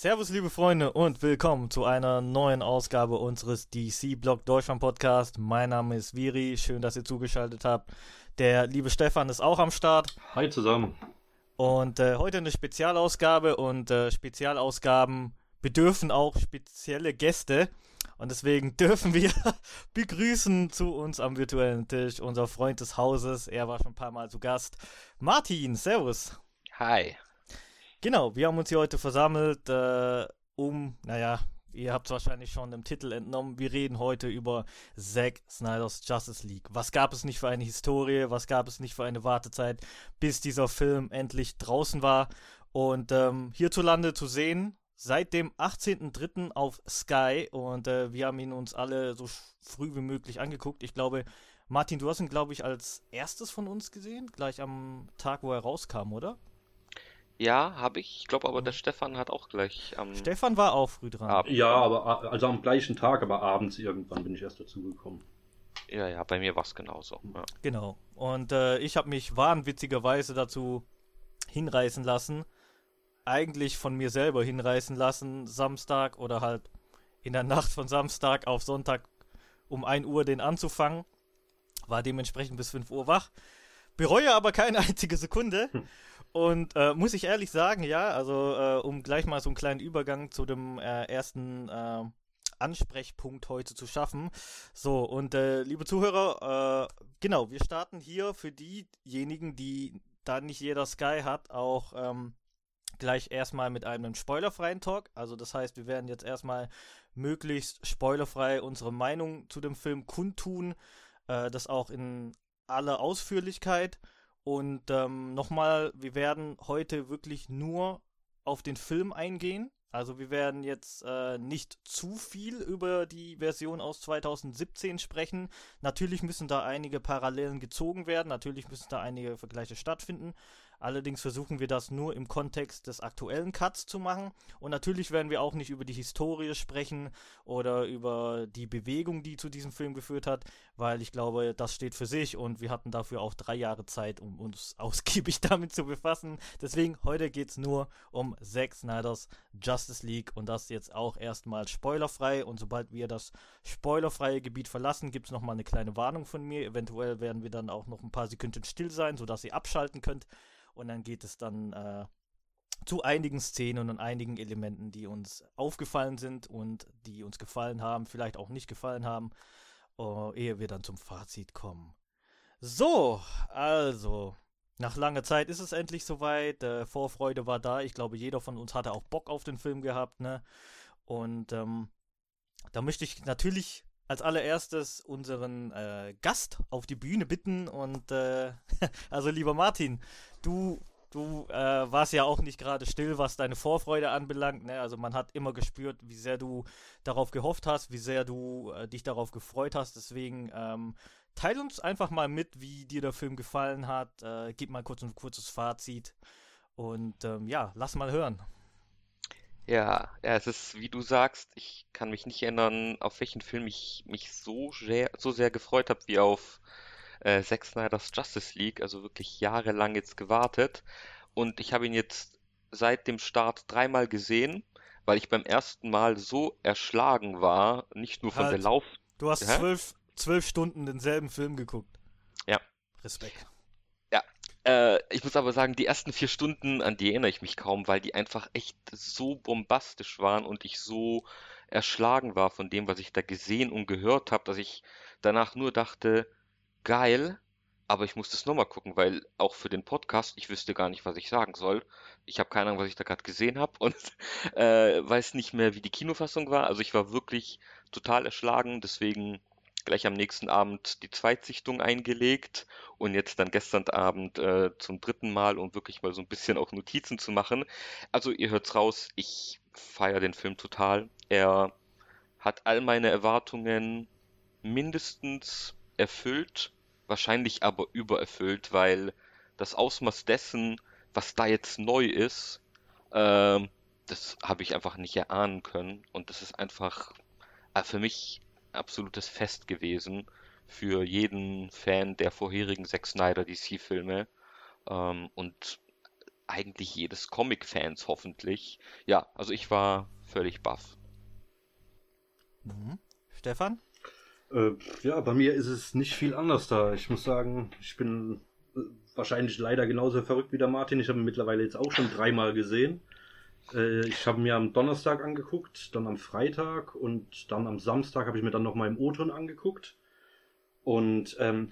Servus, liebe Freunde, und willkommen zu einer neuen Ausgabe unseres DC-Blog Deutschland Podcast. Mein Name ist Viri, schön, dass ihr zugeschaltet habt. Der liebe Stefan ist auch am Start. Hi zusammen. Und äh, heute eine Spezialausgabe und äh, Spezialausgaben bedürfen auch spezielle Gäste. Und deswegen dürfen wir begrüßen zu uns am virtuellen Tisch unser Freund des Hauses. Er war schon ein paar Mal zu Gast. Martin, Servus. Hi. Genau, wir haben uns hier heute versammelt, äh, um, naja, ihr habt es wahrscheinlich schon im Titel entnommen, wir reden heute über Zack Snyders Justice League. Was gab es nicht für eine Historie, was gab es nicht für eine Wartezeit, bis dieser Film endlich draußen war und ähm, hierzulande zu sehen, seit dem 18.03. auf Sky und äh, wir haben ihn uns alle so früh wie möglich angeguckt. Ich glaube, Martin, du hast ihn, glaube ich, als erstes von uns gesehen, gleich am Tag, wo er rauskam, oder? Ja, habe ich. Ich glaube aber, der Stefan hat auch gleich am. Stefan war auch früh dran. Abend. Ja, aber also am gleichen Tag, aber abends irgendwann bin ich erst dazugekommen. Ja, ja, bei mir war es genauso. Ja. Genau. Und äh, ich habe mich wahnwitzigerweise dazu hinreißen lassen, eigentlich von mir selber hinreißen lassen, Samstag oder halt in der Nacht von Samstag auf Sonntag um 1 Uhr den anzufangen. War dementsprechend bis 5 Uhr wach. Bereue aber keine einzige Sekunde. Hm. Und äh, muss ich ehrlich sagen, ja, also äh, um gleich mal so einen kleinen Übergang zu dem äh, ersten äh, Ansprechpunkt heute zu schaffen. So, und äh, liebe Zuhörer, äh, genau, wir starten hier für diejenigen, die da nicht jeder Sky hat, auch ähm, gleich erstmal mit einem spoilerfreien Talk. Also das heißt, wir werden jetzt erstmal möglichst spoilerfrei unsere Meinung zu dem Film kundtun. Das auch in aller Ausführlichkeit. Und ähm, nochmal, wir werden heute wirklich nur auf den Film eingehen. Also wir werden jetzt äh, nicht zu viel über die Version aus 2017 sprechen. Natürlich müssen da einige Parallelen gezogen werden, natürlich müssen da einige Vergleiche stattfinden. Allerdings versuchen wir das nur im Kontext des aktuellen Cuts zu machen. Und natürlich werden wir auch nicht über die Historie sprechen oder über die Bewegung, die zu diesem Film geführt hat, weil ich glaube, das steht für sich und wir hatten dafür auch drei Jahre Zeit, um uns ausgiebig damit zu befassen. Deswegen heute geht es nur um Zack Snyders Justice League und das jetzt auch erstmal spoilerfrei. Und sobald wir das spoilerfreie Gebiet verlassen, gibt es nochmal eine kleine Warnung von mir. Eventuell werden wir dann auch noch ein paar Sekunden still sein, sodass ihr abschalten könnt. Und dann geht es dann äh, zu einigen Szenen und einigen Elementen, die uns aufgefallen sind und die uns gefallen haben, vielleicht auch nicht gefallen haben, uh, ehe wir dann zum Fazit kommen. So, also, nach langer Zeit ist es endlich soweit. Äh, Vorfreude war da. Ich glaube, jeder von uns hatte auch Bock auf den Film gehabt, ne? Und ähm, da möchte ich natürlich als allererstes unseren äh, Gast auf die Bühne bitten. Und äh, also lieber Martin, du, du äh, warst ja auch nicht gerade still, was deine Vorfreude anbelangt. Ne? Also man hat immer gespürt, wie sehr du darauf gehofft hast, wie sehr du äh, dich darauf gefreut hast. Deswegen ähm, teil uns einfach mal mit, wie dir der Film gefallen hat. Äh, gib mal kurz ein kurzes Fazit. Und ähm, ja, lass mal hören. Ja, ja, es ist, wie du sagst, ich kann mich nicht erinnern, auf welchen Film ich mich so sehr, so sehr gefreut habe wie auf äh, Zack Snyder's Justice League, also wirklich jahrelang jetzt gewartet. Und ich habe ihn jetzt seit dem Start dreimal gesehen, weil ich beim ersten Mal so erschlagen war, nicht nur von halt, der Lauf. Du hast zwölf, zwölf Stunden denselben Film geguckt. Ja. Respekt. Äh, ich muss aber sagen, die ersten vier Stunden, an die erinnere ich mich kaum, weil die einfach echt so bombastisch waren und ich so erschlagen war von dem, was ich da gesehen und gehört habe, dass ich danach nur dachte, geil, aber ich muss das nochmal gucken, weil auch für den Podcast, ich wüsste gar nicht, was ich sagen soll. Ich habe keine Ahnung, was ich da gerade gesehen habe und äh, weiß nicht mehr, wie die Kinofassung war. Also ich war wirklich total erschlagen, deswegen gleich am nächsten Abend die Zweitsichtung eingelegt und jetzt dann gestern Abend äh, zum dritten Mal, um wirklich mal so ein bisschen auch Notizen zu machen. Also ihr hört's raus, ich feiere den Film total. Er hat all meine Erwartungen mindestens erfüllt, wahrscheinlich aber übererfüllt, weil das Ausmaß dessen, was da jetzt neu ist, äh, das habe ich einfach nicht erahnen können und das ist einfach äh, für mich absolutes Fest gewesen für jeden Fan der vorherigen Zack Snyder DC-Filme. Ähm, und eigentlich jedes Comic-Fans hoffentlich. Ja, also ich war völlig baff. Mhm. Stefan? Äh, ja, bei mir ist es nicht viel anders da. Ich muss sagen, ich bin äh, wahrscheinlich leider genauso verrückt wie der Martin. Ich habe ihn mittlerweile jetzt auch schon dreimal gesehen. Äh, ich habe mir am Donnerstag angeguckt, dann am Freitag und dann am Samstag habe ich mir dann nochmal im O-Ton angeguckt. Und ähm,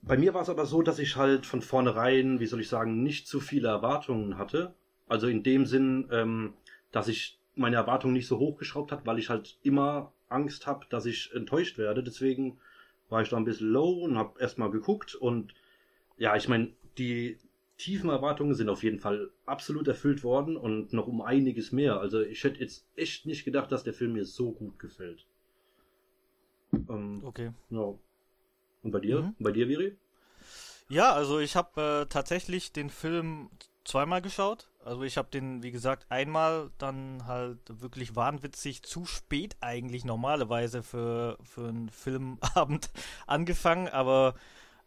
bei mir war es aber so, dass ich halt von vornherein, wie soll ich sagen, nicht zu viele Erwartungen hatte. Also in dem Sinn, ähm, dass ich meine Erwartungen nicht so hochgeschraubt hat, weil ich halt immer Angst habe, dass ich enttäuscht werde. Deswegen war ich da ein bisschen low und habe erstmal geguckt. Und ja, ich meine, die tiefen Erwartungen sind auf jeden Fall absolut erfüllt worden und noch um einiges mehr. Also ich hätte jetzt echt nicht gedacht, dass der Film mir so gut gefällt. Ähm, okay. Ja. Und bei dir? Mhm. Bei dir, Viri? Ja, also ich habe äh, tatsächlich den Film zweimal geschaut. Also ich habe den, wie gesagt, einmal dann halt wirklich wahnwitzig zu spät eigentlich normalerweise für, für einen Filmabend angefangen, aber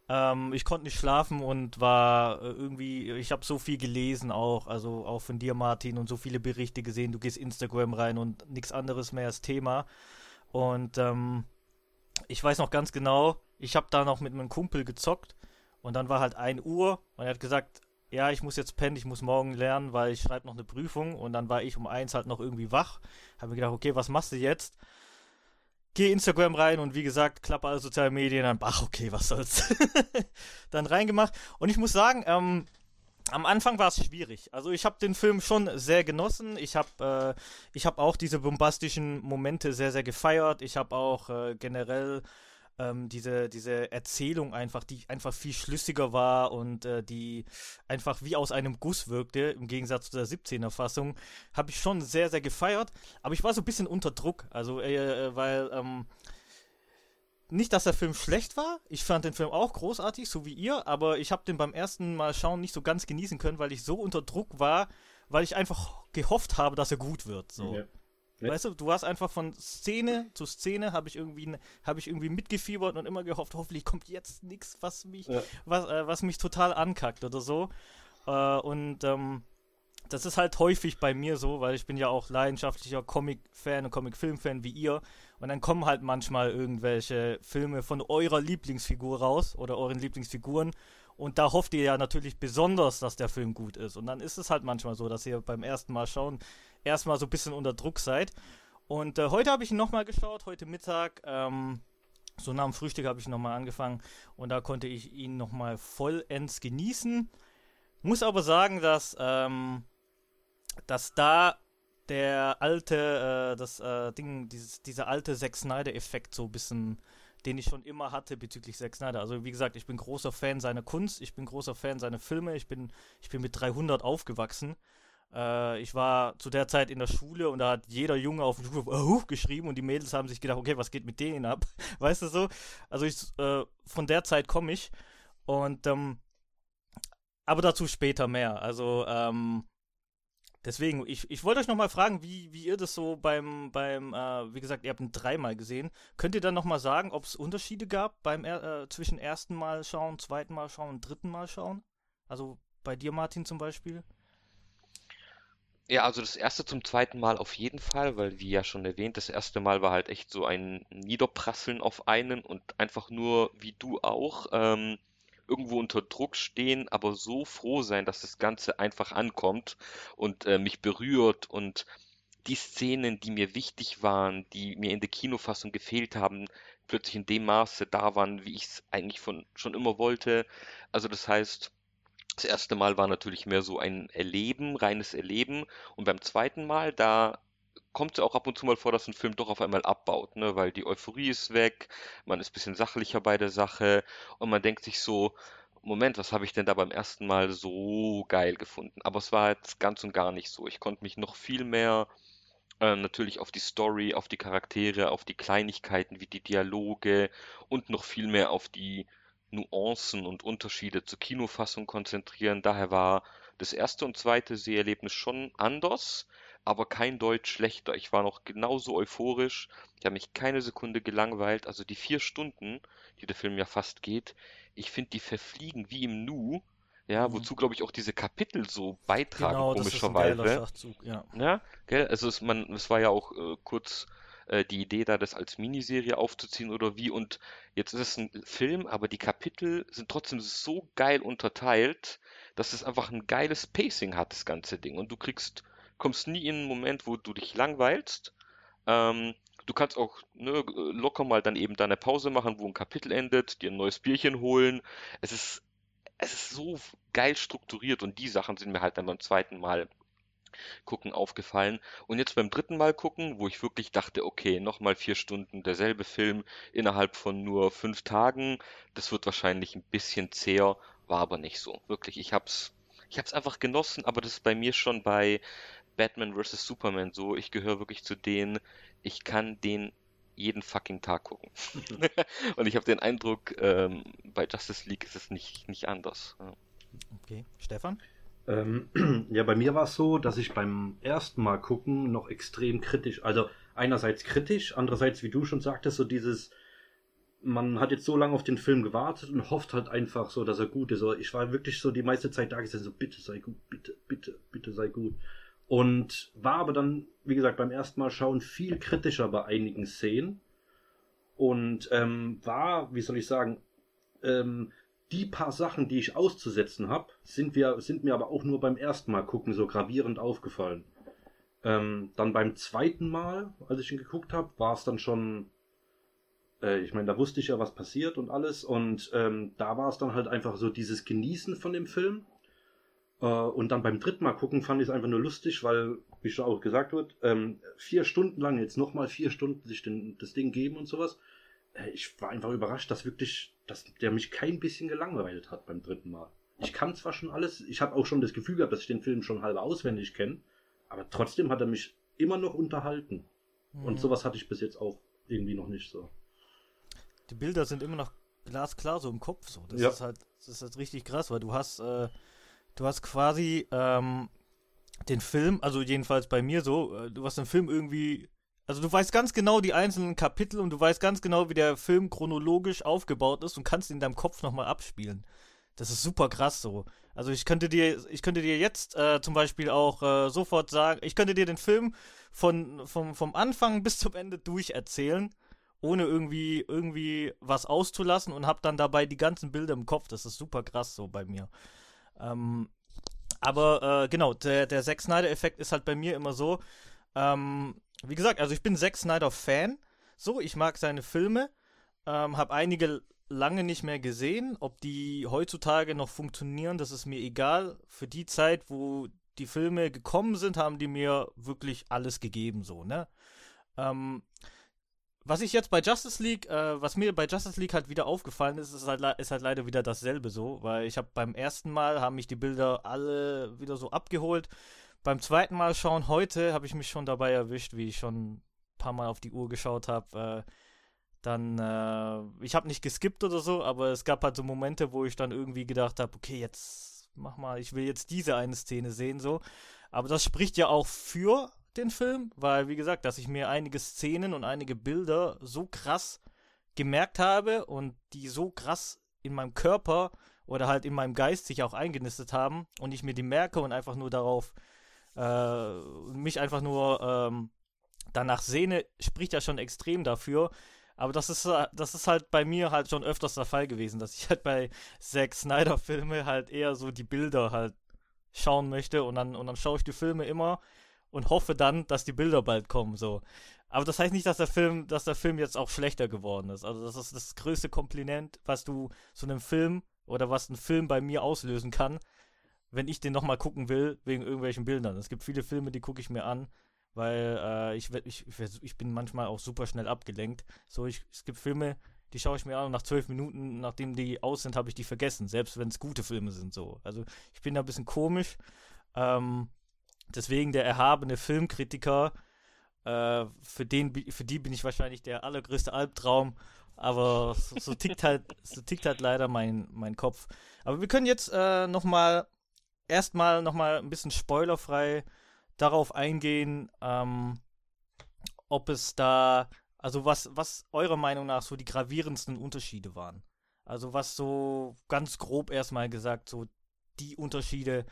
ähm, ich konnte nicht schlafen und war äh, irgendwie, ich habe so viel gelesen auch, also auch von dir, Martin, und so viele Berichte gesehen. Du gehst Instagram rein und nichts anderes mehr als Thema. Und ähm, ich weiß noch ganz genau, ich habe da noch mit einem Kumpel gezockt und dann war halt 1 Uhr und er hat gesagt, ja, ich muss jetzt pennen, ich muss morgen lernen, weil ich schreibe noch eine Prüfung und dann war ich um eins halt noch irgendwie wach. Habe mir gedacht, okay, was machst du jetzt? Geh Instagram rein und wie gesagt, klappe alle sozialen Medien, dann, ach, okay, was soll's. dann reingemacht. Und ich muss sagen, ähm, am Anfang war es schwierig. Also ich habe den Film schon sehr genossen. Ich habe äh, ich auch diese bombastischen Momente sehr sehr gefeiert. Ich habe auch äh, generell ähm, diese, diese Erzählung einfach, die einfach viel schlüssiger war und äh, die einfach wie aus einem Guss wirkte, im Gegensatz zu der 17er Fassung, habe ich schon sehr, sehr gefeiert. Aber ich war so ein bisschen unter Druck, also äh, äh, weil ähm, nicht, dass der Film schlecht war. Ich fand den Film auch großartig, so wie ihr, aber ich habe den beim ersten Mal schauen nicht so ganz genießen können, weil ich so unter Druck war, weil ich einfach gehofft habe, dass er gut wird. So. Ja. Ja. Weißt du, du warst einfach von Szene zu Szene, habe ich irgendwie habe ich irgendwie mitgefiebert und immer gehofft, hoffentlich kommt jetzt nichts, was mich ja. was, äh, was mich total ankackt oder so. Äh, und ähm, das ist halt häufig bei mir so, weil ich bin ja auch leidenschaftlicher Comic-Fan und Comic-Film-Fan wie ihr. Und dann kommen halt manchmal irgendwelche Filme von eurer Lieblingsfigur raus oder euren Lieblingsfiguren. Und da hofft ihr ja natürlich besonders, dass der Film gut ist. Und dann ist es halt manchmal so, dass ihr beim ersten Mal schauen erstmal so ein bisschen unter Druck seid. Und äh, heute habe ich ihn nochmal geschaut, heute Mittag. Ähm, so nach dem Frühstück habe ich nochmal angefangen und da konnte ich ihn nochmal vollends genießen. Muss aber sagen, dass, ähm, dass da der alte, äh, das äh, Ding, dieses, dieser alte Zack Snyder-Effekt so ein bisschen, den ich schon immer hatte bezüglich Zack Snyder. Also wie gesagt, ich bin großer Fan seiner Kunst, ich bin großer Fan seiner Filme, ich bin, ich bin mit 300 aufgewachsen äh, ich war zu der Zeit in der Schule und da hat jeder Junge auf dem Schulhof uh, geschrieben und die Mädels haben sich gedacht, okay, was geht mit denen ab? Weißt du so? Also ich, äh, von der Zeit komme ich und ähm, aber dazu später mehr. Also ähm, deswegen, ich, ich wollte euch nochmal fragen, wie, wie ihr das so beim, beim äh, wie gesagt, ihr habt ihn dreimal gesehen. Könnt ihr dann nochmal sagen, ob es Unterschiede gab beim äh, zwischen ersten Mal schauen, zweiten Mal schauen und dritten Mal schauen? Also bei dir, Martin, zum Beispiel? Ja, also das erste zum zweiten Mal auf jeden Fall, weil wie ja schon erwähnt, das erste Mal war halt echt so ein Niederprasseln auf einen und einfach nur, wie du auch, ähm, irgendwo unter Druck stehen, aber so froh sein, dass das Ganze einfach ankommt und äh, mich berührt und die Szenen, die mir wichtig waren, die mir in der Kinofassung gefehlt haben, plötzlich in dem Maße da waren, wie ich es eigentlich von schon immer wollte. Also das heißt, das erste Mal war natürlich mehr so ein Erleben, reines Erleben. Und beim zweiten Mal, da kommt es auch ab und zu mal vor, dass ein Film doch auf einmal abbaut, ne? weil die Euphorie ist weg, man ist ein bisschen sachlicher bei der Sache und man denkt sich so, Moment, was habe ich denn da beim ersten Mal so geil gefunden? Aber es war jetzt ganz und gar nicht so. Ich konnte mich noch viel mehr äh, natürlich auf die Story, auf die Charaktere, auf die Kleinigkeiten wie die Dialoge und noch viel mehr auf die Nuancen und Unterschiede zur Kinofassung konzentrieren. Daher war das erste und zweite Seherlebnis schon anders, aber kein Deutsch schlechter. Ich war noch genauso euphorisch. Ich habe mich keine Sekunde gelangweilt. Also die vier Stunden, die der Film ja fast geht, ich finde, die verfliegen wie im Nu, Ja, mhm. wozu, glaube ich, auch diese Kapitel so beitragen, genau, komischerweise. Das ist ein Schachzug, ja. Ja, gell? Also es, man, es war ja auch äh, kurz äh, die Idee da, das als Miniserie aufzuziehen oder wie. Und jetzt ist es ein Film, aber die Kapitel sind trotzdem so geil unterteilt, dass es einfach ein geiles Pacing hat, das ganze Ding. Und du kriegst, kommst nie in einen Moment, wo du dich langweilst. Ähm, du kannst auch ne, locker mal dann eben deine Pause machen, wo ein Kapitel endet, dir ein neues Bierchen holen. Es ist es ist so geil strukturiert und die Sachen sind mir halt dann beim zweiten Mal gucken aufgefallen. Und jetzt beim dritten Mal gucken, wo ich wirklich dachte, okay, nochmal vier Stunden derselbe Film innerhalb von nur fünf Tagen, das wird wahrscheinlich ein bisschen zäher, war aber nicht so. Wirklich, ich hab's, ich hab's einfach genossen, aber das ist bei mir schon bei Batman vs. Superman so. Ich gehöre wirklich zu denen, ich kann den jeden fucking Tag gucken. und ich habe den Eindruck, ähm, bei Justice League ist es nicht, nicht anders. Ja. Okay, Stefan? Ähm, ja, bei mir war es so, dass ich beim ersten Mal gucken noch extrem kritisch, also einerseits kritisch, andererseits, wie du schon sagtest, so dieses, man hat jetzt so lange auf den Film gewartet und hofft halt einfach so, dass er gut ist. Ich war wirklich so die meiste Zeit da gesessen, so bitte sei gut, bitte, bitte, bitte sei gut. Und war aber dann, wie gesagt, beim ersten Mal schauen viel kritischer bei einigen Szenen. Und ähm, war, wie soll ich sagen, ähm, die paar Sachen, die ich auszusetzen habe, sind, sind mir aber auch nur beim ersten Mal gucken so gravierend aufgefallen. Ähm, dann beim zweiten Mal, als ich ihn geguckt habe, war es dann schon, äh, ich meine, da wusste ich ja, was passiert und alles. Und ähm, da war es dann halt einfach so dieses Genießen von dem Film. Äh, und dann beim dritten Mal gucken fand ich es einfach nur lustig, weil, wie schon auch gesagt wird, ähm, vier Stunden lang, jetzt nochmal vier Stunden sich den, das Ding geben und sowas. Äh, ich war einfach überrascht, dass wirklich, dass der mich kein bisschen gelangweilt hat beim dritten Mal. Ich kann zwar schon alles, ich habe auch schon das Gefühl gehabt, dass ich den Film schon halb auswendig kenne, aber trotzdem hat er mich immer noch unterhalten. Mhm. Und sowas hatte ich bis jetzt auch irgendwie noch nicht so. Die Bilder sind immer noch glasklar so im Kopf so. Das ja. ist halt, das ist halt richtig krass, weil du hast, äh, du hast quasi ähm, den Film, also jedenfalls bei mir so, äh, du hast den Film irgendwie also du weißt ganz genau die einzelnen Kapitel und du weißt ganz genau, wie der Film chronologisch aufgebaut ist und kannst ihn in deinem Kopf nochmal abspielen. Das ist super krass so. Also ich könnte dir, ich könnte dir jetzt äh, zum Beispiel auch äh, sofort sagen, ich könnte dir den Film von, vom, vom Anfang bis zum Ende durcherzählen, ohne irgendwie, irgendwie was auszulassen und hab dann dabei die ganzen Bilder im Kopf. Das ist super krass so bei mir. Ähm, aber äh, genau, der, der Zack Snyder-Effekt ist halt bei mir immer so, ähm, wie gesagt, also ich bin Zack Snyder Fan. So, ich mag seine Filme. Ähm, habe einige lange nicht mehr gesehen. Ob die heutzutage noch funktionieren, das ist mir egal. Für die Zeit, wo die Filme gekommen sind, haben die mir wirklich alles gegeben, so, ne? Ähm, was ich jetzt bei Justice League, äh, was mir bei Justice League halt wieder aufgefallen ist, ist halt, ist halt leider wieder dasselbe so, weil ich habe beim ersten Mal haben mich die Bilder alle wieder so abgeholt beim zweiten Mal schauen heute habe ich mich schon dabei erwischt, wie ich schon ein paar Mal auf die Uhr geschaut habe. Äh, dann, äh, ich habe nicht geskippt oder so, aber es gab halt so Momente, wo ich dann irgendwie gedacht habe, okay, jetzt mach mal, ich will jetzt diese eine Szene sehen, so. Aber das spricht ja auch für den Film, weil, wie gesagt, dass ich mir einige Szenen und einige Bilder so krass gemerkt habe und die so krass in meinem Körper oder halt in meinem Geist sich auch eingenistet haben und ich mir die merke und einfach nur darauf äh, mich einfach nur ähm, danach sehne, spricht ja schon extrem dafür. Aber das ist, äh, das ist halt bei mir halt schon öfters der Fall gewesen, dass ich halt bei Zack Snyder Filme halt eher so die Bilder halt schauen möchte und dann, und dann schaue ich die Filme immer und hoffe dann, dass die Bilder bald kommen, so. Aber das heißt nicht, dass der Film, dass der Film jetzt auch schlechter geworden ist. Also das ist das größte Kompliment, was du zu einem Film oder was ein Film bei mir auslösen kann, wenn ich den nochmal gucken will, wegen irgendwelchen Bildern. Es gibt viele Filme, die gucke ich mir an, weil äh, ich, ich, ich bin manchmal auch super schnell abgelenkt. So, ich, es gibt Filme, die schaue ich mir an und nach zwölf Minuten, nachdem die aus sind, habe ich die vergessen, selbst wenn es gute Filme sind. So. Also ich bin da ein bisschen komisch. Ähm, deswegen der erhabene Filmkritiker, äh, für, den, für die bin ich wahrscheinlich der allergrößte Albtraum. Aber so, so tickt halt, so tickt halt leider mein, mein Kopf. Aber wir können jetzt äh, nochmal erstmal nochmal ein bisschen spoilerfrei darauf eingehen, ähm, ob es da, also was, was eurer Meinung nach so die gravierendsten Unterschiede waren. Also was so ganz grob erstmal gesagt, so die Unterschiede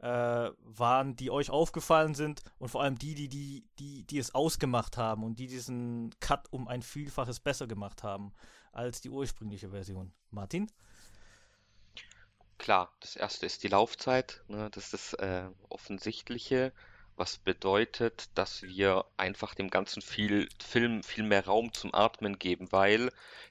äh, waren, die euch aufgefallen sind und vor allem die, die, die, die, die es ausgemacht haben und die diesen Cut um ein Vielfaches besser gemacht haben als die ursprüngliche Version. Martin? Klar, das erste ist die Laufzeit, ne, das ist das äh, Offensichtliche was bedeutet, dass wir einfach dem ganzen viel, Film viel mehr Raum zum Atmen geben, weil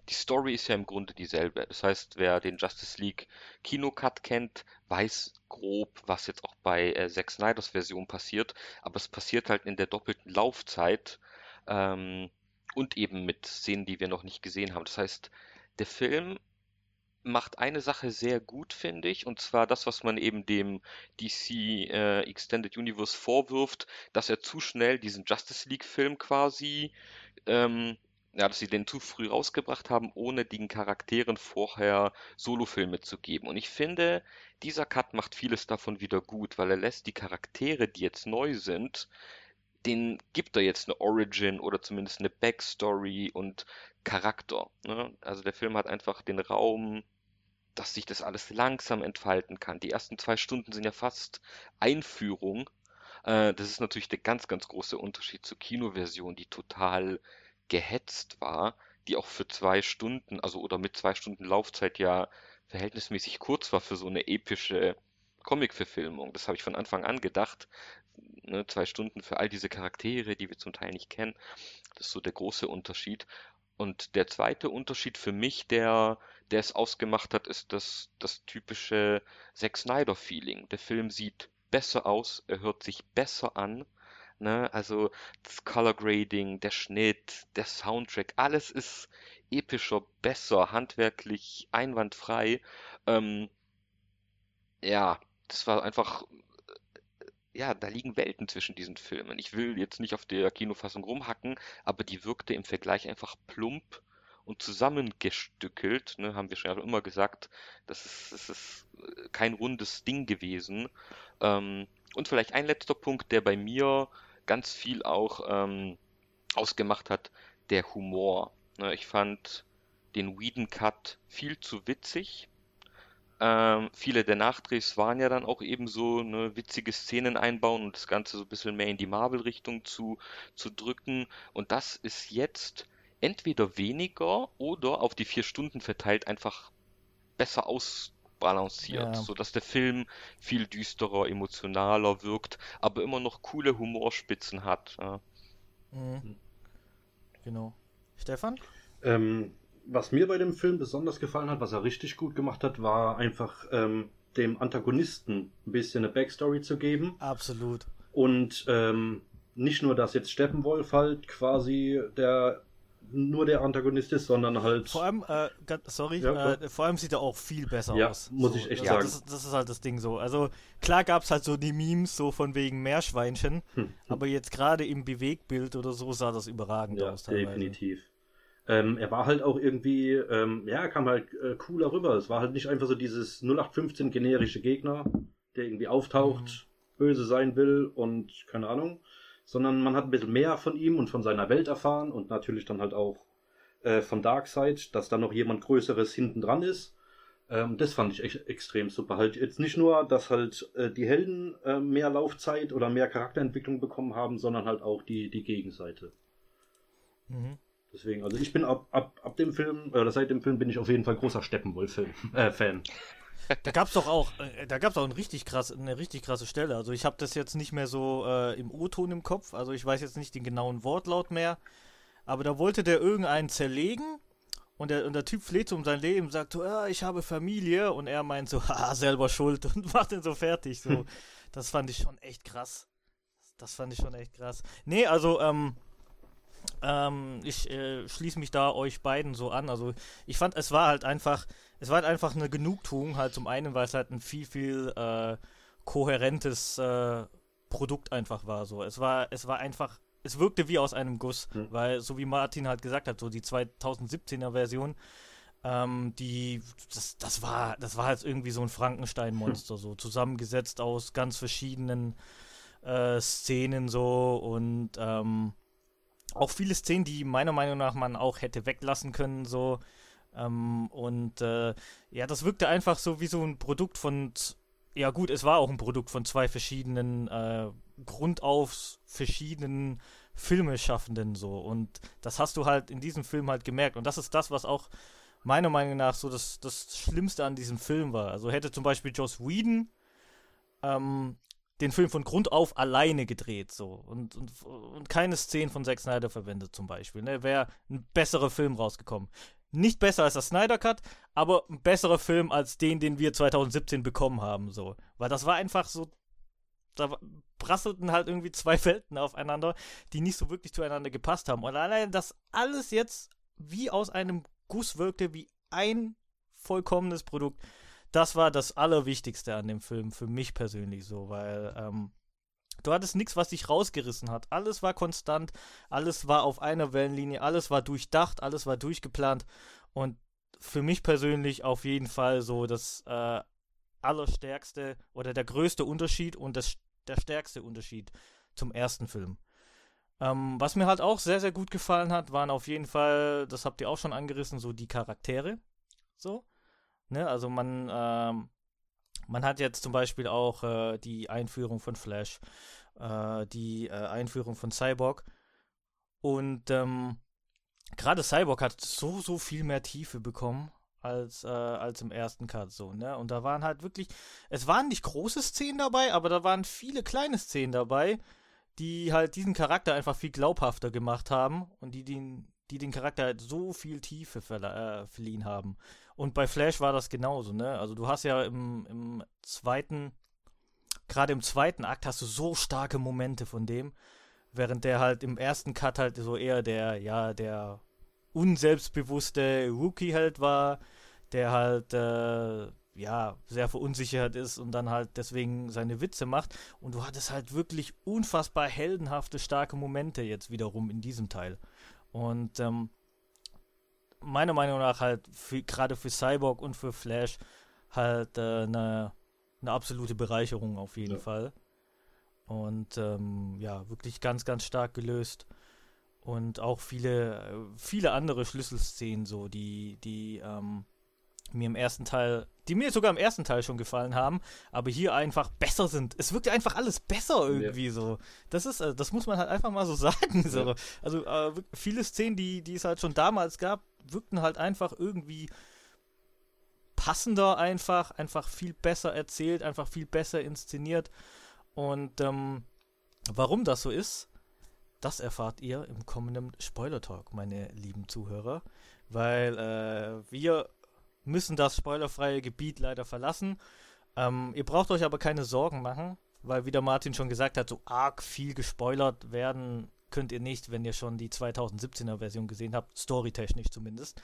die Story ist ja im Grunde dieselbe. Das heißt, wer den Justice League Kinocut kennt, weiß grob, was jetzt auch bei äh, Zack Snyders Version passiert, aber es passiert halt in der doppelten Laufzeit ähm, und eben mit Szenen, die wir noch nicht gesehen haben. Das heißt, der Film macht eine Sache sehr gut, finde ich, und zwar das, was man eben dem DC äh, Extended Universe vorwirft, dass er zu schnell diesen Justice League-Film quasi, ähm, ja, dass sie den zu früh rausgebracht haben, ohne den Charakteren vorher Solofilme zu geben. Und ich finde, dieser Cut macht vieles davon wieder gut, weil er lässt die Charaktere, die jetzt neu sind, den gibt er jetzt eine Origin oder zumindest eine Backstory und Charakter. Ne? Also der Film hat einfach den Raum, dass sich das alles langsam entfalten kann. Die ersten zwei Stunden sind ja fast Einführung. Äh, das ist natürlich der ganz, ganz große Unterschied zur Kinoversion, die total gehetzt war, die auch für zwei Stunden, also oder mit zwei Stunden Laufzeit ja verhältnismäßig kurz war für so eine epische Comic-Verfilmung. Das habe ich von Anfang an gedacht. Ne, zwei Stunden für all diese Charaktere, die wir zum Teil nicht kennen. Das ist so der große Unterschied. Und der zweite Unterschied für mich, der, der es ausgemacht hat, ist das, das typische Zack Snyder-Feeling. Der Film sieht besser aus, er hört sich besser an. Ne? Also das Color Grading, der Schnitt, der Soundtrack, alles ist epischer, besser, handwerklich einwandfrei. Ähm, ja, das war einfach ja, da liegen Welten zwischen diesen Filmen. Ich will jetzt nicht auf der Kinofassung rumhacken, aber die wirkte im Vergleich einfach plump und zusammengestückelt. Ne, haben wir schon immer gesagt, das ist, das ist äh, kein rundes Ding gewesen. Ähm, und vielleicht ein letzter Punkt, der bei mir ganz viel auch ähm, ausgemacht hat, der Humor. Ne, ich fand den Whedon Cut viel zu witzig ähm, viele der Nachdrehs waren ja dann auch eben so ne, witzige Szenen einbauen und das Ganze so ein bisschen mehr in die Marvel-Richtung zu, zu drücken. Und das ist jetzt entweder weniger oder auf die vier Stunden verteilt einfach besser ausbalanciert, ja. sodass der Film viel düsterer, emotionaler wirkt, aber immer noch coole Humorspitzen hat. Ja. Mhm. Genau. Stefan? Ähm, was mir bei dem Film besonders gefallen hat, was er richtig gut gemacht hat, war einfach ähm, dem Antagonisten ein bisschen eine Backstory zu geben. Absolut. Und ähm, nicht nur, dass jetzt Steppenwolf halt quasi der nur der Antagonist ist, sondern halt. Vor allem, äh, sorry, ja, äh, vor allem sieht er auch viel besser ja, aus. Muss so, ich echt ja, sagen. Das, das, ist halt das Ding so. Also klar gab es halt so die Memes so von wegen Meerschweinchen, hm. aber jetzt gerade im Bewegbild oder so sah das überragend ja, aus. Teilweise. Definitiv. Ähm, er war halt auch irgendwie, ähm, ja, er kam halt äh, cooler rüber. Es war halt nicht einfach so dieses 0815 generische Gegner, der irgendwie auftaucht, mhm. böse sein will und keine Ahnung, sondern man hat ein bisschen mehr von ihm und von seiner Welt erfahren und natürlich dann halt auch äh, von Darkseid, dass da noch jemand Größeres hinten dran ist. Ähm, das fand ich echt extrem super. Halt jetzt nicht nur, dass halt äh, die Helden äh, mehr Laufzeit oder mehr Charakterentwicklung bekommen haben, sondern halt auch die, die Gegenseite. Mhm. Deswegen, also ich bin ab, ab, ab dem Film, oder seit dem Film bin ich auf jeden Fall großer Steppenwolf-Fan. Äh. Da gab's doch auch, äh, da gab's auch ein richtig krass, eine richtig krasse Stelle. Also ich habe das jetzt nicht mehr so äh, im O-Ton im Kopf, also ich weiß jetzt nicht den genauen Wortlaut mehr, aber da wollte der irgendeinen zerlegen und der, und der Typ fleht um sein Leben, sagt so, ja, ich habe Familie und er meint so, haha, selber schuld und macht ihn so fertig. So, das fand ich schon echt krass. Das fand ich schon echt krass. Nee, also, ähm, ähm, ich äh, schließe mich da euch beiden so an. Also ich fand, es war halt einfach, es war halt einfach eine Genugtuung, halt zum einen, weil es halt ein viel, viel äh, kohärentes äh, Produkt einfach war. So. Es war, es war einfach, es wirkte wie aus einem Guss, mhm. weil, so wie Martin halt gesagt hat, so die 2017er Version, ähm, die, das, das war, das war halt irgendwie so ein Frankenstein-Monster, mhm. so zusammengesetzt aus ganz verschiedenen äh, Szenen so und ähm, auch viele Szenen, die meiner Meinung nach man auch hätte weglassen können, so. Ähm, und äh, ja, das wirkte einfach so wie so ein Produkt von ja gut, es war auch ein Produkt von zwei verschiedenen, äh, grundauf verschiedenen Filmeschaffenden so. Und das hast du halt in diesem Film halt gemerkt. Und das ist das, was auch meiner Meinung nach so das, das Schlimmste an diesem Film war. Also hätte zum Beispiel Joss Whedon ähm, den Film von Grund auf alleine gedreht, so. Und, und, und keine Szenen von Zack Snyder verwendet, zum Beispiel. Ne? Wäre ein besserer Film rausgekommen. Nicht besser als der Snyder Cut, aber ein besserer Film als den, den wir 2017 bekommen haben, so. Weil das war einfach so. Da prasselten halt irgendwie zwei Welten aufeinander, die nicht so wirklich zueinander gepasst haben. Und allein das alles jetzt wie aus einem Guss wirkte, wie ein vollkommenes Produkt das war das Allerwichtigste an dem Film, für mich persönlich so, weil ähm, du hattest nichts, was dich rausgerissen hat. Alles war konstant, alles war auf einer Wellenlinie, alles war durchdacht, alles war durchgeplant und für mich persönlich auf jeden Fall so das äh, allerstärkste oder der größte Unterschied und das, der stärkste Unterschied zum ersten Film. Ähm, was mir halt auch sehr, sehr gut gefallen hat, waren auf jeden Fall, das habt ihr auch schon angerissen, so die Charaktere. So. Ne? Also man, ähm, man hat jetzt zum Beispiel auch äh, die Einführung von Flash, äh, die äh, Einführung von Cyborg. Und ähm, gerade Cyborg hat so, so viel mehr Tiefe bekommen als, äh, als im ersten Cut so, ne? Und da waren halt wirklich, es waren nicht große Szenen dabei, aber da waren viele kleine Szenen dabei, die halt diesen Charakter einfach viel glaubhafter gemacht haben und die den, die den Charakter halt so viel Tiefe äh, verliehen haben. Und bei Flash war das genauso, ne? Also du hast ja im, im zweiten, gerade im zweiten Akt hast du so starke Momente von dem, während der halt im ersten Cut halt so eher der, ja, der unselbstbewusste Rookie halt war, der halt, äh, ja, sehr verunsichert ist und dann halt deswegen seine Witze macht. Und du hattest halt wirklich unfassbar heldenhafte, starke Momente jetzt wiederum in diesem Teil. Und ähm, meiner Meinung nach halt gerade für Cyborg und für Flash halt eine äh, ne, absolute Bereicherung auf jeden ja. Fall. Und ähm, ja, wirklich ganz, ganz stark gelöst. Und auch viele, viele andere Schlüsselszenen, so, die, die ähm, mir im ersten Teil, die mir sogar im ersten Teil schon gefallen haben, aber hier einfach besser sind. Es wirkt einfach alles besser irgendwie ja. so. Das ist, äh, das muss man halt einfach mal so sagen. So. Ja. Also äh, viele Szenen, die, die es halt schon damals gab, wirkten halt einfach irgendwie passender einfach, einfach viel besser erzählt, einfach viel besser inszeniert. Und ähm, warum das so ist, das erfahrt ihr im kommenden Spoiler Talk, meine lieben Zuhörer. Weil äh, wir müssen das spoilerfreie Gebiet leider verlassen. Ähm, ihr braucht euch aber keine Sorgen machen, weil wie der Martin schon gesagt hat, so arg viel gespoilert werden könnt ihr nicht, wenn ihr schon die 2017er Version gesehen habt, storytechnisch zumindest.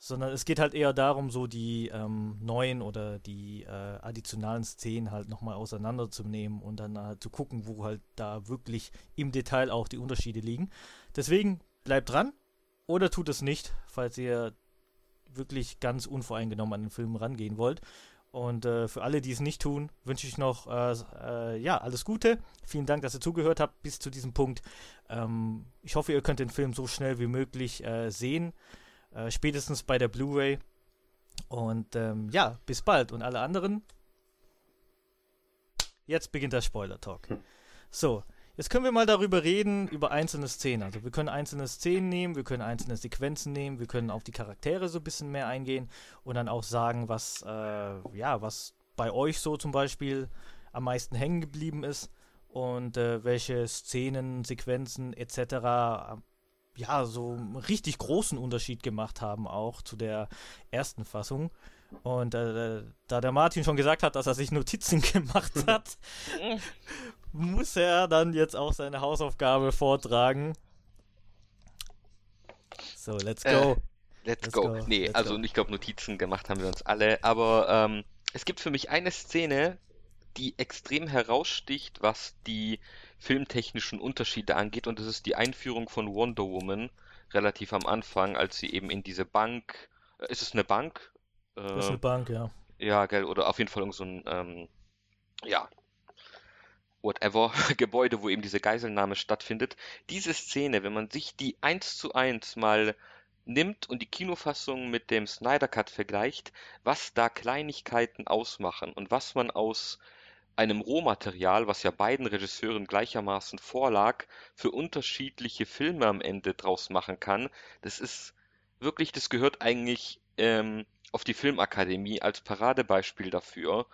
Sondern es geht halt eher darum, so die ähm, neuen oder die äh, additionalen Szenen halt nochmal auseinanderzunehmen und dann halt zu gucken, wo halt da wirklich im Detail auch die Unterschiede liegen. Deswegen bleibt dran oder tut es nicht, falls ihr wirklich ganz unvoreingenommen an den Film rangehen wollt. Und äh, für alle, die es nicht tun, wünsche ich noch äh, äh, ja, alles Gute. Vielen Dank, dass ihr zugehört habt bis zu diesem Punkt. Ähm, ich hoffe, ihr könnt den Film so schnell wie möglich äh, sehen. Äh, spätestens bei der Blu-ray. Und ähm, ja, bis bald. Und alle anderen. Jetzt beginnt der Spoiler-Talk. Hm. So, Jetzt können wir mal darüber reden, über einzelne Szenen. Also wir können einzelne Szenen nehmen, wir können einzelne Sequenzen nehmen, wir können auf die Charaktere so ein bisschen mehr eingehen und dann auch sagen, was, äh, ja, was bei euch so zum Beispiel am meisten hängen geblieben ist und äh, welche Szenen, Sequenzen etc. ja, so einen richtig großen Unterschied gemacht haben auch zu der ersten Fassung. Und äh, da der Martin schon gesagt hat, dass er sich Notizen gemacht hat, muss er dann jetzt auch seine Hausaufgabe vortragen. So, let's go. Äh, let's, let's, go. go. Nee, let's also go. ich glaube, Notizen gemacht haben wir uns alle. Aber ähm, es gibt für mich eine Szene, die extrem heraussticht, was die filmtechnischen Unterschiede angeht. Und das ist die Einführung von Wonder Woman relativ am Anfang, als sie eben in diese Bank. Äh, ist es eine Bank? Äh, das ist eine Bank, ja. Ja, gell, oder auf jeden Fall so ein, ähm, ja, whatever, Gebäude, wo eben diese Geiselnahme stattfindet. Diese Szene, wenn man sich die eins zu eins mal nimmt und die Kinofassung mit dem Snyder Cut vergleicht, was da Kleinigkeiten ausmachen und was man aus einem Rohmaterial, was ja beiden Regisseuren gleichermaßen vorlag, für unterschiedliche Filme am Ende draus machen kann, das ist wirklich, das gehört eigentlich ähm, auf die Filmakademie als Paradebeispiel dafür,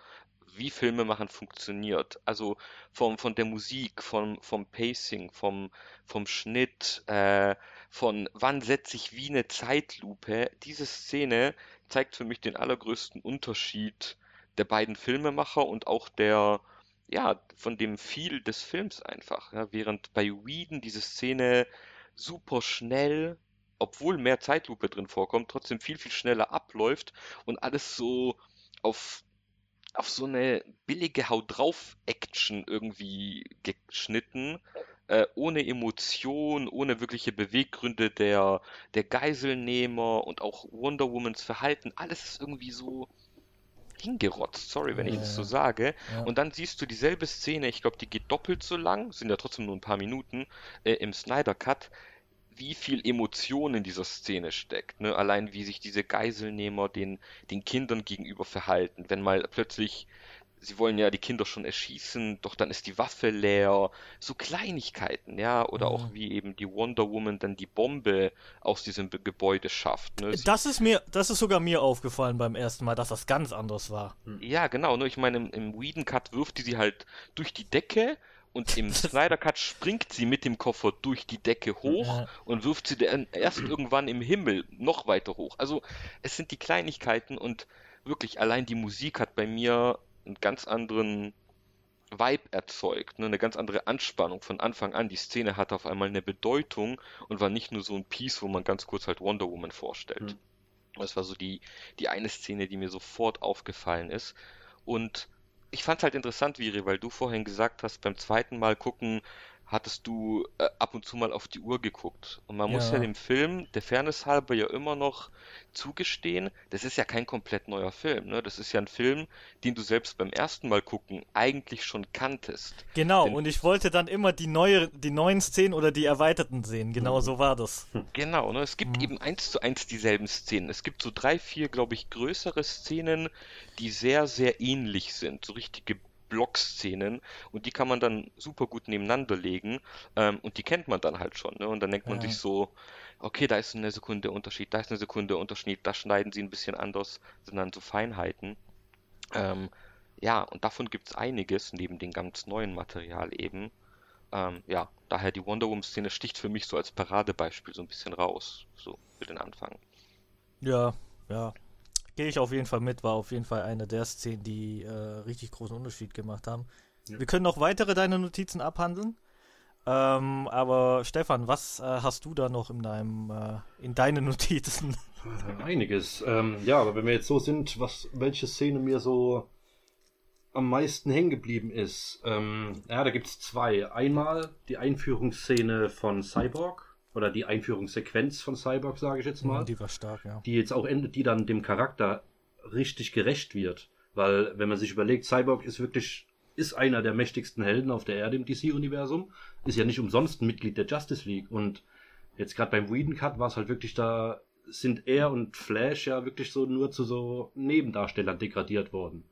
wie Filme machen funktioniert. Also vom, von der Musik, vom, vom Pacing, vom, vom Schnitt, äh, von wann setze ich wie eine Zeitlupe. Diese Szene zeigt für mich den allergrößten Unterschied der beiden Filmemacher und auch der, ja, von dem Feel des Films einfach. Ja, während bei Whedon diese Szene super schnell, obwohl mehr Zeitlupe drin vorkommt, trotzdem viel, viel schneller abläuft und alles so auf auf so eine billige Haut drauf Action irgendwie geschnitten, äh, ohne Emotion, ohne wirkliche Beweggründe der, der Geiselnehmer und auch Wonder Womans Verhalten. Alles ist irgendwie so hingerotzt, sorry, wenn ich das so sage. Ja. Und dann siehst du dieselbe Szene, ich glaube, die geht doppelt so lang, sind ja trotzdem nur ein paar Minuten, äh, im Snyder Cut wie viel Emotion in dieser Szene steckt. Ne? Allein wie sich diese Geiselnehmer den, den Kindern gegenüber verhalten. Wenn mal plötzlich, sie wollen ja die Kinder schon erschießen, doch dann ist die Waffe leer. So Kleinigkeiten, ja. Oder mhm. auch wie eben die Wonder Woman dann die Bombe aus diesem Gebäude schafft. Ne? Das ist mir, das ist sogar mir aufgefallen beim ersten Mal, dass das ganz anders war. Ja, genau. Ne? Ich meine, im, im Whedon Cut wirft die sie halt durch die Decke und im Snyder Cut springt sie mit dem Koffer durch die Decke hoch ja. und wirft sie dann erst irgendwann im Himmel noch weiter hoch. Also es sind die Kleinigkeiten und wirklich allein die Musik hat bei mir einen ganz anderen Vibe erzeugt, ne? eine ganz andere Anspannung von Anfang an. Die Szene hatte auf einmal eine Bedeutung und war nicht nur so ein Piece, wo man ganz kurz halt Wonder Woman vorstellt. Mhm. Das war so die, die eine Szene, die mir sofort aufgefallen ist. Und ich fand es halt interessant, Viri, weil du vorhin gesagt hast, beim zweiten Mal gucken hattest du äh, ab und zu mal auf die Uhr geguckt. Und man ja. muss ja dem Film, der Fairness halber, ja immer noch zugestehen, das ist ja kein komplett neuer Film. Ne? Das ist ja ein Film, den du selbst beim ersten Mal gucken eigentlich schon kanntest. Genau, Denn, und ich wollte dann immer die, neue, die neuen Szenen oder die erweiterten sehen. Genau mhm. so war das. Genau, ne? es gibt mhm. eben eins zu eins dieselben Szenen. Es gibt so drei, vier, glaube ich, größere Szenen, die sehr, sehr ähnlich sind. So richtige Blockszenen und die kann man dann super gut nebeneinander legen ähm, und die kennt man dann halt schon. Ne? Und dann denkt man ja. sich so, okay, da ist eine Sekunde Unterschied, da ist eine Sekunde Unterschied, da schneiden sie ein bisschen anders, sind dann so Feinheiten. Ähm, ja, und davon gibt es einiges, neben dem ganz neuen Material eben. Ähm, ja, daher die Wonder Woman-Szene sticht für mich so als Paradebeispiel so ein bisschen raus, so für den Anfang. Ja, ja, Gehe ich auf jeden Fall mit, war auf jeden Fall eine der Szenen, die äh, richtig großen Unterschied gemacht haben. Ja. Wir können noch weitere deine Notizen abhandeln. Ähm, aber Stefan, was äh, hast du da noch in deinem äh, in deinen Notizen? Einiges. Ähm, ja, aber wenn wir jetzt so sind, was welche Szene mir so am meisten hängen geblieben ist, ähm, ja, da gibt es zwei. Einmal die Einführungsszene von Cyborg oder die Einführungssequenz von Cyborg, sage ich jetzt mal. die war stark, ja. Die jetzt auch endet, die dann dem Charakter richtig gerecht wird. Weil, wenn man sich überlegt, Cyborg ist wirklich, ist einer der mächtigsten Helden auf der Erde im DC-Universum, ist ja nicht umsonst ein Mitglied der Justice League. Und jetzt gerade beim Whedon Cut war es halt wirklich da, sind er und Flash ja wirklich so nur zu so Nebendarstellern degradiert worden.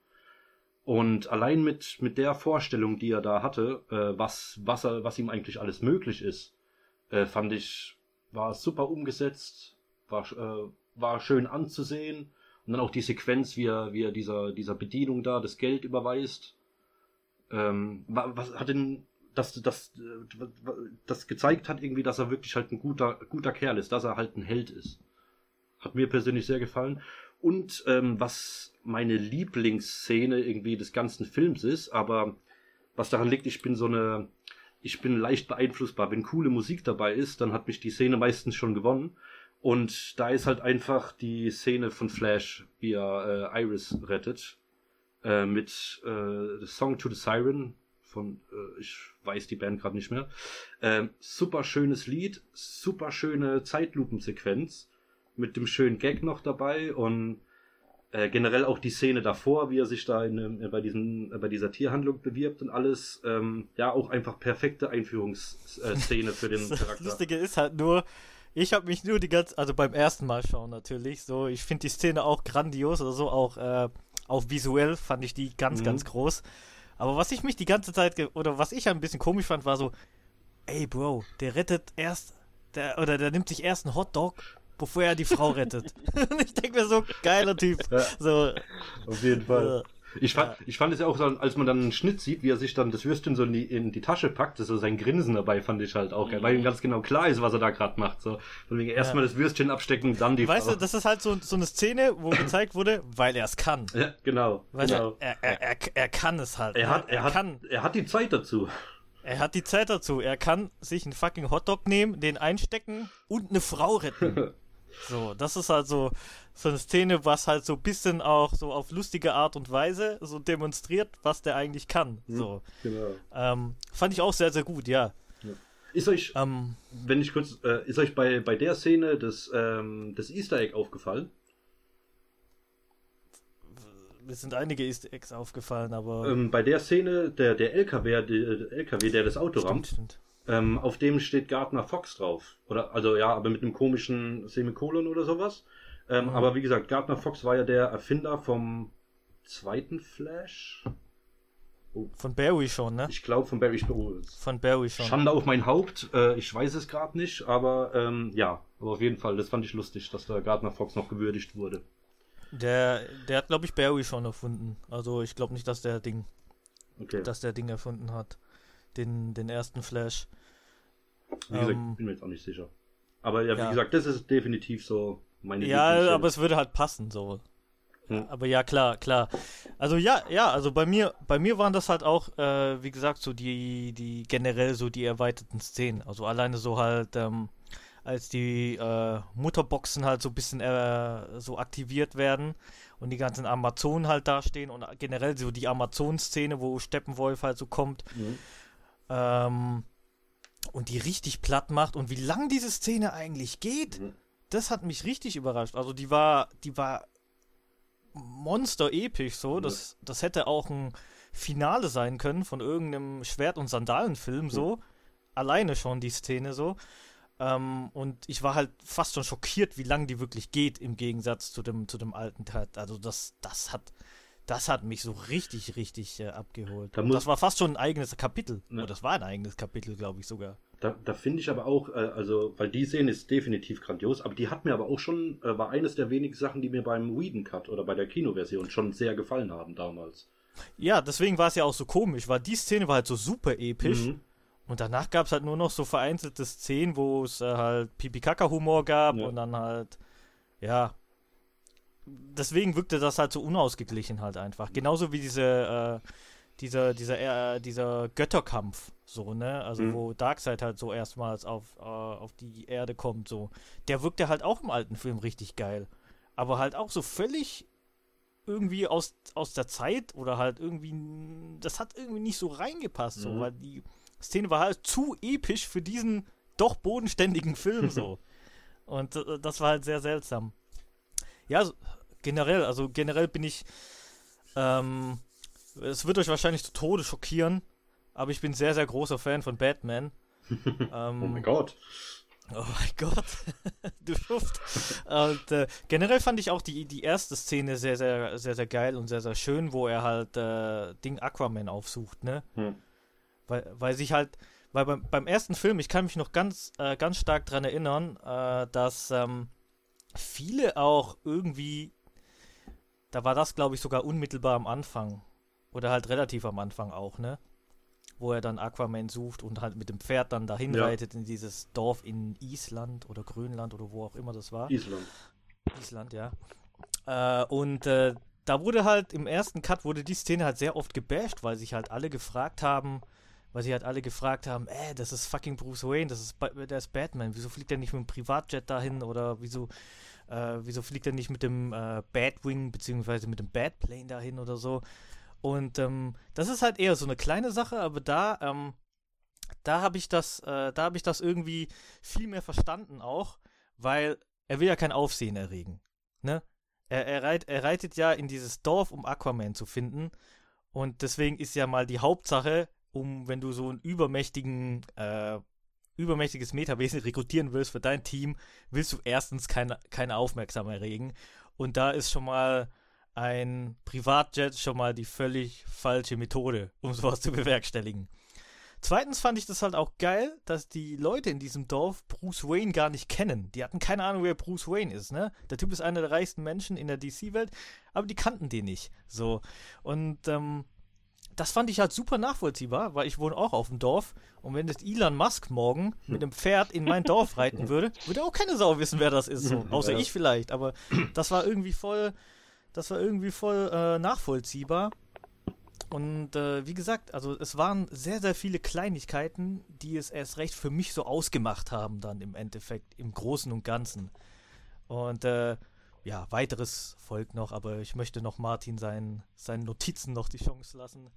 Und allein mit, mit der Vorstellung, die er da hatte, äh, was, was, er, was ihm eigentlich alles möglich ist, äh, fand ich, war super umgesetzt, war, äh, war schön anzusehen. Und dann auch die Sequenz, wie er, wie er dieser, dieser Bedienung da das Geld überweist. Ähm, was hat denn das, das, das gezeigt hat irgendwie, dass er wirklich halt ein guter, guter Kerl ist, dass er halt ein Held ist. Hat mir persönlich sehr gefallen. Und ähm, was meine Lieblingsszene irgendwie des ganzen Films ist, aber was daran liegt, ich bin so eine, ich bin leicht beeinflussbar. Wenn coole Musik dabei ist, dann hat mich die Szene meistens schon gewonnen. Und da ist halt einfach die Szene von Flash, wie er äh, Iris rettet, äh, mit äh, Song to the Siren von, äh, ich weiß die Band gerade nicht mehr. Äh, super schönes Lied, super schöne Zeitlupensequenz mit dem schönen Gag noch dabei und äh, generell auch die Szene davor, wie er sich da in, äh, bei, diesen, äh, bei dieser Tierhandlung bewirbt und alles. Ähm, ja, auch einfach perfekte Einführungsszene für den Charakter. Das Lustige ist halt nur, ich habe mich nur die ganze, also beim ersten Mal schauen natürlich, so, ich finde die Szene auch grandios oder so, auch, äh, auch visuell fand ich die ganz, mhm. ganz groß. Aber was ich mich die ganze Zeit, oder was ich ein bisschen komisch fand, war so, ey Bro, der rettet erst, der, oder der nimmt sich erst einen Hotdog, bevor er die Frau rettet. ich denke mir so, geiler Typ. Ja, so, auf jeden Fall. Ich fand, ja. ich fand es ja auch so, als man dann einen Schnitt sieht, wie er sich dann das Würstchen so in die, in die Tasche packt, so sein Grinsen dabei fand ich halt auch geil, mhm. weil ihm ganz genau klar ist, was er da gerade macht. So. Von wegen erstmal ja. das Würstchen abstecken, dann die Weißt Frau. du, das ist halt so, so eine Szene, wo gezeigt wurde, weil er es kann. Ja, genau. Weißt genau. Du, er, er, er, er kann es halt. Er, hat, er, er, hat, kann. er hat die Zeit dazu. Er hat die Zeit dazu. Er kann sich einen fucking Hotdog nehmen, den einstecken und eine Frau retten. So, das ist halt so, so eine Szene, was halt so ein bisschen auch so auf lustige Art und Weise so demonstriert, was der eigentlich kann. Mhm, so. Genau. Ähm, fand ich auch sehr, sehr gut, ja. ja. Ist euch, ähm, wenn ich kurz, äh, ist euch bei, bei der Szene das, ähm, das Easter Egg aufgefallen? Mir sind einige Easter Eggs aufgefallen, aber. Ähm, bei der Szene, der, der LKW, der, LKW, der das Auto stimmt, rammt, stimmt. Ähm, auf dem steht Gardner Fox drauf. Oder, also ja, aber mit einem komischen Semikolon oder sowas. Ähm, mhm. Aber wie gesagt, Gardner Fox war ja der Erfinder vom zweiten Flash. Oh. Von Barry schon, ne? Ich glaube von Barry. Oh, von Barry schon. Schande auf mein Haupt. Äh, ich weiß es gerade nicht, aber ähm, ja. Aber auf jeden Fall, das fand ich lustig, dass da Gardner Fox noch gewürdigt wurde. Der, der hat, glaube ich, Barry schon erfunden. Also ich glaube nicht, dass der Ding, okay. dass der Ding erfunden hat den, den ersten Flash. Wie gesagt, ähm, bin mir jetzt auch nicht sicher. Aber ja, wie ja. gesagt, das ist definitiv so meine Ja, aber es würde halt passen, so. Hm. Aber ja, klar, klar. Also ja, ja, also bei mir, bei mir waren das halt auch, äh, wie gesagt, so die, die generell so die erweiterten Szenen. Also alleine so halt, ähm, als die äh, Mutterboxen halt so ein bisschen äh, so aktiviert werden und die ganzen Amazonen halt dastehen und generell so die Amazon-Szene, wo Steppenwolf halt so kommt. Mhm. Ähm, und die richtig platt macht und wie lang diese Szene eigentlich geht, mhm. das hat mich richtig überrascht. Also die war, die war monster-episch so. Das, das hätte auch ein Finale sein können von irgendeinem Schwert- und Sandalenfilm so. Mhm. Alleine schon die Szene so. Ähm, und ich war halt fast schon schockiert, wie lang die wirklich geht im Gegensatz zu dem, zu dem alten Teil. Also das, das hat, das hat mich so richtig, richtig äh, abgeholt. Da das war fast schon ein eigenes Kapitel. Ne. das war ein eigenes Kapitel, glaube ich sogar. Da, da finde ich aber auch, äh, also, weil die Szene ist definitiv grandios, aber die hat mir aber auch schon, äh, war eines der wenigen Sachen, die mir beim Whedon Cut oder bei der Kinoversion schon sehr gefallen haben damals. Ja, deswegen war es ja auch so komisch, weil die Szene war halt so super episch. Mhm. Und danach gab es halt nur noch so vereinzelte Szenen, wo es äh, halt Pipi-Kaka-Humor gab ja. und dann halt, ja, deswegen wirkte das halt so unausgeglichen halt einfach. Genauso wie diese, äh, dieser, dieser, äh, dieser Götterkampf, so, ne? Also mhm. wo Darkseid halt so erstmals auf, äh, auf die Erde kommt, so. Der wirkte halt auch im alten Film richtig geil. Aber halt auch so völlig irgendwie aus, aus der Zeit oder halt irgendwie, das hat irgendwie nicht so reingepasst, so, mhm. weil die Szene war halt zu episch für diesen doch bodenständigen Film, so. Und äh, das war halt sehr seltsam. Ja, generell, also generell bin ich, ähm, es wird euch wahrscheinlich zu Tode schockieren, aber ich bin sehr, sehr großer Fan von Batman. ähm, oh mein Gott. Oh mein Gott, du Schuft. und äh, generell fand ich auch die, die erste Szene sehr, sehr, sehr, sehr geil und sehr, sehr schön, wo er halt äh, Ding Aquaman aufsucht, ne? Hm. Weil, weil sich halt, weil beim, beim ersten Film, ich kann mich noch ganz, äh, ganz stark daran erinnern, äh, dass ähm, viele auch irgendwie, da war das glaube ich sogar unmittelbar am Anfang oder halt relativ am Anfang auch, ne? Wo er dann Aquaman sucht und halt mit dem Pferd dann dahin ja. reitet in dieses Dorf in Island oder Grönland oder wo auch immer das war. Island. Island, ja. Äh, und äh, da wurde halt im ersten Cut wurde die Szene halt sehr oft gebasht, weil sich halt alle gefragt haben, weil sie halt alle gefragt haben, äh, das ist fucking Bruce Wayne, das ist, der ist Batman, wieso fliegt er nicht mit dem Privatjet dahin oder wieso, äh, wieso fliegt er nicht mit dem äh, Batwing beziehungsweise mit dem Batplane dahin oder so. Und ähm, das ist halt eher so eine kleine Sache, aber da, ähm, da habe ich das, äh, da habe ich das irgendwie viel mehr verstanden auch, weil er will ja kein Aufsehen erregen, ne? Er, er, reit, er reitet ja in dieses Dorf, um Aquaman zu finden. Und deswegen ist ja mal die Hauptsache, um, wenn du so einen übermächtigen äh, übermächtiges Metawesen rekrutieren willst für dein Team, willst du erstens keine, keine Aufmerksamkeit erregen. Und da ist schon mal ein Privatjet schon mal die völlig falsche Methode, um sowas zu bewerkstelligen. Zweitens fand ich das halt auch geil, dass die Leute in diesem Dorf Bruce Wayne gar nicht kennen. Die hatten keine Ahnung, wer Bruce Wayne ist, ne? Der Typ ist einer der reichsten Menschen in der DC-Welt, aber die kannten den nicht. So. Und ähm, das fand ich halt super nachvollziehbar, weil ich wohne auch auf dem Dorf. Und wenn jetzt Elon Musk morgen mit einem Pferd in mein Dorf reiten würde, würde auch keine Sau wissen, wer das ist. So. Außer ja. ich vielleicht. Aber das war irgendwie voll, das war irgendwie voll äh, nachvollziehbar. Und äh, wie gesagt, also es waren sehr, sehr viele Kleinigkeiten, die es erst recht für mich so ausgemacht haben, dann im Endeffekt, im Großen und Ganzen. Und äh, ja, weiteres folgt noch, aber ich möchte noch Martin seinen, seinen Notizen noch die Chance lassen,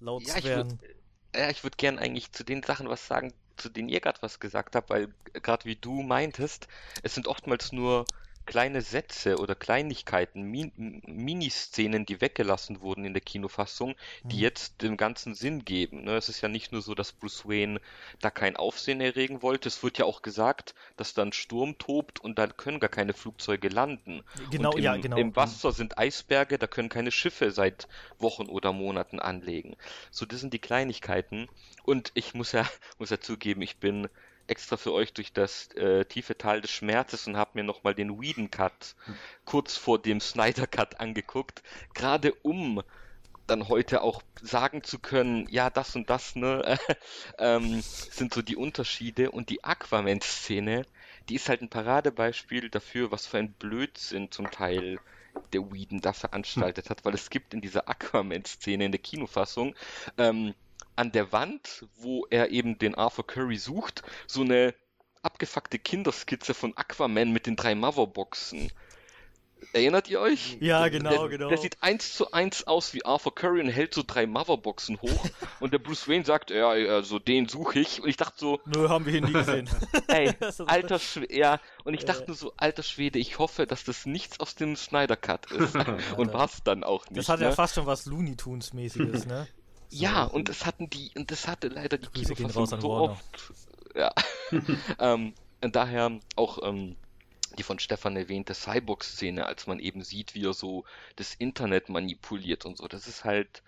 laut ja, zu werden. Ich würd, ja, ich würde gern eigentlich zu den Sachen was sagen, zu denen ihr gerade was gesagt habt, weil gerade wie du meintest, es sind oftmals nur kleine Sätze oder Kleinigkeiten, Min Miniszenen, die weggelassen wurden in der Kinofassung, die mhm. jetzt dem Ganzen Sinn geben. Ne? Es ist ja nicht nur so, dass Bruce Wayne da kein Aufsehen erregen wollte. Es wird ja auch gesagt, dass da ein Sturm tobt und da können gar keine Flugzeuge landen. Genau, im, ja, genau. Im Wasser sind Eisberge, da können keine Schiffe seit Wochen oder Monaten anlegen. So, das sind die Kleinigkeiten. Und ich muss ja, muss ja zugeben, ich bin extra für euch durch das äh, tiefe Tal des Schmerzes und habe mir nochmal den Whedon Cut kurz vor dem Snyder Cut angeguckt, gerade um dann heute auch sagen zu können, ja, das und das, ne, ähm, sind so die Unterschiede. Und die Aquaman-Szene, die ist halt ein Paradebeispiel dafür, was für ein Blödsinn zum Teil der Whedon da veranstaltet hat, weil es gibt in dieser Aquaman-Szene in der Kinofassung ähm, an der Wand, wo er eben den Arthur Curry sucht, so eine abgefuckte Kinderskizze von Aquaman mit den drei Motherboxen. Erinnert ihr euch? Ja, genau, der, genau. Der sieht eins zu eins aus wie Arthur Curry und hält so drei Motherboxen hoch. und der Bruce Wayne sagt, ja, also den suche ich. Und ich dachte so. Nö, haben wir hier nie gesehen. Ey, alter Schwede. Ja, und ich dachte nur so, alter Schwede, ich hoffe, dass das nichts aus dem Snyder Cut ist. und war es dann auch nicht. Das hat ne? ja fast schon was Looney Tunes-mäßiges, ne? Ja, und das hatten die, und das hatte leider die Kinofassung so oft. Ja. ähm, und daher auch ähm, die von Stefan erwähnte Cyborg-Szene, als man eben sieht, wie er so das Internet manipuliert und so. Das ist halt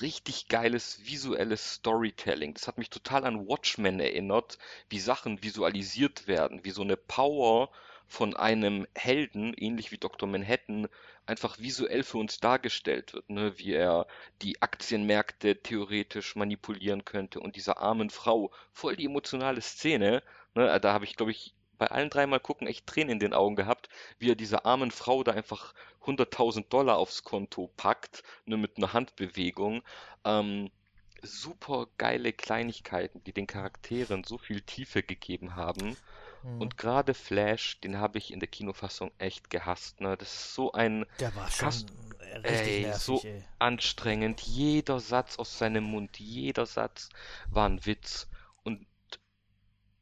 richtig geiles visuelles Storytelling. Das hat mich total an Watchmen erinnert, wie Sachen visualisiert werden, wie so eine Power von einem Helden, ähnlich wie Dr. Manhattan, einfach visuell für uns dargestellt wird, ne? wie er die Aktienmärkte theoretisch manipulieren könnte und dieser armen Frau, voll die emotionale Szene, ne? da habe ich, glaube ich, bei allen dreimal gucken echt Tränen in den Augen gehabt, wie er dieser armen Frau da einfach 100.000 Dollar aufs Konto packt, ne, mit einer Handbewegung. Ähm, super geile Kleinigkeiten, die den Charakteren so viel Tiefe gegeben haben. Mhm. Und gerade Flash, den habe ich in der Kinofassung echt gehasst. Ne? Das ist so ein. Der war schon Kast ey, nervig, so ey. anstrengend. Jeder Satz aus seinem Mund, jeder Satz war ein Witz. Und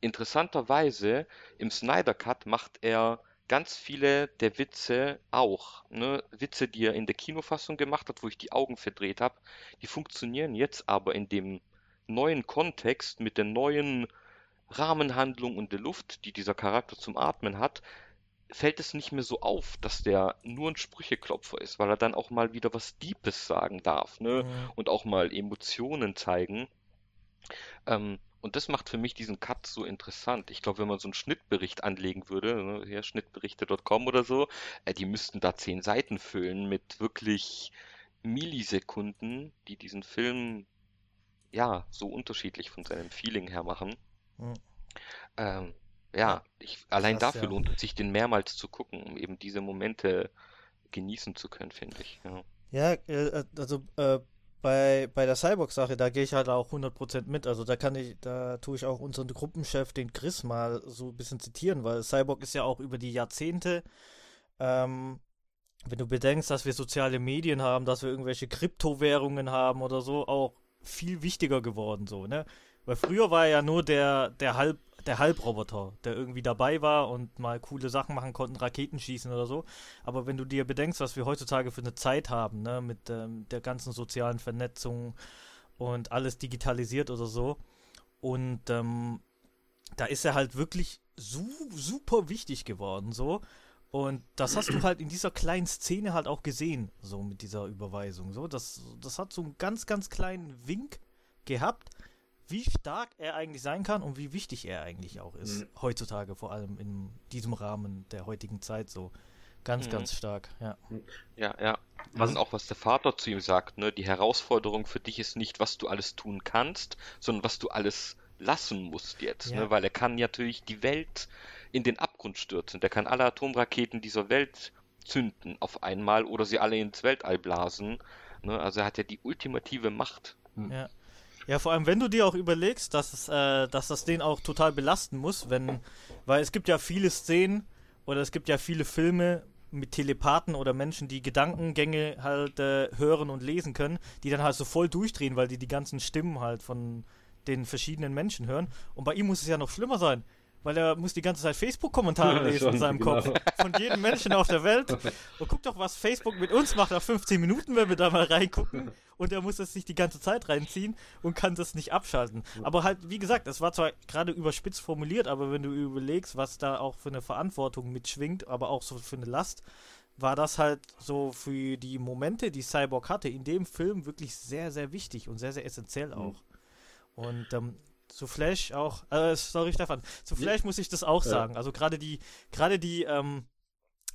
interessanterweise, im Snyder Cut macht er ganz viele der Witze auch. Ne? Witze, die er in der Kinofassung gemacht hat, wo ich die Augen verdreht habe, die funktionieren jetzt aber in dem neuen Kontext mit der neuen Rahmenhandlung und der Luft, die dieser Charakter zum Atmen hat, fällt es nicht mehr so auf, dass der nur ein Sprücheklopfer ist, weil er dann auch mal wieder was Deepes sagen darf, ne? Mhm. Und auch mal Emotionen zeigen. Ähm, und das macht für mich diesen Cut so interessant. Ich glaube, wenn man so einen Schnittbericht anlegen würde, ne, hier schnittberichte.com oder so, äh, die müssten da zehn Seiten füllen mit wirklich Millisekunden, die diesen Film ja so unterschiedlich von seinem Feeling her machen. Mhm. Ähm, ja, ich, allein Krass, dafür ja. lohnt es sich, den mehrmals zu gucken, um eben diese Momente genießen zu können, finde ich. Ja, ja äh, also äh, bei, bei der Cyborg-Sache, da gehe ich halt auch 100% mit. Also da kann ich, da tue ich auch unseren Gruppenchef, den Chris, mal so ein bisschen zitieren, weil Cyborg ist ja auch über die Jahrzehnte, ähm, wenn du bedenkst, dass wir soziale Medien haben, dass wir irgendwelche Kryptowährungen haben oder so, auch viel wichtiger geworden, so, ne? Weil früher war er ja nur der, der Halb, der Halbroboter, der irgendwie dabei war und mal coole Sachen machen konnte, Raketen schießen oder so. Aber wenn du dir bedenkst, was wir heutzutage für eine Zeit haben, ne, mit ähm, der ganzen sozialen Vernetzung und alles digitalisiert oder so, und ähm, da ist er halt wirklich su super wichtig geworden, so. Und das hast du halt in dieser kleinen Szene halt auch gesehen, so mit dieser Überweisung. So, das, das hat so einen ganz, ganz kleinen Wink gehabt, wie stark er eigentlich sein kann und wie wichtig er eigentlich auch ist. Mhm. Heutzutage, vor allem in diesem Rahmen der heutigen Zeit so. Ganz, mhm. ganz stark, ja. Ja, ja. Was mhm. auch, was der Vater zu ihm sagt, ne? Die Herausforderung für dich ist nicht, was du alles tun kannst, sondern was du alles lassen musst jetzt, ne? ja. ne? Weil er kann natürlich die Welt in den Abgrund stürzen. Der kann alle Atomraketen dieser Welt zünden auf einmal oder sie alle ins Weltall blasen. Ne? Also er hat ja die ultimative Macht. Ja. Ja, vor allem, wenn du dir auch überlegst, dass, es, äh, dass das den auch total belasten muss, wenn, weil es gibt ja viele Szenen oder es gibt ja viele Filme mit Telepathen oder Menschen, die Gedankengänge halt äh, hören und lesen können, die dann halt so voll durchdrehen, weil die die ganzen Stimmen halt von den verschiedenen Menschen hören. Und bei ihm muss es ja noch schlimmer sein weil er muss die ganze Zeit Facebook-Kommentare lesen schon, in seinem genau. Kopf. Von jedem Menschen auf der Welt. Und guck doch, was Facebook mit uns macht nach 15 Minuten, wenn wir da mal reingucken. Und er muss es sich die ganze Zeit reinziehen und kann das nicht abschalten. Aber halt, wie gesagt, es war zwar gerade überspitzt formuliert, aber wenn du überlegst, was da auch für eine Verantwortung mitschwingt, aber auch so für eine Last, war das halt so für die Momente, die Cyborg hatte, in dem Film wirklich sehr, sehr wichtig und sehr, sehr essentiell auch. Und ähm, zu Flash auch, äh, sorry Stefan, zu Flash muss ich das auch sagen. Also gerade die, gerade die, ähm,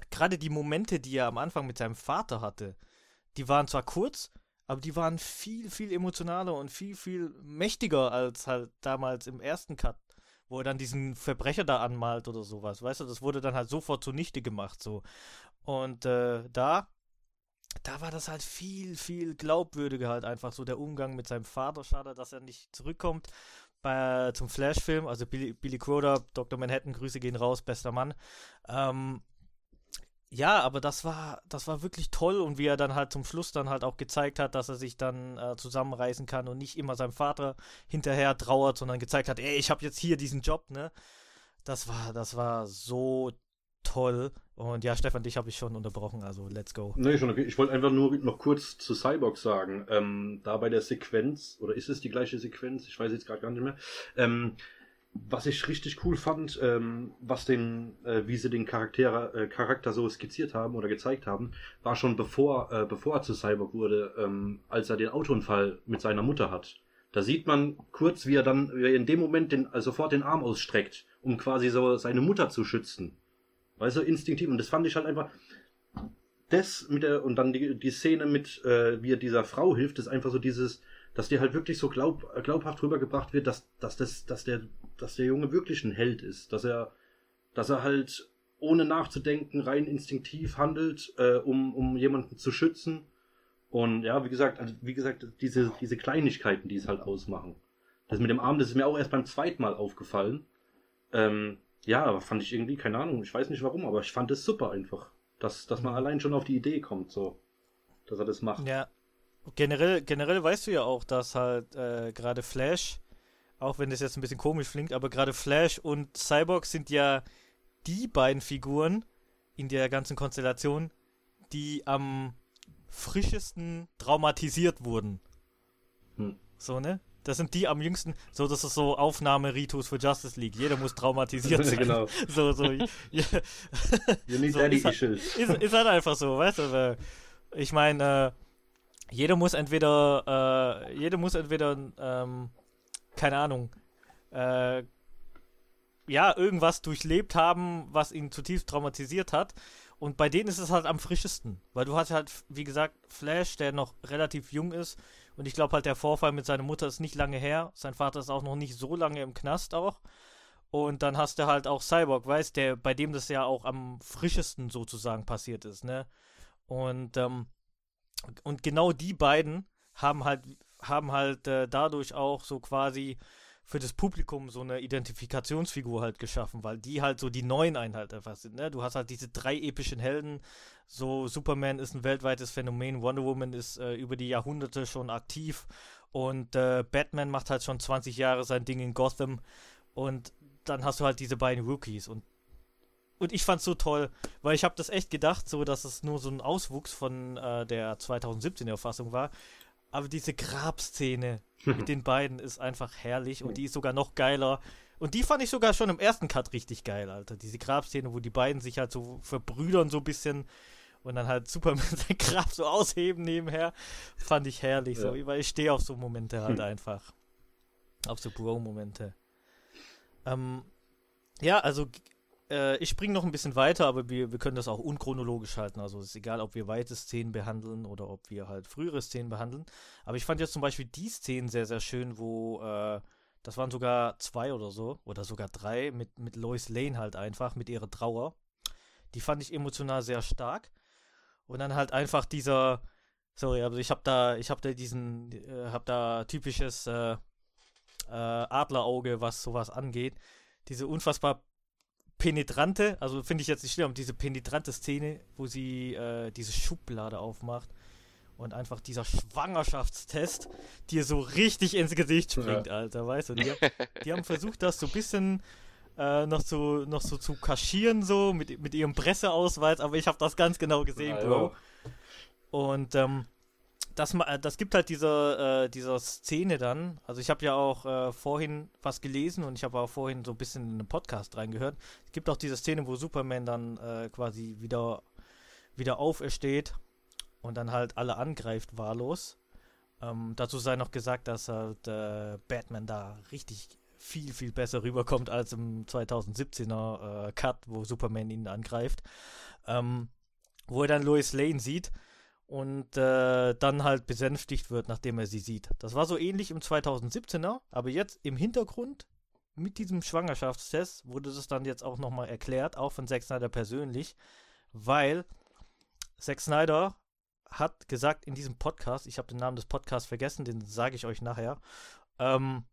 gerade die Momente, die er am Anfang mit seinem Vater hatte, die waren zwar kurz, aber die waren viel, viel emotionaler und viel, viel mächtiger als halt damals im ersten Cut, wo er dann diesen Verbrecher da anmalt oder sowas. Weißt du, das wurde dann halt sofort zunichte gemacht, so. Und äh, da, da war das halt viel, viel glaubwürdiger halt einfach so der Umgang mit seinem Vater. Schade, dass er nicht zurückkommt bei, zum Flash-Film, also Billy, Billy Croder, Dr. Manhattan, Grüße gehen raus, bester Mann. Ähm, ja, aber das war, das war wirklich toll und wie er dann halt zum Schluss dann halt auch gezeigt hat, dass er sich dann äh, zusammenreißen kann und nicht immer seinem Vater hinterher trauert, sondern gezeigt hat, ey, ich habe jetzt hier diesen Job, ne? Das war, das war so toll. Und ja, Stefan, dich habe ich schon unterbrochen, also let's go. Nee, schon okay. Ich wollte einfach nur noch kurz zu Cyborg sagen. Ähm, da bei der Sequenz, oder ist es die gleiche Sequenz? Ich weiß jetzt gerade gar nicht mehr. Ähm, was ich richtig cool fand, ähm, was den, äh, wie sie den Charakter, äh, Charakter so skizziert haben oder gezeigt haben, war schon bevor, äh, bevor er zu Cyborg wurde, ähm, als er den Autounfall mit seiner Mutter hat. Da sieht man kurz, wie er dann wie er in dem Moment den, also sofort den Arm ausstreckt, um quasi so seine Mutter zu schützen. Weißt du, instinktiv. Und das fand ich halt einfach. Das mit der, und dann die, die Szene mit, äh, wie er dieser Frau hilft, ist einfach so dieses, dass dir halt wirklich so glaub, glaubhaft rübergebracht wird, dass, dass, das, dass, der, dass der Junge wirklich ein Held ist. Dass er, dass er halt ohne nachzudenken rein instinktiv handelt, äh, um, um jemanden zu schützen. Und ja, wie gesagt, also wie gesagt, diese, diese Kleinigkeiten, die es halt ausmachen. Das mit dem Arm, das ist mir auch erst beim zweiten Mal aufgefallen. Ähm, ja, aber fand ich irgendwie, keine Ahnung, ich weiß nicht warum, aber ich fand es super einfach. Dass, dass man allein schon auf die Idee kommt, so. Dass er das macht. Ja. Generell, generell weißt du ja auch, dass halt äh, gerade Flash, auch wenn das jetzt ein bisschen komisch klingt, aber gerade Flash und Cyborg sind ja die beiden Figuren in der ganzen Konstellation, die am frischesten traumatisiert wurden. Hm. So, ne? Das sind die am jüngsten, so das ist so Aufnahmeritus für Justice League. Jeder muss traumatisiert sein. genau. So, so. You need so, daddy ist, halt, ist, ist, halt einfach so, weißt du? Ich meine, äh, jeder muss entweder, äh, jeder muss entweder, ähm, keine Ahnung, äh, ja, irgendwas durchlebt haben, was ihn zutiefst traumatisiert hat. Und bei denen ist es halt am frischesten. Weil du hast halt, wie gesagt, Flash, der noch relativ jung ist und ich glaube halt, der Vorfall mit seiner Mutter ist nicht lange her. Sein Vater ist auch noch nicht so lange im Knast auch. Und dann hast du halt auch Cyborg, weißt der, bei dem das ja auch am frischesten sozusagen passiert ist, ne? Und, ähm, und genau die beiden haben halt, haben halt äh, dadurch auch so quasi für das Publikum so eine Identifikationsfigur halt geschaffen, weil die halt so die neuen Einheit einfach sind. Ne? Du hast halt diese drei epischen Helden. So Superman ist ein weltweites Phänomen, Wonder Woman ist äh, über die Jahrhunderte schon aktiv und äh, Batman macht halt schon 20 Jahre sein Ding in Gotham und dann hast du halt diese beiden Rookies und und ich fand's so toll, weil ich habe das echt gedacht, so dass es nur so ein Auswuchs von äh, der 2017er Fassung war. Aber diese Grabszene mit den beiden ist einfach herrlich und die ist sogar noch geiler, Und die fand ich sogar schon im ersten Cut richtig geil, Alter. Diese Grabszene, wo die beiden sich halt so verbrüdern so ein bisschen und dann halt Superman sein Grab so ausheben nebenher. Fand ich herrlich, ja. so, weil ich stehe auf so Momente halt hm. einfach. Auf so Bro-Momente. Ähm, ja, also äh, ich springe noch ein bisschen weiter, aber wir, wir können das auch unchronologisch halten. Also es ist egal, ob wir weite Szenen behandeln oder ob wir halt frühere Szenen behandeln. Aber ich fand jetzt zum Beispiel die Szenen sehr, sehr schön, wo äh, das waren sogar zwei oder so, oder sogar drei, mit, mit Lois Lane halt einfach, mit ihrer Trauer. Die fand ich emotional sehr stark. Und dann halt einfach dieser, sorry, also ich habe da, ich habe da diesen, äh, habe da typisches äh, äh, Adlerauge, was sowas angeht. Diese unfassbar penetrante, also finde ich jetzt nicht schlimm, diese penetrante Szene, wo sie äh, diese Schublade aufmacht und einfach dieser Schwangerschaftstest dir so richtig ins Gesicht springt, ja. Alter, weißt du? Die, die, haben versucht, das so ein bisschen äh, noch so noch so zu kaschieren, so mit, mit ihrem Presseausweis, aber ich habe das ganz genau gesehen, ja, Bro. Und ähm, das, äh, das gibt halt diese, äh, diese Szene dann. Also ich habe ja auch äh, vorhin was gelesen und ich habe auch vorhin so ein bisschen in einen Podcast reingehört. Es gibt auch diese Szene, wo Superman dann äh, quasi wieder, wieder aufersteht und dann halt alle angreift, wahllos. Ähm, dazu sei noch gesagt, dass halt äh, Batman da richtig viel, viel besser rüberkommt als im 2017er äh, Cut, wo Superman ihn angreift. Ähm, wo er dann Lois Lane sieht und äh, dann halt besänftigt wird, nachdem er sie sieht. Das war so ähnlich im 2017er, aber jetzt im Hintergrund mit diesem Schwangerschaftstest wurde das dann jetzt auch nochmal erklärt, auch von Zack Snyder persönlich, weil Zack Snyder hat gesagt in diesem Podcast, ich habe den Namen des Podcasts vergessen, den sage ich euch nachher, ähm,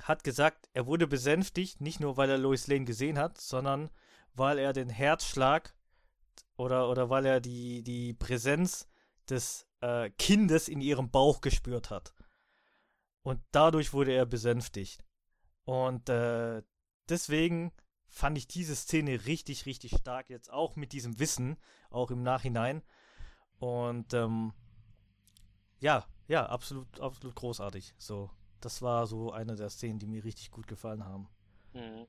hat gesagt, er wurde besänftigt, nicht nur weil er Lois Lane gesehen hat, sondern weil er den Herzschlag oder, oder weil er die, die Präsenz des äh, Kindes in ihrem Bauch gespürt hat. Und dadurch wurde er besänftigt. Und äh, deswegen fand ich diese Szene richtig, richtig stark jetzt auch mit diesem Wissen, auch im Nachhinein. Und ähm, ja, ja, absolut, absolut großartig. So, das war so eine der Szenen, die mir richtig gut gefallen haben. Mhm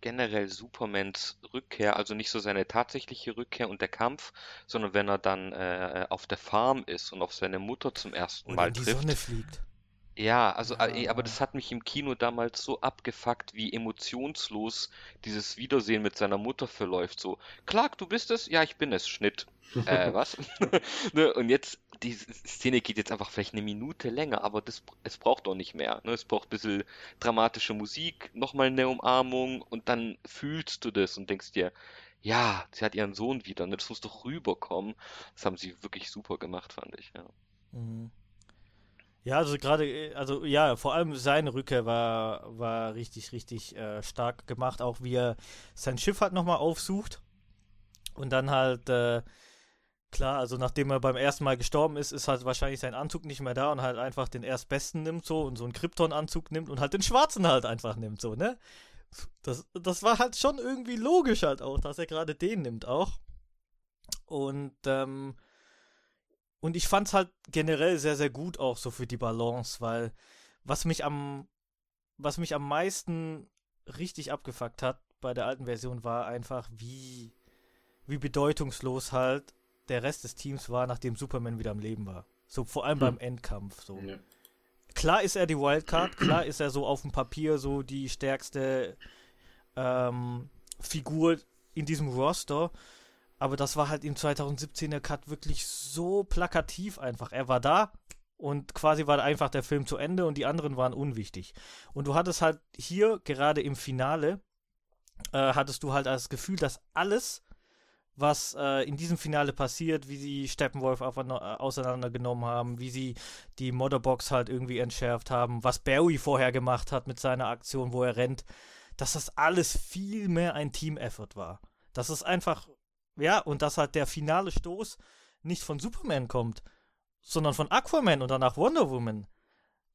generell Supermans Rückkehr, also nicht so seine tatsächliche Rückkehr und der Kampf, sondern wenn er dann äh, auf der Farm ist und auf seine Mutter zum ersten Mal in die trifft. Sonne fliegt. Ja, also, äh, aber das hat mich im Kino damals so abgefuckt, wie emotionslos dieses Wiedersehen mit seiner Mutter verläuft. So, Clark, du bist es? Ja, ich bin es. Schnitt. äh, was? ne? Und jetzt, die Szene geht jetzt einfach vielleicht eine Minute länger, aber das, es braucht doch nicht mehr. Ne? Es braucht ein bisschen dramatische Musik, nochmal eine Umarmung und dann fühlst du das und denkst dir, ja, sie hat ihren Sohn wieder, ne? das muss doch rüberkommen. Das haben sie wirklich super gemacht, fand ich. Ja. Mhm. Ja, also gerade, also ja, vor allem seine Rückkehr war, war richtig, richtig äh, stark gemacht, auch wie er sein Schiff halt nochmal aufsucht und dann halt, äh, klar, also nachdem er beim ersten Mal gestorben ist, ist halt wahrscheinlich sein Anzug nicht mehr da und halt einfach den erstbesten nimmt so und so einen Krypton-Anzug nimmt und halt den schwarzen halt einfach nimmt so, ne? Das, das war halt schon irgendwie logisch halt auch, dass er gerade den nimmt auch. Und, ähm, und ich fand es halt generell sehr, sehr gut auch so für die Balance, weil was mich am, was mich am meisten richtig abgefuckt hat bei der alten Version war einfach, wie, wie bedeutungslos halt der Rest des Teams war, nachdem Superman wieder am Leben war. So vor allem hm. beim Endkampf. So. Ja. Klar ist er die Wildcard, klar ist er so auf dem Papier so die stärkste ähm, Figur in diesem Roster. Aber das war halt im 2017er Cut wirklich so plakativ einfach. Er war da und quasi war einfach der Film zu Ende und die anderen waren unwichtig. Und du hattest halt hier, gerade im Finale, äh, hattest du halt das Gefühl, dass alles, was äh, in diesem Finale passiert, wie sie Steppenwolf äh, auseinandergenommen haben, wie sie die Motherbox halt irgendwie entschärft haben, was Barry vorher gemacht hat mit seiner Aktion, wo er rennt, dass das alles viel mehr ein Team-Effort war. Dass es einfach ja, und dass halt der finale Stoß nicht von Superman kommt, sondern von Aquaman und danach Wonder Woman,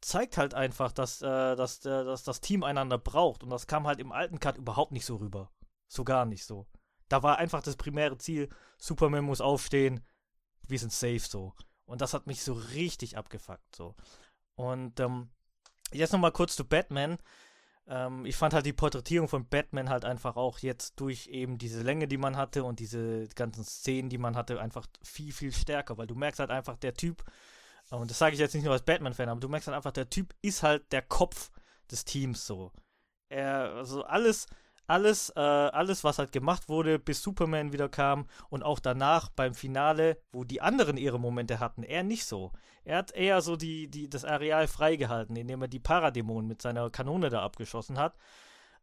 zeigt halt einfach, dass, äh, dass, äh, dass das Team einander braucht. Und das kam halt im alten Cut überhaupt nicht so rüber. So gar nicht so. Da war einfach das primäre Ziel, Superman muss aufstehen, wir sind safe so. Und das hat mich so richtig abgefuckt so. Und ähm, jetzt nochmal kurz zu Batman. Ähm, ich fand halt die Porträtierung von Batman halt einfach auch jetzt durch eben diese Länge, die man hatte und diese ganzen Szenen, die man hatte, einfach viel, viel stärker, weil du merkst halt einfach, der Typ, und das sage ich jetzt nicht nur als Batman-Fan, aber du merkst halt einfach, der Typ ist halt der Kopf des Teams so. Er, also alles, alles, äh, alles, was halt gemacht wurde, bis Superman wieder kam und auch danach beim Finale, wo die anderen ihre Momente hatten, er nicht so. Er hat eher so die, die, das Areal freigehalten, indem er die Paradämonen mit seiner Kanone da abgeschossen hat.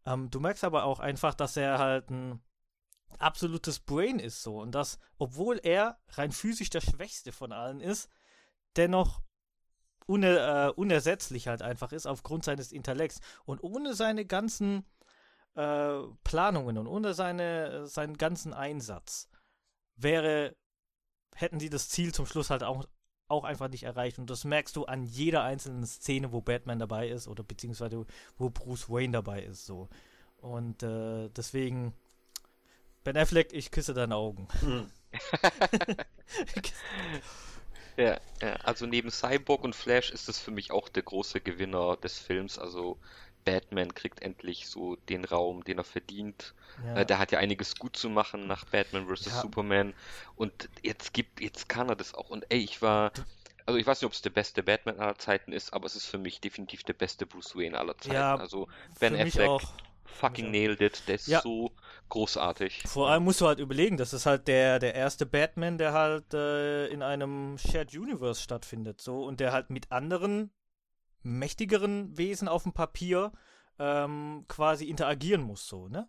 Ähm, du merkst aber auch einfach, dass er halt ein absolutes Brain ist so und dass, obwohl er rein physisch der Schwächste von allen ist, dennoch uner, äh, unersetzlich halt einfach ist aufgrund seines Intellekts und ohne seine ganzen äh, Planungen und ohne seine, seinen ganzen Einsatz wäre, hätten sie das Ziel zum Schluss halt auch, auch einfach nicht erreicht. Und das merkst du an jeder einzelnen Szene, wo Batman dabei ist oder beziehungsweise wo Bruce Wayne dabei ist. So. Und äh, deswegen, Ben Affleck, ich küsse deine Augen. Ja, ja, also neben Cyborg und Flash ist es für mich auch der große Gewinner des Films. Also Batman kriegt endlich so den Raum, den er verdient. Ja. Äh, der hat ja einiges gut zu machen nach Batman vs. Ja. Superman. Und jetzt gibt, jetzt kann er das auch. Und ey, ich war. Also ich weiß nicht, ob es der beste Batman aller Zeiten ist, aber es ist für mich definitiv der beste Bruce Wayne aller Zeiten. Ja, also Ben Affleck fucking nailed it. Der ist ja. so großartig. Vor allem musst du halt überlegen, das ist halt der, der erste Batman, der halt äh, in einem Shared Universe stattfindet. So, und der halt mit anderen mächtigeren Wesen auf dem Papier ähm, quasi interagieren muss, so, ne?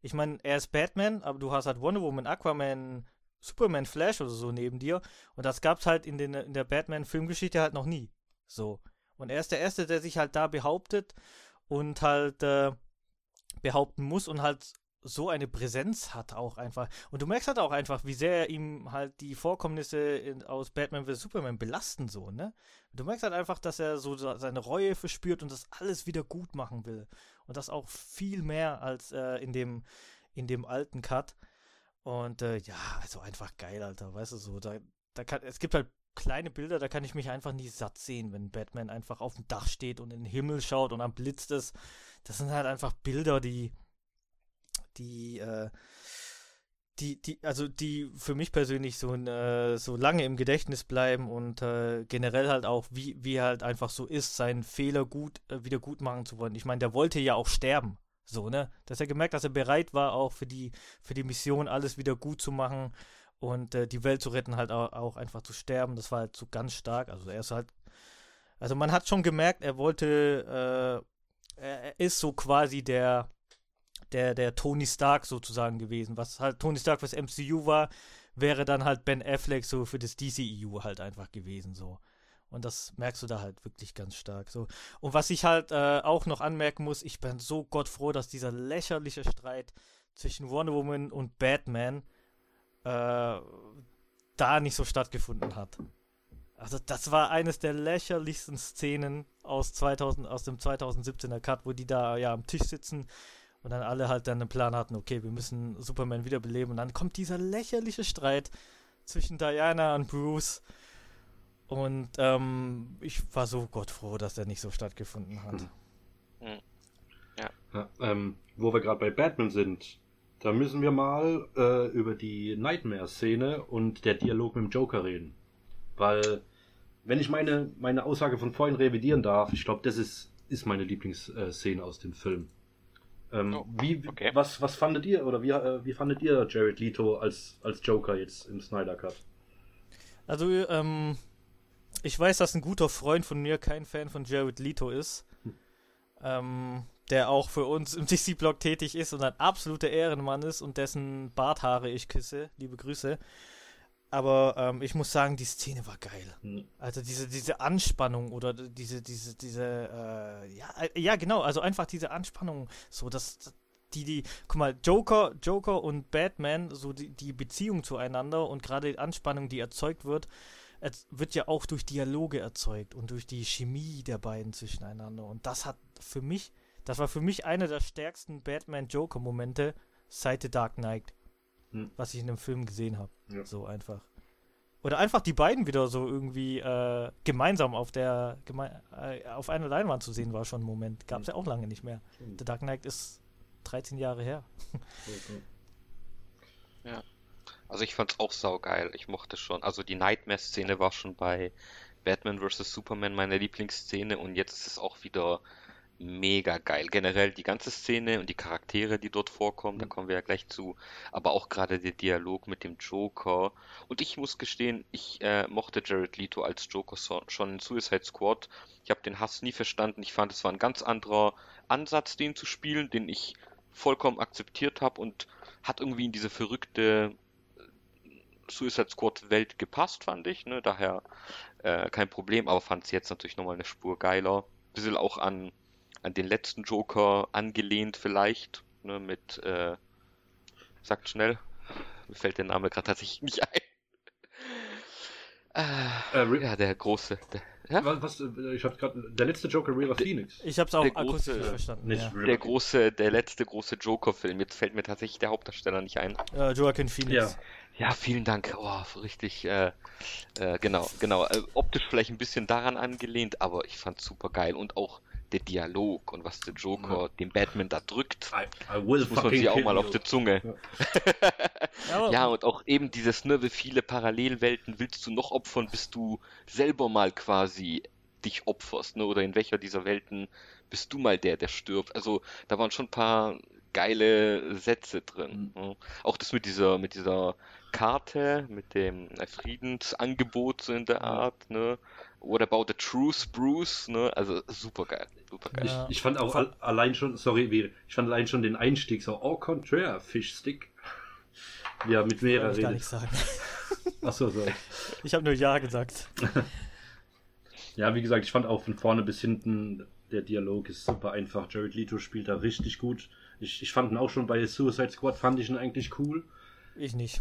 Ich meine, er ist Batman, aber du hast halt Wonder Woman, Aquaman, Superman, Flash oder so neben dir. Und das gab's halt in, den, in der Batman-Filmgeschichte halt noch nie. So. Und er ist der Erste, der sich halt da behauptet und halt äh, behaupten muss und halt so eine Präsenz hat auch einfach. Und du merkst halt auch einfach, wie sehr ihm halt die Vorkommnisse in, aus Batman vs. Superman belasten so, ne? Du merkst halt einfach, dass er so seine Reue verspürt und das alles wieder gut machen will. Und das auch viel mehr als äh, in dem in dem alten Cut. Und äh, ja, also einfach geil, Alter, weißt du so, da, da kann, es gibt halt kleine Bilder, da kann ich mich einfach nie satt sehen, wenn Batman einfach auf dem Dach steht und in den Himmel schaut und am Blitz das. Das sind halt einfach Bilder, die, die, äh, die, die, also die für mich persönlich so, äh, so lange im Gedächtnis bleiben und äh, generell halt auch, wie, wie er halt einfach so ist, seinen Fehler gut, äh, wieder gut machen zu wollen. Ich meine, der wollte ja auch sterben. So, ne? Dass er gemerkt, dass er bereit war, auch für die, für die Mission alles wieder gut zu machen und äh, die Welt zu retten, halt auch, auch, einfach zu sterben. Das war halt so ganz stark. Also er ist halt. Also man hat schon gemerkt, er wollte, äh, er ist so quasi der, der, der Tony Stark sozusagen gewesen. Was halt Tony Stark fürs MCU war, wäre dann halt Ben Affleck so für das DCEU halt einfach gewesen so. Und das merkst du da halt wirklich ganz stark so. Und was ich halt äh, auch noch anmerken muss, ich bin so gottfroh, dass dieser lächerliche Streit zwischen Wonder Woman und Batman äh, da nicht so stattgefunden hat. Also das war eines der lächerlichsten Szenen aus 2000 aus dem 2017er Cut, wo die da ja am Tisch sitzen und dann alle halt dann einen Plan hatten, okay, wir müssen Superman wiederbeleben. Und dann kommt dieser lächerliche Streit zwischen Diana und Bruce. Und ähm, ich war so gottfroh, dass der nicht so stattgefunden hat. Mhm. Ja. ja ähm, wo wir gerade bei Batman sind, da müssen wir mal äh, über die Nightmare-Szene und der Dialog mit dem Joker reden. Weil, wenn ich meine, meine Aussage von vorhin revidieren darf, ich glaube, das ist, ist meine Lieblingsszene aus dem Film. Ähm, oh, wie, okay. was, was fandet ihr oder wie, äh, wie fandet ihr Jared Leto als, als Joker jetzt im Snyder Cut? Also, ähm, ich weiß, dass ein guter Freund von mir kein Fan von Jared Leto ist. Hm. Ähm, der auch für uns im DC-Blog tätig ist und ein absoluter Ehrenmann ist und dessen Barthaare ich küsse. Liebe Grüße. Aber ähm, ich muss sagen, die Szene war geil. Mhm. Also diese, diese Anspannung oder diese, diese, diese, äh, ja, äh, ja, genau, also einfach diese Anspannung, so dass die, die, guck mal, Joker, Joker und Batman, so die, die Beziehung zueinander und gerade die Anspannung, die erzeugt wird, wird ja auch durch Dialoge erzeugt und durch die Chemie der beiden zwischeneinander. Und das hat für mich, das war für mich einer der stärksten Batman-Joker-Momente seit The Dark Knight hm. was ich in dem Film gesehen habe. Ja. So einfach. oder einfach die beiden wieder so irgendwie äh, gemeinsam auf der geme äh, auf einer Leinwand zu sehen war schon ein Moment. Gab es ja auch lange nicht mehr. The Dark Knight ist 13 Jahre her. Ja. Also ich fand's auch saugeil. Ich mochte schon. Also die Nightmare-Szene war schon bei Batman vs. Superman meine Lieblingsszene und jetzt ist es auch wieder mega geil. Generell die ganze Szene und die Charaktere, die dort vorkommen, da kommen wir ja gleich zu, aber auch gerade der Dialog mit dem Joker. Und ich muss gestehen, ich äh, mochte Jared Leto als Joker so, schon in Suicide Squad. Ich habe den Hass nie verstanden. Ich fand, es war ein ganz anderer Ansatz, den zu spielen, den ich vollkommen akzeptiert habe und hat irgendwie in diese verrückte Suicide Squad Welt gepasst, fand ich. Ne? Daher äh, kein Problem, aber fand es jetzt natürlich nochmal eine Spur geiler. Bisschen auch an an den letzten Joker angelehnt vielleicht, ne, mit, äh, sagt schnell, mir fällt der Name gerade tatsächlich nicht ein. Äh, äh, ja, der große. Der, ja? Was, äh, ich habe gerade der letzte Joker River Phoenix. Ich habe es auch akustisch große, verstanden. Ja. Der große, der letzte große Joker-Film. Jetzt fällt mir tatsächlich der Hauptdarsteller nicht ein. Uh, Joaquin Phoenix. Ja. ja, vielen Dank. Oh, richtig. Äh, äh, genau, genau. Äh, optisch vielleicht ein bisschen daran angelehnt, aber ich fand super geil und auch der Dialog und was der Joker ja. dem Batman da drückt, I, I muss man sich auch mal auf die Zunge. Ja. ja. und auch eben dieses, ne, wie viele Parallelwelten willst du noch opfern, bis du selber mal quasi dich opferst, ne, oder in welcher dieser Welten bist du mal der, der stirbt. Also da waren schon ein paar geile Sätze drin. Mhm. Ne? Auch das mit dieser, mit dieser Karte, mit dem Friedensangebot so in der Art, ne? What about the truth, Bruce, ne? Also super geil, super geil. Ich, ich fand auch al allein schon, sorry, ich fand allein schon den Einstieg so, oh contraire, Fischstick. Ja, mit mehreren. Ich gar nicht sagen. Achso, so. Ich habe nur Ja gesagt. ja, wie gesagt, ich fand auch von vorne bis hinten, der Dialog ist super einfach. Jared Leto spielt da richtig gut. Ich, ich fand ihn auch schon bei Suicide Squad, fand ich ihn eigentlich cool. Ich nicht.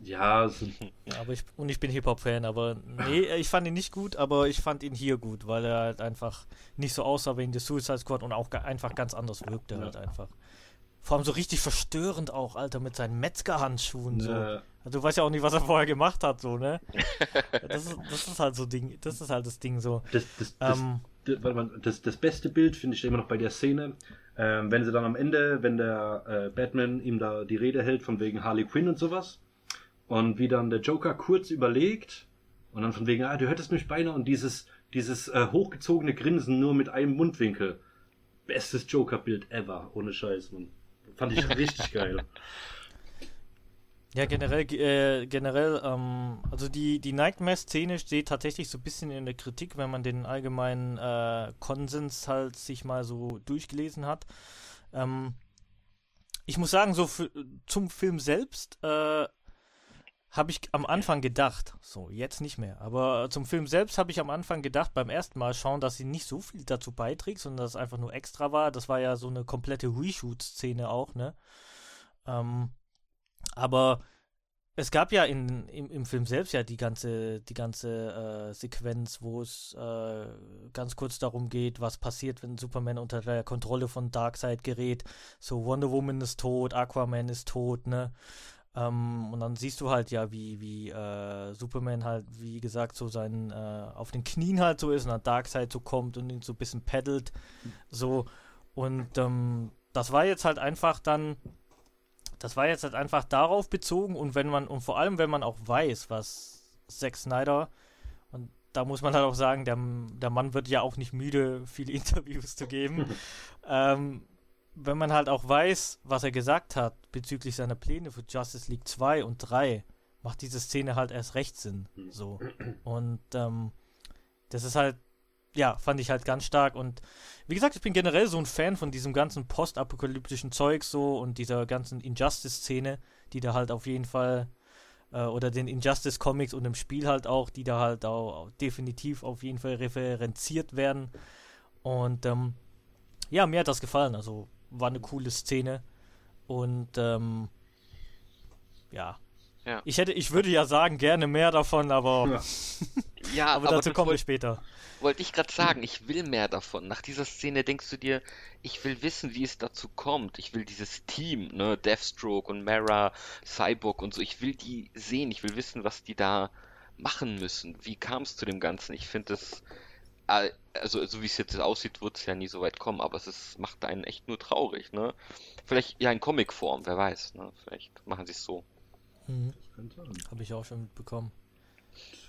Ja, ja aber ich, und ich bin Hip-Hop-Fan, aber nee, ich fand ihn nicht gut, aber ich fand ihn hier gut, weil er halt einfach nicht so aussah wie in The Suicide Squad und auch einfach ganz anders wirkte ja. halt einfach. Vor allem so richtig verstörend auch, Alter, mit seinen Metzgerhandschuhen. So. Ja. Also, du weißt ja auch nicht, was er vorher gemacht hat, so, ne? das, ist, das ist halt so Ding, das ist halt das Ding so. Das, das, ähm, das, das, das beste Bild finde ich immer noch bei der Szene, ähm, wenn sie dann am Ende, wenn der äh, Batman ihm da die Rede hält von wegen Harley Quinn und sowas, und wie dann der Joker kurz überlegt und dann von wegen, ah, du hättest mich beinahe und dieses, dieses äh, hochgezogene Grinsen nur mit einem Mundwinkel. Bestes Joker-Bild ever, ohne Scheiß, man. Fand ich richtig geil. Ja, generell, äh, generell, ähm, also die, die Nightmare-Szene steht tatsächlich so ein bisschen in der Kritik, wenn man den allgemeinen äh, Konsens halt sich mal so durchgelesen hat. Ähm, ich muss sagen, so für, zum Film selbst äh, habe ich am Anfang gedacht, so jetzt nicht mehr, aber zum Film selbst habe ich am Anfang gedacht, beim ersten Mal schauen, dass sie nicht so viel dazu beiträgt, sondern dass es einfach nur extra war. Das war ja so eine komplette Reshoot-Szene auch, ne? Ähm, aber es gab ja in, im, im Film selbst ja die ganze, die ganze äh, Sequenz, wo es äh, ganz kurz darum geht, was passiert, wenn Superman unter der Kontrolle von Darkseid gerät. So Wonder Woman ist tot, Aquaman ist tot, ne? Ähm, und dann siehst du halt ja, wie, wie äh, Superman halt, wie gesagt, so sein äh, auf den Knien halt so ist und dann Darkseid so kommt und ihn so ein bisschen peddelt. So. Und ähm, das war jetzt halt einfach dann, das war jetzt halt einfach darauf bezogen und wenn man, und vor allem wenn man auch weiß, was Zack Snyder, und da muss man halt auch sagen, der, der Mann wird ja auch nicht müde, viele Interviews zu geben. ähm, wenn man halt auch weiß, was er gesagt hat bezüglich seiner Pläne für Justice League 2 und 3, macht diese Szene halt erst recht Sinn. So. Und ähm, das ist halt, ja, fand ich halt ganz stark. Und wie gesagt, ich bin generell so ein Fan von diesem ganzen postapokalyptischen Zeug so und dieser ganzen Injustice-Szene, die da halt auf jeden Fall, äh, oder den Injustice-Comics und im Spiel halt auch, die da halt auch definitiv auf jeden Fall referenziert werden. Und ähm, ja, mir hat das gefallen. Also war eine coole Szene. Und ähm, ja. ja. Ich hätte, ich würde ja sagen, gerne mehr davon, aber, ja. ja, aber, aber dazu kommen wir später. Wollte ich gerade sagen, ich will mehr davon. Nach dieser Szene denkst du dir, ich will wissen, wie es dazu kommt. Ich will dieses Team, ne, Deathstroke und Mara, Cyborg und so, ich will die sehen, ich will wissen, was die da machen müssen? Wie kam es zu dem Ganzen? Ich finde das, äh, also so wie es jetzt aussieht, wird es ja nie so weit kommen, aber es ist, macht einen echt nur traurig, ne? Vielleicht ja in Comicform, wer weiß, ne? Vielleicht machen sie es so. Mhm. Habe ich auch schon mitbekommen.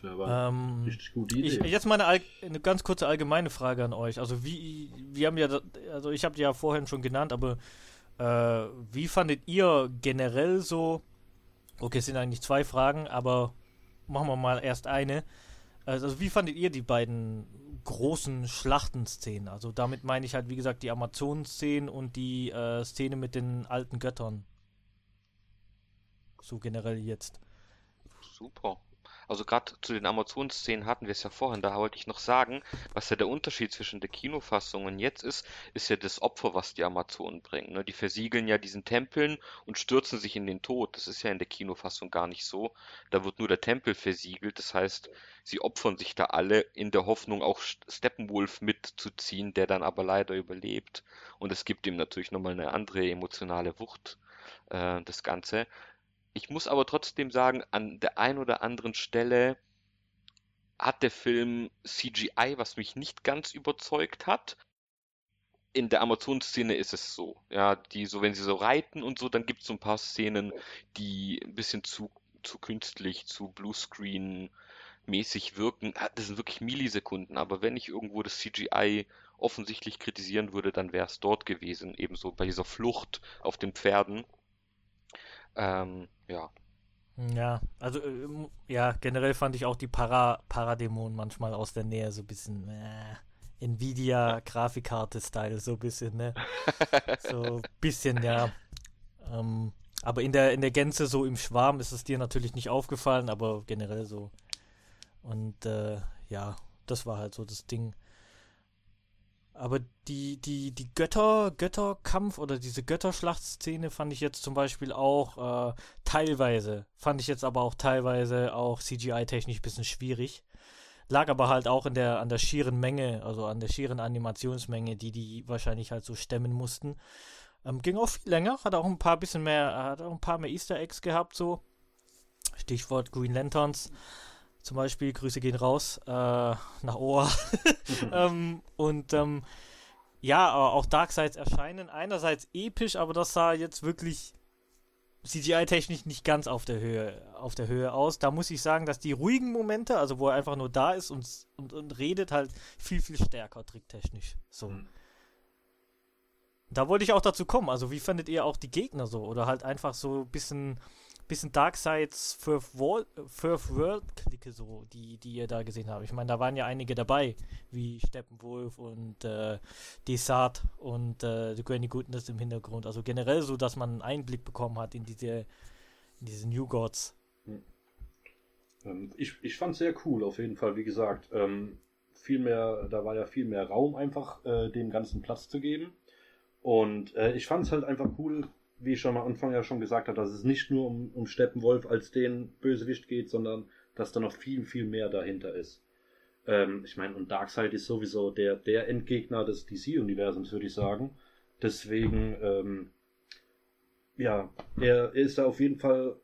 Ähm, richtig gute Idee. Ich, jetzt mal eine, eine, ganz kurze allgemeine Frage an euch. Also wie, wir haben ja, also ich habe die ja vorhin schon genannt, aber äh, wie fandet ihr generell so, okay, es sind eigentlich zwei Fragen, aber machen wir mal erst eine. Also wie fandet ihr die beiden großen Schlachtenszenen? Also damit meine ich halt, wie gesagt, die Amazonen-Szenen und die äh, Szene mit den alten Göttern. So generell jetzt. Super. Also gerade zu den Amazon-Szenen hatten wir es ja vorhin, da wollte ich noch sagen, was ja der Unterschied zwischen der Kinofassung und jetzt ist, ist ja das Opfer, was die Amazonen bringen. Ne? Die versiegeln ja diesen Tempeln und stürzen sich in den Tod. Das ist ja in der Kinofassung gar nicht so. Da wird nur der Tempel versiegelt. Das heißt, sie opfern sich da alle in der Hoffnung, auch Steppenwolf mitzuziehen, der dann aber leider überlebt. Und es gibt ihm natürlich nochmal eine andere emotionale Wucht, äh, das Ganze. Ich muss aber trotzdem sagen, an der einen oder anderen Stelle hat der Film CGI, was mich nicht ganz überzeugt hat. In der Amazon-Szene ist es so. Ja, die so, wenn sie so reiten und so, dann gibt es so ein paar Szenen, die ein bisschen zu, zu künstlich, zu Bluescreen mäßig wirken. Ah, das sind wirklich Millisekunden, aber wenn ich irgendwo das CGI offensichtlich kritisieren würde, dann wäre es dort gewesen, ebenso bei dieser Flucht auf den Pferden. Ähm, ja. Ja, also äh, ja, generell fand ich auch die Para Paradämonen manchmal aus der Nähe so ein bisschen äh, Nvidia-Grafikkarte-Style, so ein bisschen, ne? so ein bisschen, ja. Ähm, aber in der, in der Gänze, so im Schwarm, ist es dir natürlich nicht aufgefallen, aber generell so. Und äh, ja, das war halt so das Ding. Aber die, die, die Götter, Götterkampf oder diese Götterschlachtszene fand ich jetzt zum Beispiel auch äh, teilweise, fand ich jetzt aber auch teilweise auch CGI-technisch ein bisschen schwierig. Lag aber halt auch in der, an der schieren Menge, also an der schieren Animationsmenge, die die wahrscheinlich halt so stemmen mussten. Ähm, ging auch viel länger, hat auch ein paar bisschen mehr, hat auch ein paar mehr Easter Eggs gehabt, so. Stichwort Green Lanterns zum Beispiel, Grüße gehen raus äh, nach Oa. ähm, und ähm, ja, aber auch Darksides erscheinen einerseits episch, aber das sah jetzt wirklich CGI-technisch nicht ganz auf der Höhe, auf der Höhe aus. Da muss ich sagen, dass die ruhigen Momente, also wo er einfach nur da ist und, und, und redet, halt viel, viel stärker tricktechnisch. So. Mhm. Da wollte ich auch dazu kommen. Also, wie fandet ihr auch die Gegner so? Oder halt einfach so ein bisschen bisschen Darksides First World, First World Klicke so, die, die ihr da gesehen habt. Ich meine, da waren ja einige dabei, wie Steppenwolf und äh, Desart und äh, The Granny Goodness im Hintergrund. Also generell so, dass man einen Einblick bekommen hat in diese, in diese New Gods. Hm. Ähm, ich, ich fand sehr cool, auf jeden Fall, wie gesagt. Ähm, viel mehr, da war ja viel mehr Raum einfach, äh, dem ganzen Platz zu geben. Und äh, ich fand es halt einfach cool, wie ich schon am Anfang ja schon gesagt habe, dass es nicht nur um, um Steppenwolf als den Bösewicht geht, sondern dass da noch viel, viel mehr dahinter ist. Ähm, ich meine, und Darkseid ist sowieso der, der Endgegner des DC-Universums, würde ich sagen. Deswegen, ähm, ja, er, er ist da auf jeden Fall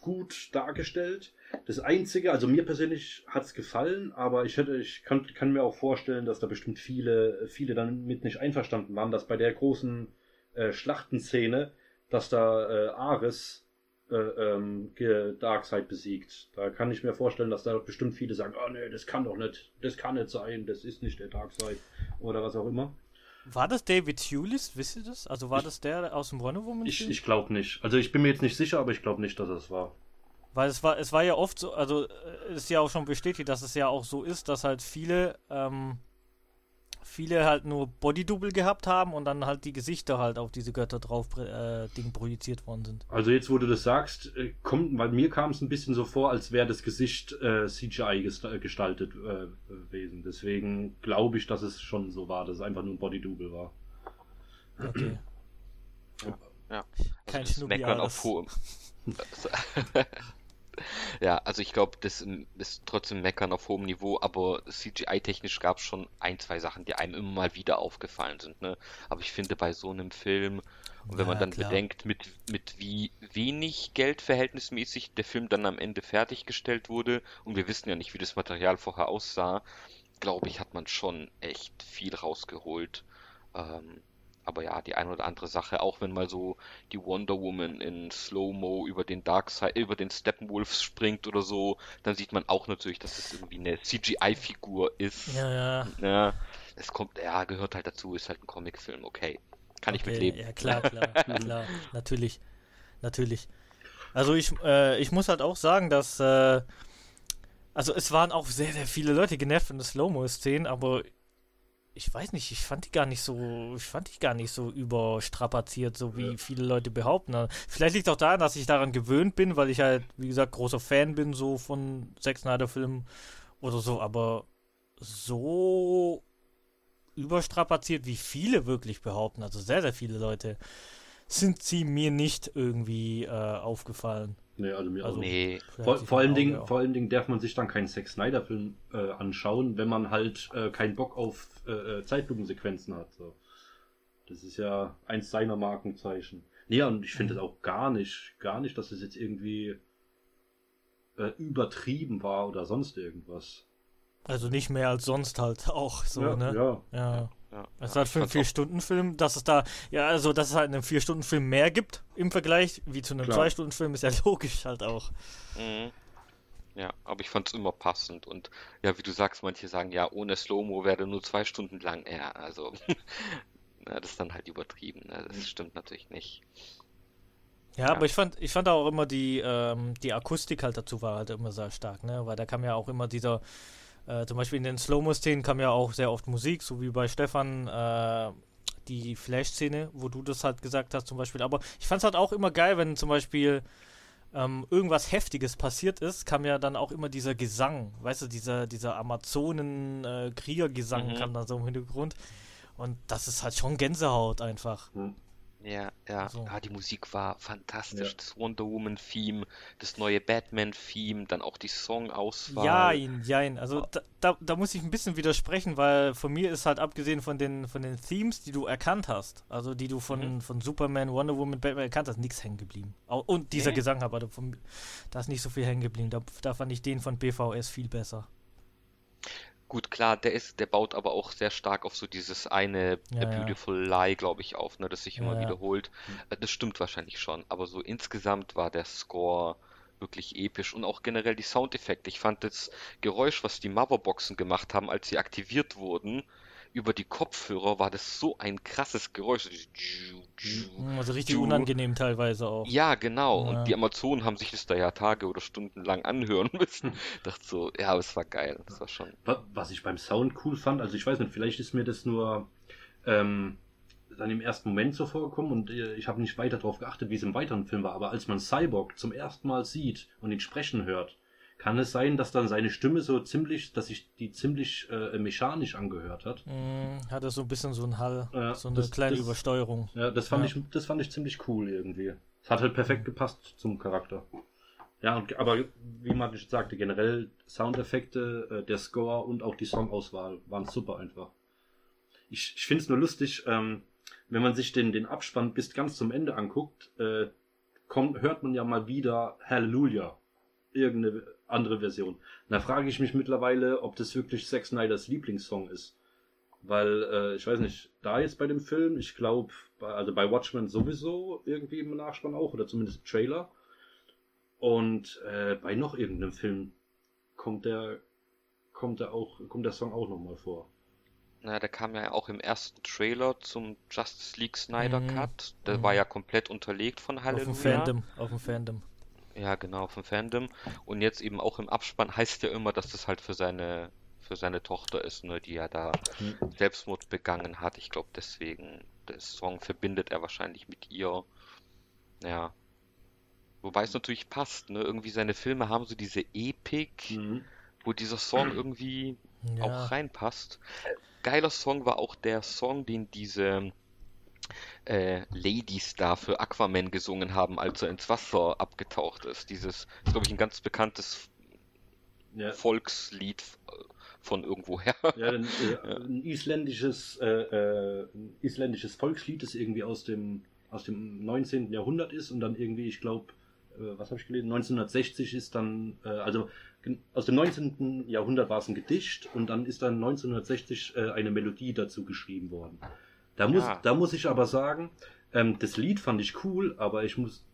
gut dargestellt. Das Einzige, also mir persönlich hat es gefallen, aber ich hätte, ich kann, kann mir auch vorstellen, dass da bestimmt viele, viele dann mit nicht einverstanden waren, dass bei der großen äh, Schlachtenszene, dass da äh, Ares äh, ähm, Darkseid besiegt. Da kann ich mir vorstellen, dass da bestimmt viele sagen, oh nee, das kann doch nicht, das kann nicht sein, das ist nicht der Darkseid oder was auch immer. War das David Hewlett, wisst ihr das? Also war ich, das der aus dem Wonder Woman? Ich, ich glaube nicht. Also ich bin mir jetzt nicht sicher, aber ich glaube nicht, dass es war. Weil es war, es war ja oft so, also äh, ist ja auch schon bestätigt, dass es ja auch so ist, dass halt viele ähm, viele halt nur Bodydouble gehabt haben und dann halt die Gesichter halt auf diese Götter drauf äh, Ding projiziert worden sind. Also jetzt, wo du das sagst, äh, kommt, weil mir kam es ein bisschen so vor, als wäre das Gesicht äh, CGI äh, gestaltet äh, gewesen. Deswegen glaube ich, dass es schon so war, dass es einfach nur ein Bodydouble war. Okay. Ja. ja. Kein also Meckern auf hohem. Ja, also ich glaube, das ist trotzdem Meckern auf hohem Niveau, aber CGI-technisch gab es schon ein, zwei Sachen, die einem immer mal wieder aufgefallen sind. Ne? Aber ich finde, bei so einem Film, und wenn man dann klar. bedenkt, mit, mit wie wenig Geld verhältnismäßig der Film dann am Ende fertiggestellt wurde, und wir wissen ja nicht, wie das Material vorher aussah, glaube ich, hat man schon echt viel rausgeholt. Ähm, aber ja, die eine oder andere Sache, auch wenn mal so die Wonder Woman in Slow-Mo über den Darkseid, über den Steppenwolf springt oder so, dann sieht man auch natürlich, dass es irgendwie eine CGI-Figur ist. Ja, ja. ja. Es kommt, ja, gehört halt dazu, ist halt ein Comicfilm, okay. Kann okay, ich mitleben. Ja, klar, klar, klar, natürlich, natürlich. Also ich, äh, ich muss halt auch sagen, dass, äh, also es waren auch sehr, sehr viele Leute genervt von der Slow-Mo-Szenen, aber ich weiß nicht, ich fand die gar nicht so, ich fand die gar nicht so überstrapaziert, so wie viele Leute behaupten. Also, vielleicht liegt auch daran, dass ich daran gewöhnt bin, weil ich halt, wie gesagt, großer Fan bin, so von Zack Snyder Filmen oder so, aber so überstrapaziert, wie viele wirklich behaupten, also sehr, sehr viele Leute, sind sie mir nicht irgendwie äh, aufgefallen. Nee, also mir also, auch nee. Vor, vor, allem Ding, vor allem Ding darf man sich dann keinen Zack Snyder-Film äh, anschauen, wenn man halt äh, keinen Bock auf äh, äh, Zeitlupensequenzen hat. So. Das ist ja eins seiner Markenzeichen. Nee, und ich finde es auch gar nicht, gar nicht, dass es jetzt irgendwie äh, übertrieben war oder sonst irgendwas. Also nicht mehr als sonst halt auch so, ja, ne? Ja. ja. Ja, es ist halt für einen Vier-Stunden-Film, dass es da, ja, also dass es halt einen Vier-Stunden-Film mehr gibt im Vergleich wie zu einem Zwei-Stunden-Film, ist ja logisch halt auch. Mhm. Ja, aber ich fand es immer passend und ja, wie du sagst, manche sagen, ja, ohne Slow-Mo wäre nur zwei Stunden lang. Ja, also, ja, das ist dann halt übertrieben, ne? das stimmt natürlich nicht. Ja, ja, aber ich fand, ich fand auch immer die, ähm, die Akustik halt dazu war halt immer sehr stark, ne, weil da kam ja auch immer dieser, äh, zum Beispiel in den Slow-Mo-Szenen kam ja auch sehr oft Musik, so wie bei Stefan äh, die Flash-Szene, wo du das halt gesagt hast zum Beispiel. Aber ich fand es halt auch immer geil, wenn zum Beispiel ähm, irgendwas Heftiges passiert ist, kam ja dann auch immer dieser Gesang, weißt du, dieser, dieser Amazonen-Kriegergesang äh, mhm. kam dann so im Hintergrund. Und das ist halt schon Gänsehaut einfach. Mhm. Ja, ja. So. Ah, die Musik war fantastisch. Ja. Das Wonder Woman-Theme, das neue Batman-Theme, dann auch die Songauswahl. Jein, jein. Also oh. da, da, da, muss ich ein bisschen widersprechen, weil von mir ist halt abgesehen von den, von den Themes, die du erkannt hast, also die du von, mhm. von Superman, Wonder Woman, Batman erkannt hast, nichts hängen geblieben. Und dieser nee. Gesang aber, da ist nicht so viel hängen geblieben. Da, da fand ich den von BVS viel besser. Gut, klar, der ist, der baut aber auch sehr stark auf so dieses eine ja, A Beautiful ja. Lie, glaube ich, auf, ne, das sich immer ja, wiederholt. Äh, das stimmt wahrscheinlich schon, aber so insgesamt war der Score wirklich episch und auch generell die Soundeffekte. Ich fand das Geräusch, was die Motherboxen gemacht haben, als sie aktiviert wurden, über die Kopfhörer war das so ein krasses Geräusch. Mhm, also richtig unangenehm teilweise auch. Ja, genau. Ja. Und die Amazonen haben sich das da ja Tage oder Stunden lang anhören müssen. Ich dachte so, ja, aber es war geil. Das war schon. Was ich beim Sound cool fand, also ich weiß nicht, vielleicht ist mir das nur ähm, dann im ersten Moment so vorgekommen und äh, ich habe nicht weiter darauf geachtet, wie es im weiteren Film war, aber als man Cyborg zum ersten Mal sieht und ihn sprechen hört, kann es sein, dass dann seine Stimme so ziemlich, dass sich die ziemlich äh, mechanisch angehört hat? Mm, hat er so ein bisschen so einen Hall, ja, so eine das, kleine das, Übersteuerung. Ja, das fand ja. ich, das fand ich ziemlich cool irgendwie. Es hat halt perfekt gepasst zum Charakter. Ja, und, aber wie man sagte, generell Soundeffekte, äh, der Score und auch die Songauswahl waren super einfach. Ich, ich finde es nur lustig, ähm, wenn man sich den, den Abspann bis ganz zum Ende anguckt, äh, kommt, hört man ja mal wieder Hallelujah. Irgendeine andere Version. Da frage ich mich mittlerweile, ob das wirklich Zack Snyders Lieblingssong ist. Weil, äh, ich weiß nicht, da jetzt bei dem Film, ich glaube, also bei Watchmen sowieso irgendwie im Nachspann auch, oder zumindest im Trailer. Und äh, bei noch irgendeinem Film kommt der, kommt der auch, kommt der Song auch nochmal vor. Na, der kam ja auch im ersten Trailer zum Justice League Snyder mhm. Cut. Der mhm. war ja komplett unterlegt von Hallelujah. Auf dem Fandom, auf dem Fandom. Ja, genau, vom Fandom. Und jetzt eben auch im Abspann heißt ja immer, dass das halt für seine für seine Tochter ist, ne, die ja da mhm. Selbstmord begangen hat. Ich glaube, deswegen, der Song verbindet er wahrscheinlich mit ihr. Ja. Wobei es natürlich passt, ne? Irgendwie seine Filme haben so diese Epik, mhm. wo dieser Song irgendwie ja. auch reinpasst. Geiler Song war auch der Song, den diese äh, Ladies da für Aquaman gesungen haben, als er ins Wasser abgetaucht ist. Dieses, glaube ich, ein ganz bekanntes ja. Volkslied von irgendwoher. Ja, ein, äh, ein isländisches, äh, äh, ein isländisches Volkslied, das irgendwie aus dem, aus dem 19. Jahrhundert ist und dann irgendwie, ich glaube, äh, was habe ich gelesen? 1960 ist dann, äh, also aus dem 19. Jahrhundert war es ein Gedicht und dann ist dann 1960 äh, eine Melodie dazu geschrieben worden. Da muss, ja. da muss ich aber sagen, ähm, das Lied fand ich cool, aber ich muss,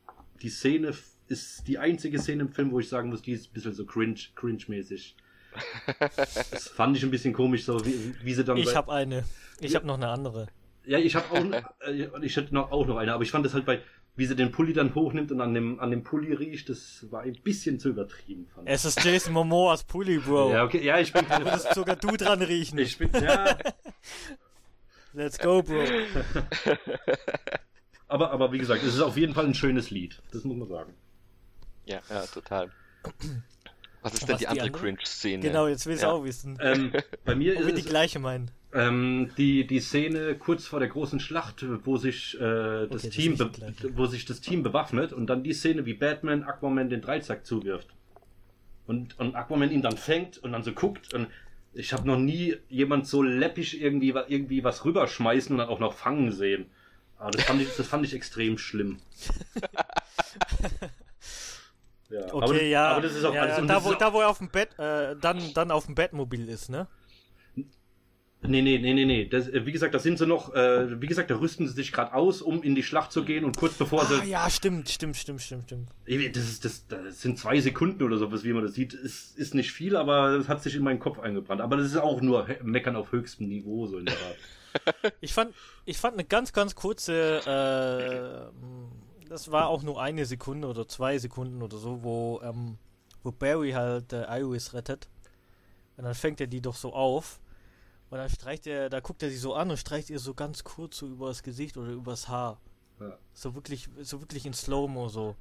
die Szene ist die einzige Szene im Film, wo ich sagen muss, die ist ein bisschen so cringe, cringe-mäßig. das fand ich ein bisschen komisch, so wie, wie sie dann. Ich habe eine. Ich habe noch eine andere. Ja, ich habe auch, äh, ich hätte noch, auch noch eine, aber ich fand das halt bei, wie sie den Pulli dann hochnimmt und an dem, an dem Pulli riecht, das war ein bisschen zu übertrieben. Fand es ist Jason Momoas Pulli, Bro. Ja, okay, ja, ich bin. Da würdest sogar du dran riechen. Ich bin, ja. Let's go, Bro. aber, aber wie gesagt, es ist auf jeden Fall ein schönes Lied. Das muss man sagen. Ja, ja, total. Was ist denn die andere, andere? Cringe-Szene? Genau, jetzt will ich ja. auch wissen. Ähm, bei mir ist es, die gleiche meinen. Ähm, die, die Szene kurz vor der großen Schlacht, wo sich, äh, das, okay, Team das wo sich das Team bewaffnet und dann die Szene, wie Batman Aquaman den Dreizack zuwirft. Und, und Aquaman ihn dann fängt und dann so guckt und ich habe noch nie jemand so läppisch irgendwie, irgendwie was rüberschmeißen und dann auch noch fangen sehen. Aber das fand ich, das fand ich extrem schlimm. ja, okay, aber, ja. Aber das ist auch ja, alles, da, wo, da, wo er auf dem Bett, äh, dann, dann auf dem Bettmobil ist, ne? Nee, nee, nee, nee, nee. Das, äh, wie gesagt, da sind sie noch, äh, wie gesagt, da rüsten sie sich gerade aus, um in die Schlacht zu gehen und kurz bevor ah, sie. Ja, stimmt, stimmt, stimmt, stimmt, stimmt. Das, ist, das, das sind zwei Sekunden oder sowas, wie man das sieht. Ist, ist nicht viel, aber es hat sich in meinen Kopf eingebrannt. Aber das ist auch nur Meckern auf höchstem Niveau, so in der Art. ich fand, ich fand eine ganz, ganz kurze, äh, das war auch nur eine Sekunde oder zwei Sekunden oder so, wo, ähm, wo Barry halt äh, Iris rettet. Und dann fängt er die doch so auf. Und dann streicht er, da guckt er sie so an und streicht ihr so ganz kurz so über das Gesicht oder übers Haar. Ja. So wirklich, so wirklich in Slow-Mo so.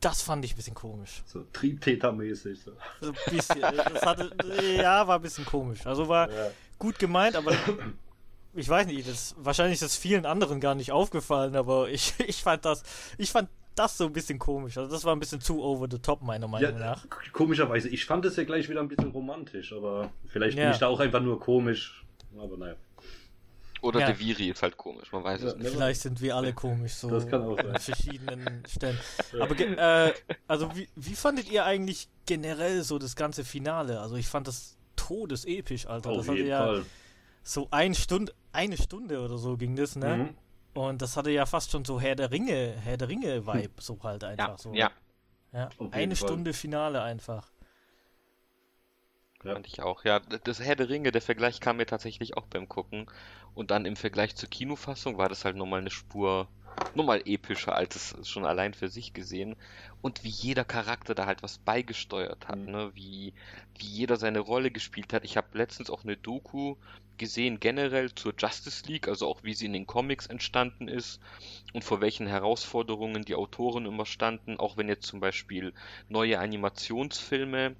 Das fand ich ein bisschen komisch. So Triebtätermäßig. So. so ein bisschen. das hatte, ja, war ein bisschen komisch. Also war ja. gut gemeint, aber ich weiß nicht, das, wahrscheinlich ist das vielen anderen gar nicht aufgefallen, aber ich, ich fand das, ich fand das so ein bisschen komisch. Also das war ein bisschen zu over the top, meiner Meinung ja, nach. Komischerweise. Ich fand es ja gleich wieder ein bisschen romantisch, aber vielleicht ja. bin ich da auch einfach nur komisch. Aber naja. Oder ja. De Viri ist halt komisch, man weiß ja, es nicht. Vielleicht sind wir alle komisch, so das kann auch sein. an verschiedenen Stellen. Aber äh, also wie, wie fandet ihr eigentlich generell so das ganze Finale? Also ich fand das todesepisch, Alter. Auf das jeden ja Fall. so ein Stunde, eine Stunde oder so ging das, ne? Mhm. Und das hatte ja fast schon so Herr der Ringe, Herr der Ringe-Vibe, hm. so halt einfach ja, so. Ja. ja eine Fall. Stunde Finale einfach. Ja. Fand ich auch, ja. Das Herr der Ringe, der Vergleich kam mir tatsächlich auch beim Gucken. Und dann im Vergleich zur Kinofassung war das halt nochmal eine Spur, nochmal epischer, als es schon allein für sich gesehen. Und wie jeder Charakter da halt was beigesteuert hat, mhm. ne? Wie, wie jeder seine Rolle gespielt hat. Ich habe letztens auch eine Doku gesehen generell zur Justice League, also auch wie sie in den Comics entstanden ist und vor welchen Herausforderungen die Autoren immer standen, auch wenn jetzt zum Beispiel neue Animationsfilme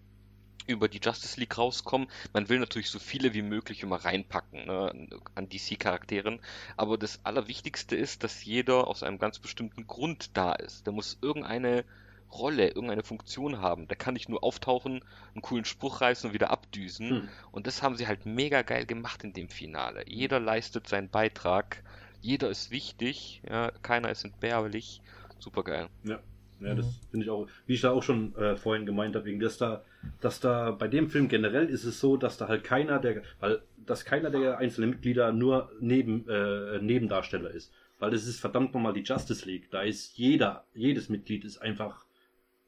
über die Justice League rauskommen. Man will natürlich so viele wie möglich immer reinpacken ne, an DC-Charakteren, aber das Allerwichtigste ist, dass jeder aus einem ganz bestimmten Grund da ist. Da muss irgendeine Rolle, irgendeine Funktion haben. Der kann nicht nur auftauchen, einen coolen Spruch reißen und wieder abdüsen. Hm. Und das haben sie halt mega geil gemacht in dem Finale. Jeder leistet seinen Beitrag, jeder ist wichtig, ja, keiner ist entbehrlich. Super geil. Ja. Ja, das mhm. finde ich auch, wie ich da auch schon äh, vorhin gemeint habe, wegen dass da, dass da bei dem Film generell ist es so, dass da halt keiner der, weil, dass keiner der einzelnen Mitglieder nur neben, äh, Nebendarsteller ist. Weil es ist verdammt nochmal die Justice League. Da ist jeder, jedes Mitglied ist einfach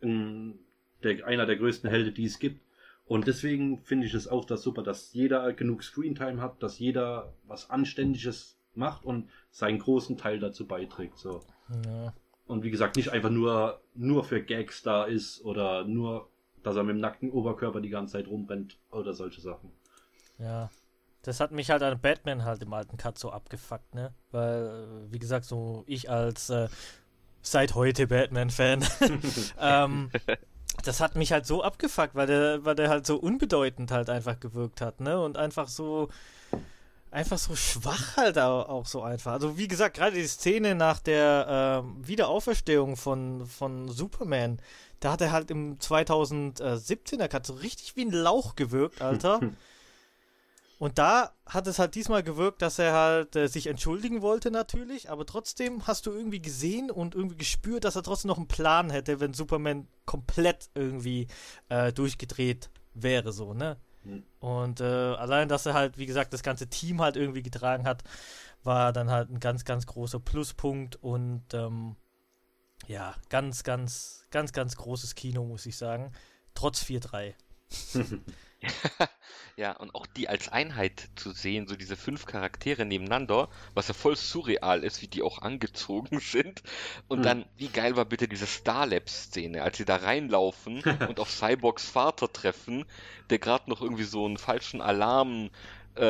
ein, der, einer der größten Helden, die es gibt. Und deswegen finde ich es auch das super, dass jeder genug Screentime hat, dass jeder was Anständiges macht und seinen großen Teil dazu beiträgt. So. Ja. Und wie gesagt, nicht einfach nur, nur für Gags da ist oder nur, dass er mit dem nackten Oberkörper die ganze Zeit rumrennt oder solche Sachen. Ja. Das hat mich halt an Batman halt im alten Cut so abgefuckt, ne? Weil, wie gesagt, so ich als äh, seit heute Batman-Fan. ähm, das hat mich halt so abgefuckt, weil der, weil der halt so unbedeutend halt einfach gewirkt hat, ne? Und einfach so, einfach so schwach halt auch, so einfach. Also wie gesagt, gerade die Szene nach der äh, Wiederauferstehung von, von Superman, da hat er halt im 2017 er hat so richtig wie ein Lauch gewirkt, Alter. Und da hat es halt diesmal gewirkt, dass er halt äh, sich entschuldigen wollte natürlich, aber trotzdem hast du irgendwie gesehen und irgendwie gespürt, dass er trotzdem noch einen Plan hätte, wenn Superman komplett irgendwie äh, durchgedreht wäre, so, ne? Mhm. Und äh, allein, dass er halt, wie gesagt, das ganze Team halt irgendwie getragen hat, war dann halt ein ganz, ganz großer Pluspunkt und ähm, ja, ganz, ganz, ganz, ganz großes Kino, muss ich sagen. Trotz 4-3. Ja, und auch die als Einheit zu sehen, so diese fünf Charaktere nebeneinander, was ja voll surreal ist, wie die auch angezogen sind. Und hm. dann, wie geil war bitte diese Starlab-Szene, als sie da reinlaufen und auf Cyborgs Vater treffen, der gerade noch irgendwie so einen falschen Alarm äh,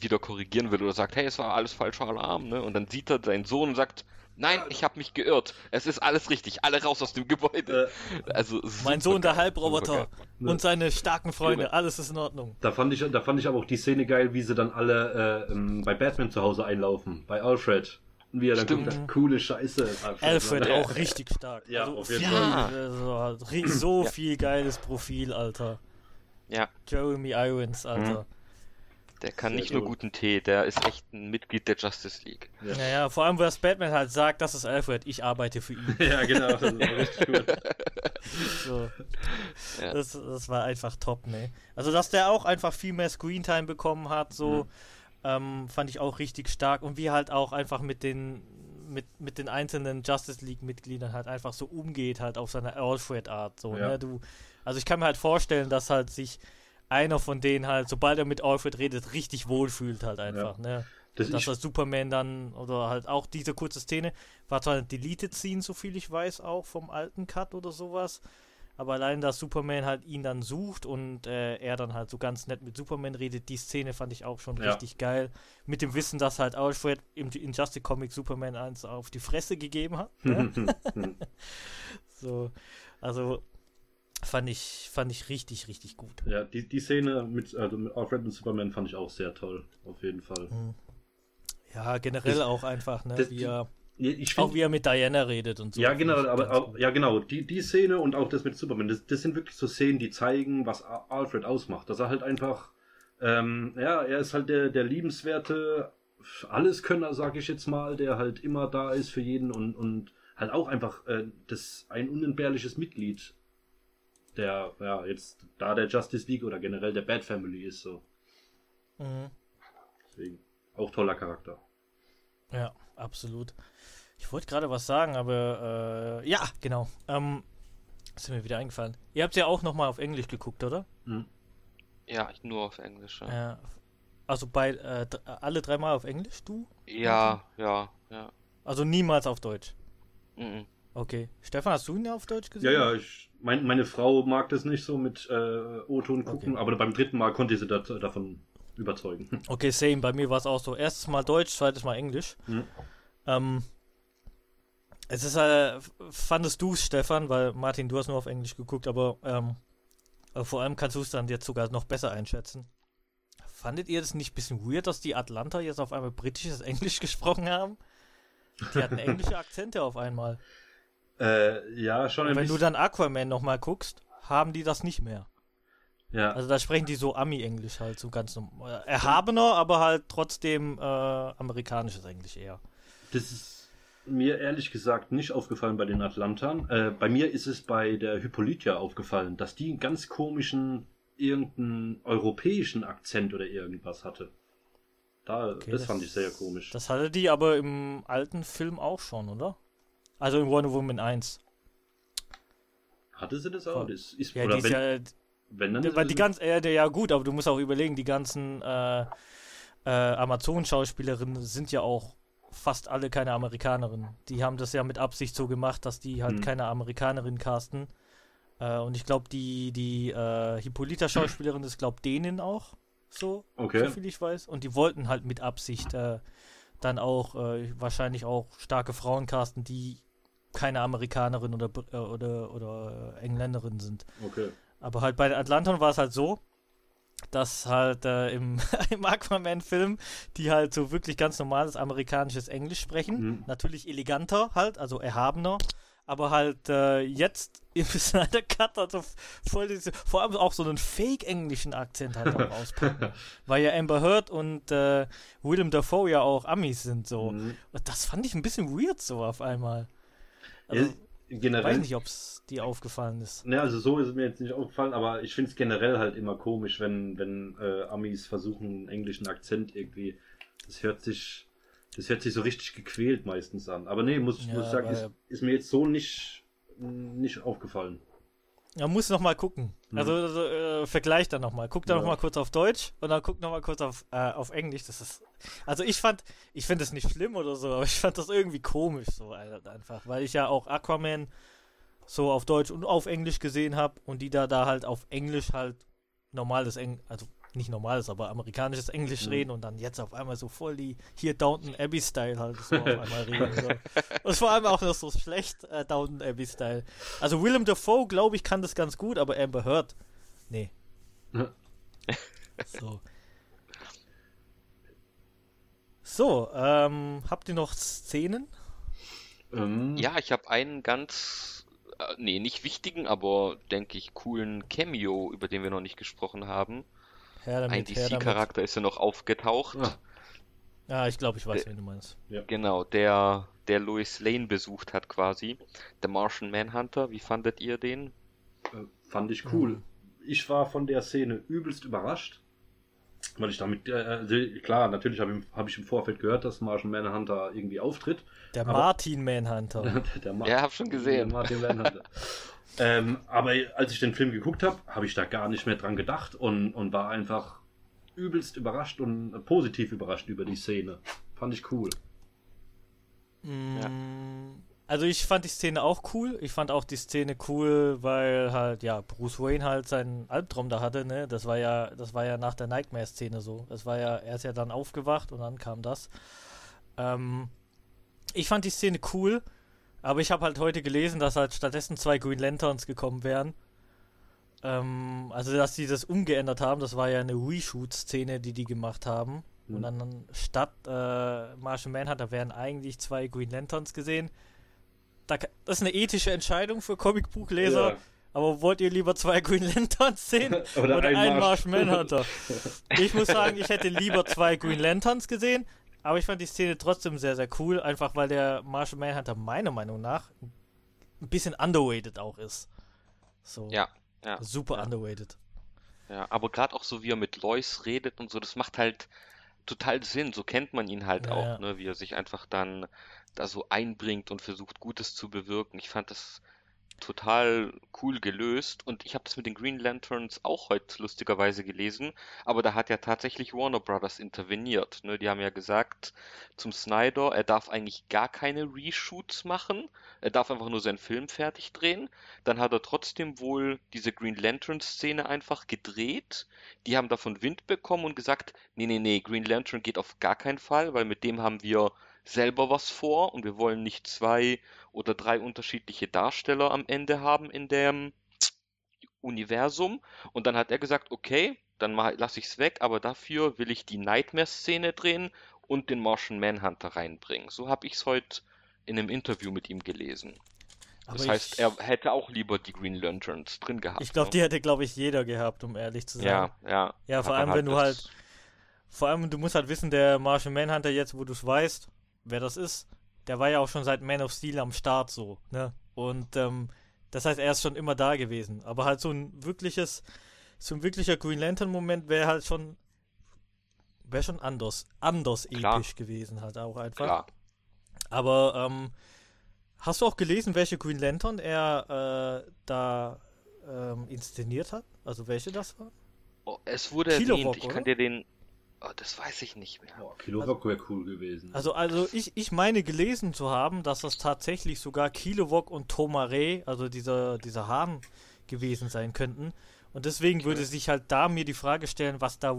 wieder korrigieren will oder sagt, hey, es war alles falscher Alarm, ne? Und dann sieht er seinen Sohn und sagt, Nein, ich habe mich geirrt. Es ist alles richtig. Alle raus aus dem Gebäude. Äh, also mein Sohn, der Halbroboter und seine starken Freunde, genau. alles ist in Ordnung. Da fand ich, da fand ich aber auch die Szene geil, wie sie dann alle äh, ähm, bei Batman zu Hause einlaufen, bei Alfred. Und wie er dann Stimmt. guckt, coole Scheiße. Alfred, Alfred ja. auch richtig stark. Ja, also, auf jeden ja. Fall. So, so viel geiles Profil, Alter. Ja. Jeremy Irons, Alter. Mhm. Der kann Sehr nicht gut. nur guten Tee, der ist echt ein Mitglied der Justice League. Ja, naja, vor allem, wo das Batman halt sagt, das ist Alfred, ich arbeite für ihn. ja, genau, das ist richtig gut. so. Ja. Das, das war einfach top, ne? Also, dass der auch einfach viel mehr Screentime bekommen hat, so, mhm. ähm, fand ich auch richtig stark. Und wie halt auch einfach mit den, mit, mit den einzelnen Justice League-Mitgliedern halt einfach so umgeht, halt auf seine Alfred-Art, so, ja. ne? Du, also, ich kann mir halt vorstellen, dass halt sich einer von denen halt, sobald er mit Alfred redet, richtig wohlfühlt halt einfach, ja. ne? Das dass er Superman dann, oder halt auch diese kurze Szene, war zwar eine Deleted Scene, so viel ich weiß, auch vom alten Cut oder sowas. Aber allein, dass Superman halt ihn dann sucht und äh, er dann halt so ganz nett mit Superman redet, die Szene fand ich auch schon ja. richtig geil. Mit dem Wissen, dass halt Alfred im Injustice Comic Superman eins auf die Fresse gegeben hat. Ne? so, also Fand ich, fand ich richtig, richtig gut. Ja, die, die Szene mit, also mit Alfred und Superman fand ich auch sehr toll, auf jeden Fall. Mhm. Ja, generell das, auch einfach, ne? Das, wie er, find, auch wie er mit Diana redet und so. Ja, genau, aber auch, ja, genau, die, die Szene und auch das mit Superman, das, das sind wirklich so Szenen, die zeigen, was Alfred ausmacht. Dass er halt einfach, ähm, ja, er ist halt der, der liebenswerte Alleskönner, sag ich jetzt mal, der halt immer da ist für jeden und, und halt auch einfach äh, das ein unentbehrliches Mitglied der, ja, jetzt da der Justice League oder generell der Bad Family ist so. Mhm. Deswegen, auch toller Charakter. Ja, absolut. Ich wollte gerade was sagen, aber äh, ja, genau. Ähm, ist mir wieder eingefallen. Ihr habt ja auch nochmal auf Englisch geguckt, oder? Mhm. Ja, nur auf Englisch. Ja. ja. Also bei äh, alle dreimal auf Englisch, du? Ja, ja, ja. Also niemals auf Deutsch. Mhm. Okay. Stefan, hast du ihn ja auf Deutsch gesehen? Ja, ja, ich, mein, meine Frau mag das nicht so mit äh, O-Ton gucken, okay. aber beim dritten Mal konnte ich sie dat, davon überzeugen. Okay, same. Bei mir war es auch so. Erstes Mal Deutsch, zweites Mal Englisch. Mhm. Ähm, es ist, äh, fandest du es, Stefan, weil Martin, du hast nur auf Englisch geguckt, aber ähm, vor allem kannst du es dann jetzt sogar noch besser einschätzen. Fandet ihr das nicht ein bisschen weird, dass die Atlanta jetzt auf einmal britisches Englisch gesprochen haben? Die hatten englische Akzente auf einmal. Äh, ja, schon ein Wenn du dann Aquaman nochmal guckst, haben die das nicht mehr. Ja. Also da sprechen die so Ami-Englisch halt, so ganz normal. Äh, erhabener, aber halt trotzdem äh, amerikanisches Englisch eher. Das ist mir ehrlich gesagt nicht aufgefallen bei den Atlantern. Äh, bei mir ist es bei der Hippolytia aufgefallen, dass die einen ganz komischen, irgendeinen europäischen Akzent oder irgendwas hatte. Da, okay, das, das fand ich sehr komisch. Das hatte die aber im alten Film auch schon, oder? Also in Wonder Woman 1. Hatte sie das auch? Das ist, ja, die ist ja, wenn dann weil die ganz, äh, ja gut, aber du musst auch überlegen, die ganzen äh, äh, Amazon-Schauspielerinnen sind ja auch fast alle keine Amerikanerinnen. Die haben das ja mit Absicht so gemacht, dass die halt hm. keine Amerikanerin casten. Äh, und ich glaube, die, die äh, Hippolyta-Schauspielerin ist, glaube denen auch so, okay. so viel ich weiß. Und die wollten halt mit Absicht äh, dann auch äh, wahrscheinlich auch starke Frauen casten, die keine Amerikanerin oder, oder, oder Engländerin sind. Okay. Aber halt bei den Atlantern war es halt so, dass halt äh, im, im Aquaman-Film die halt so wirklich ganz normales amerikanisches Englisch sprechen. Mhm. Natürlich eleganter halt, also erhabener. Aber halt äh, jetzt im Snyder Cut also voll diese, vor allem auch so einen fake-englischen Akzent halt auch auspacken. Weil ja Amber Heard und äh, Willem Dafoe ja auch Amis sind so. Mhm. Das fand ich ein bisschen weird so auf einmal. Also, ich generell. weiß nicht, ob es dir aufgefallen ist. Ne, also so ist es mir jetzt nicht aufgefallen, aber ich finde es generell halt immer komisch, wenn, wenn äh, Amis versuchen, einen englischen Akzent irgendwie. Das hört sich, das hört sich so richtig gequält meistens an. Aber nee, muss, Ja, muss ich sagen, ist, ist mir jetzt so nicht, nicht aufgefallen. Man muss noch mal gucken. Mhm. Also, also äh, vergleich dann noch mal. Guck da Ja. noch mal kurz auf Deutsch und dann guck noch mal kurz auf, äh, auf Englisch. Das ist, also ich fand, ich finde das nicht schlimm oder so, aber ich fand das irgendwie komisch so Alter, einfach, weil ich ja auch Aquaman so auf Deutsch und auf Englisch gesehen habe und die da da halt auf Englisch halt normales Englisch, also nicht normales, aber amerikanisches Englisch Mhm. reden und dann jetzt auf einmal so voll die hier Downton Abbey Style halt so auf einmal reden. So. Und vor allem auch noch so schlecht äh, Downton Abbey Style. Also Willem Dafoe, glaube ich, kann das ganz gut, aber Amber Heard, nee. so. So, ähm, habt ihr noch Szenen? Ähm, Ja, ich habe einen ganz, äh, nee, nicht wichtigen, aber denke ich coolen Cameo, über den wir noch nicht gesprochen haben. Ein damit, damit. DC-Charakter ist ja noch aufgetaucht. Ah. Ja, ich glaube, ich weiß, Äh, wen du meinst. Genau, der, der Lois Lane besucht hat quasi. Der Martian Manhunter, wie fandet ihr den? Äh, fand ich cool. Ich war von der Szene übelst überrascht. Weil ich damit, äh, also klar, natürlich habe ich, hab ich im Vorfeld gehört, dass Martian Manhunter irgendwie auftritt. Der aber- Martin Manhunter. der Ma Ja, hab schon gesehen. Der Martin Manhunter. ähm, aber als ich den Film geguckt habe, habe ich da gar nicht mehr dran gedacht und, und war einfach übelst überrascht und positiv überrascht über die Szene. Fand ich cool. Mm, Also ich fand die Szene auch cool. Ich fand auch die Szene cool, weil halt, ja, Bruce Wayne halt seinen Albtraum da hatte, ne? Das war ja, das war ja nach der Nightmare-Szene so. Das war ja, er ist ja dann aufgewacht und dann kam das. Ähm, ich fand die Szene cool, aber ich habe halt heute gelesen, dass halt stattdessen zwei Green Lanterns gekommen wären. Ähm, also dass sie das umgeändert haben, das war ja eine Reshoot-Szene, die die gemacht haben. Und Hm. dann statt äh, Martian Manhunter wären eigentlich zwei Green Lanterns gesehen. Da, das ist eine ethische Entscheidung für Comicbuchleser. Ja. Aber wollt ihr lieber zwei Green Lanterns sehen Oder oder, ein einen Marsh- Martian Manhunter? ich muss sagen, ich hätte lieber zwei Green Lanterns gesehen. Aber ich fand die Szene trotzdem sehr, sehr cool. Einfach weil der Martian Manhunter meiner Meinung nach ein bisschen underrated auch ist. So. Ja, ja. Super ja. underrated. Ja, aber gerade auch so, wie er mit Lois redet und so, das macht halt total Sinn. So kennt man ihn halt Ja, auch, ne? Wie er sich einfach dann da so einbringt und versucht, Gutes zu bewirken. Ich fand das total cool gelöst und ich habe das mit den Green Lanterns auch heute lustigerweise gelesen, aber da hat ja tatsächlich Warner Brothers interveniert. Ne? Die haben ja gesagt zum Snyder, er darf eigentlich gar keine Reshoots machen, er darf einfach nur seinen Film fertig drehen. Dann hat er trotzdem wohl diese Green Lantern Szene einfach gedreht. Die haben davon Wind bekommen und gesagt, nee, nee, nee, Green Lantern geht auf gar keinen Fall, weil mit dem haben wir selber was vor und wir wollen nicht zwei oder drei unterschiedliche Darsteller am Ende haben in dem Universum. Und dann hat er gesagt, okay, dann lasse ich es weg, aber dafür will ich die Nightmare-Szene drehen und den Martian Manhunter reinbringen. So habe ich es heute in einem Interview mit ihm gelesen. Das Aber heißt, ich- er hätte auch lieber die Green Lanterns drin gehabt. Ich glaube, ne? die hätte, glaube ich, jeder gehabt, um ehrlich zu sein. Ja, ja. Ja, vor allem, wenn du das- halt- Vor allem, du musst halt wissen, der Martian Manhunter jetzt, wo du es weißt, wer das ist, der war ja auch schon seit Man of Steel am Start so, ne? Und ähm, das heißt, er ist schon immer da gewesen. Aber halt so ein wirkliches, so ein wirklicher Green Lantern-Moment wäre halt schon, wäre schon anders, anders Klar. episch gewesen halt auch einfach. Klar. Aber ähm, hast du auch gelesen, welche Green Lantern er äh, da ähm, inszeniert hat? Also welche das war? Oh, es wurde Kilowog, erwähnt, ich oder? kann dir den. Oh, das weiß ich nicht mehr. Boah, Kilowog wäre cool gewesen. Also, also ich, ich meine gelesen zu haben, dass das tatsächlich sogar Kilowog und Tomare, also dieser, dieser Hahn gewesen sein könnten. Und deswegen würde sich halt da mir die Frage stellen, was da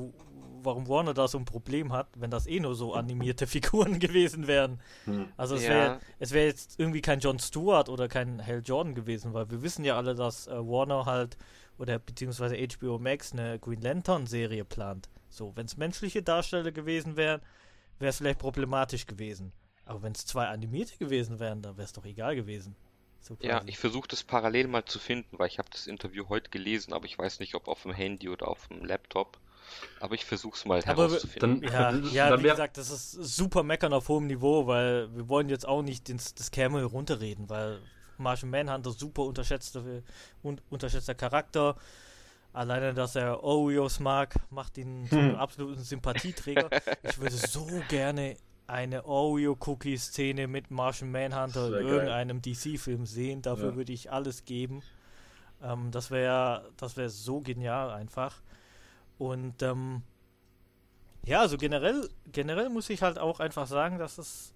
warum Warner da so ein Problem hat, wenn das eh nur so animierte Figuren gewesen wären. Hm. Also es wäre ja. es wäre jetzt irgendwie kein John Stewart oder kein Hal Jordan gewesen, weil wir wissen ja alle, dass äh, Warner halt oder beziehungsweise HBO Max eine Green Lantern Serie plant. So, wenn es menschliche Darsteller gewesen wären, wäre es vielleicht problematisch gewesen. Aber wenn es zwei animierte gewesen wären, dann wäre es doch egal gewesen. So ja, ich versuche das parallel mal zu finden, weil ich habe das Interview heute gelesen, aber ich weiß nicht, ob auf dem Handy oder auf dem Laptop. Aber ich versuche es mal aber herauszufinden. Dann, ja, ja wie gesagt, das ist super meckern auf hohem Niveau, weil wir wollen jetzt auch nicht ins, das Camel runterreden, weil Martian Manhunter super unterschätzter, un, unterschätzter Charakter. Alleine, dass er Oreos mag, macht ihn hm. einen absoluten Sympathieträger. ich würde so gerne eine Oreo-Cookie-Szene mit Martian Manhunter in irgendeinem DC-Film sehen. Dafür ja. würde ich alles geben. Ähm, das wäre das wäre so genial einfach. Und ähm, ja, also generell, generell muss ich halt auch einfach sagen, dass es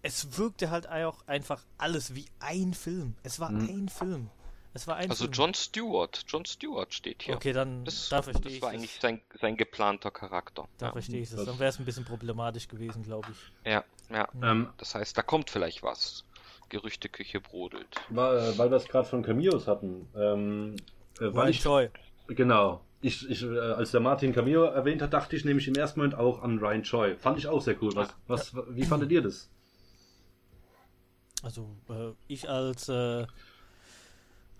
es wirkte halt auch einfach alles wie ein Film. Es war mhm. ein Film. Es war ein also. John Stewart, John Stewart steht hier. Okay, dann das, da verstehe das ich. Das war eigentlich sein, sein geplanter Charakter. Da ja. verstehe ich es. Dann wäre es ein bisschen problematisch gewesen, glaube ich. Ja, ja. Ähm, das heißt, da kommt vielleicht was. Gerüchteküche brodelt. Weil, weil wir es gerade von Cameos hatten. Ähm, äh, weil ich, Choi. Genau. Ich, ich, äh, als der Martin Cameo erwähnt hat, dachte ich nämlich im ersten Moment auch an Ryan Choi. Fand ich auch sehr cool. Was, was, wie fandet ihr das? Also, äh, ich als äh,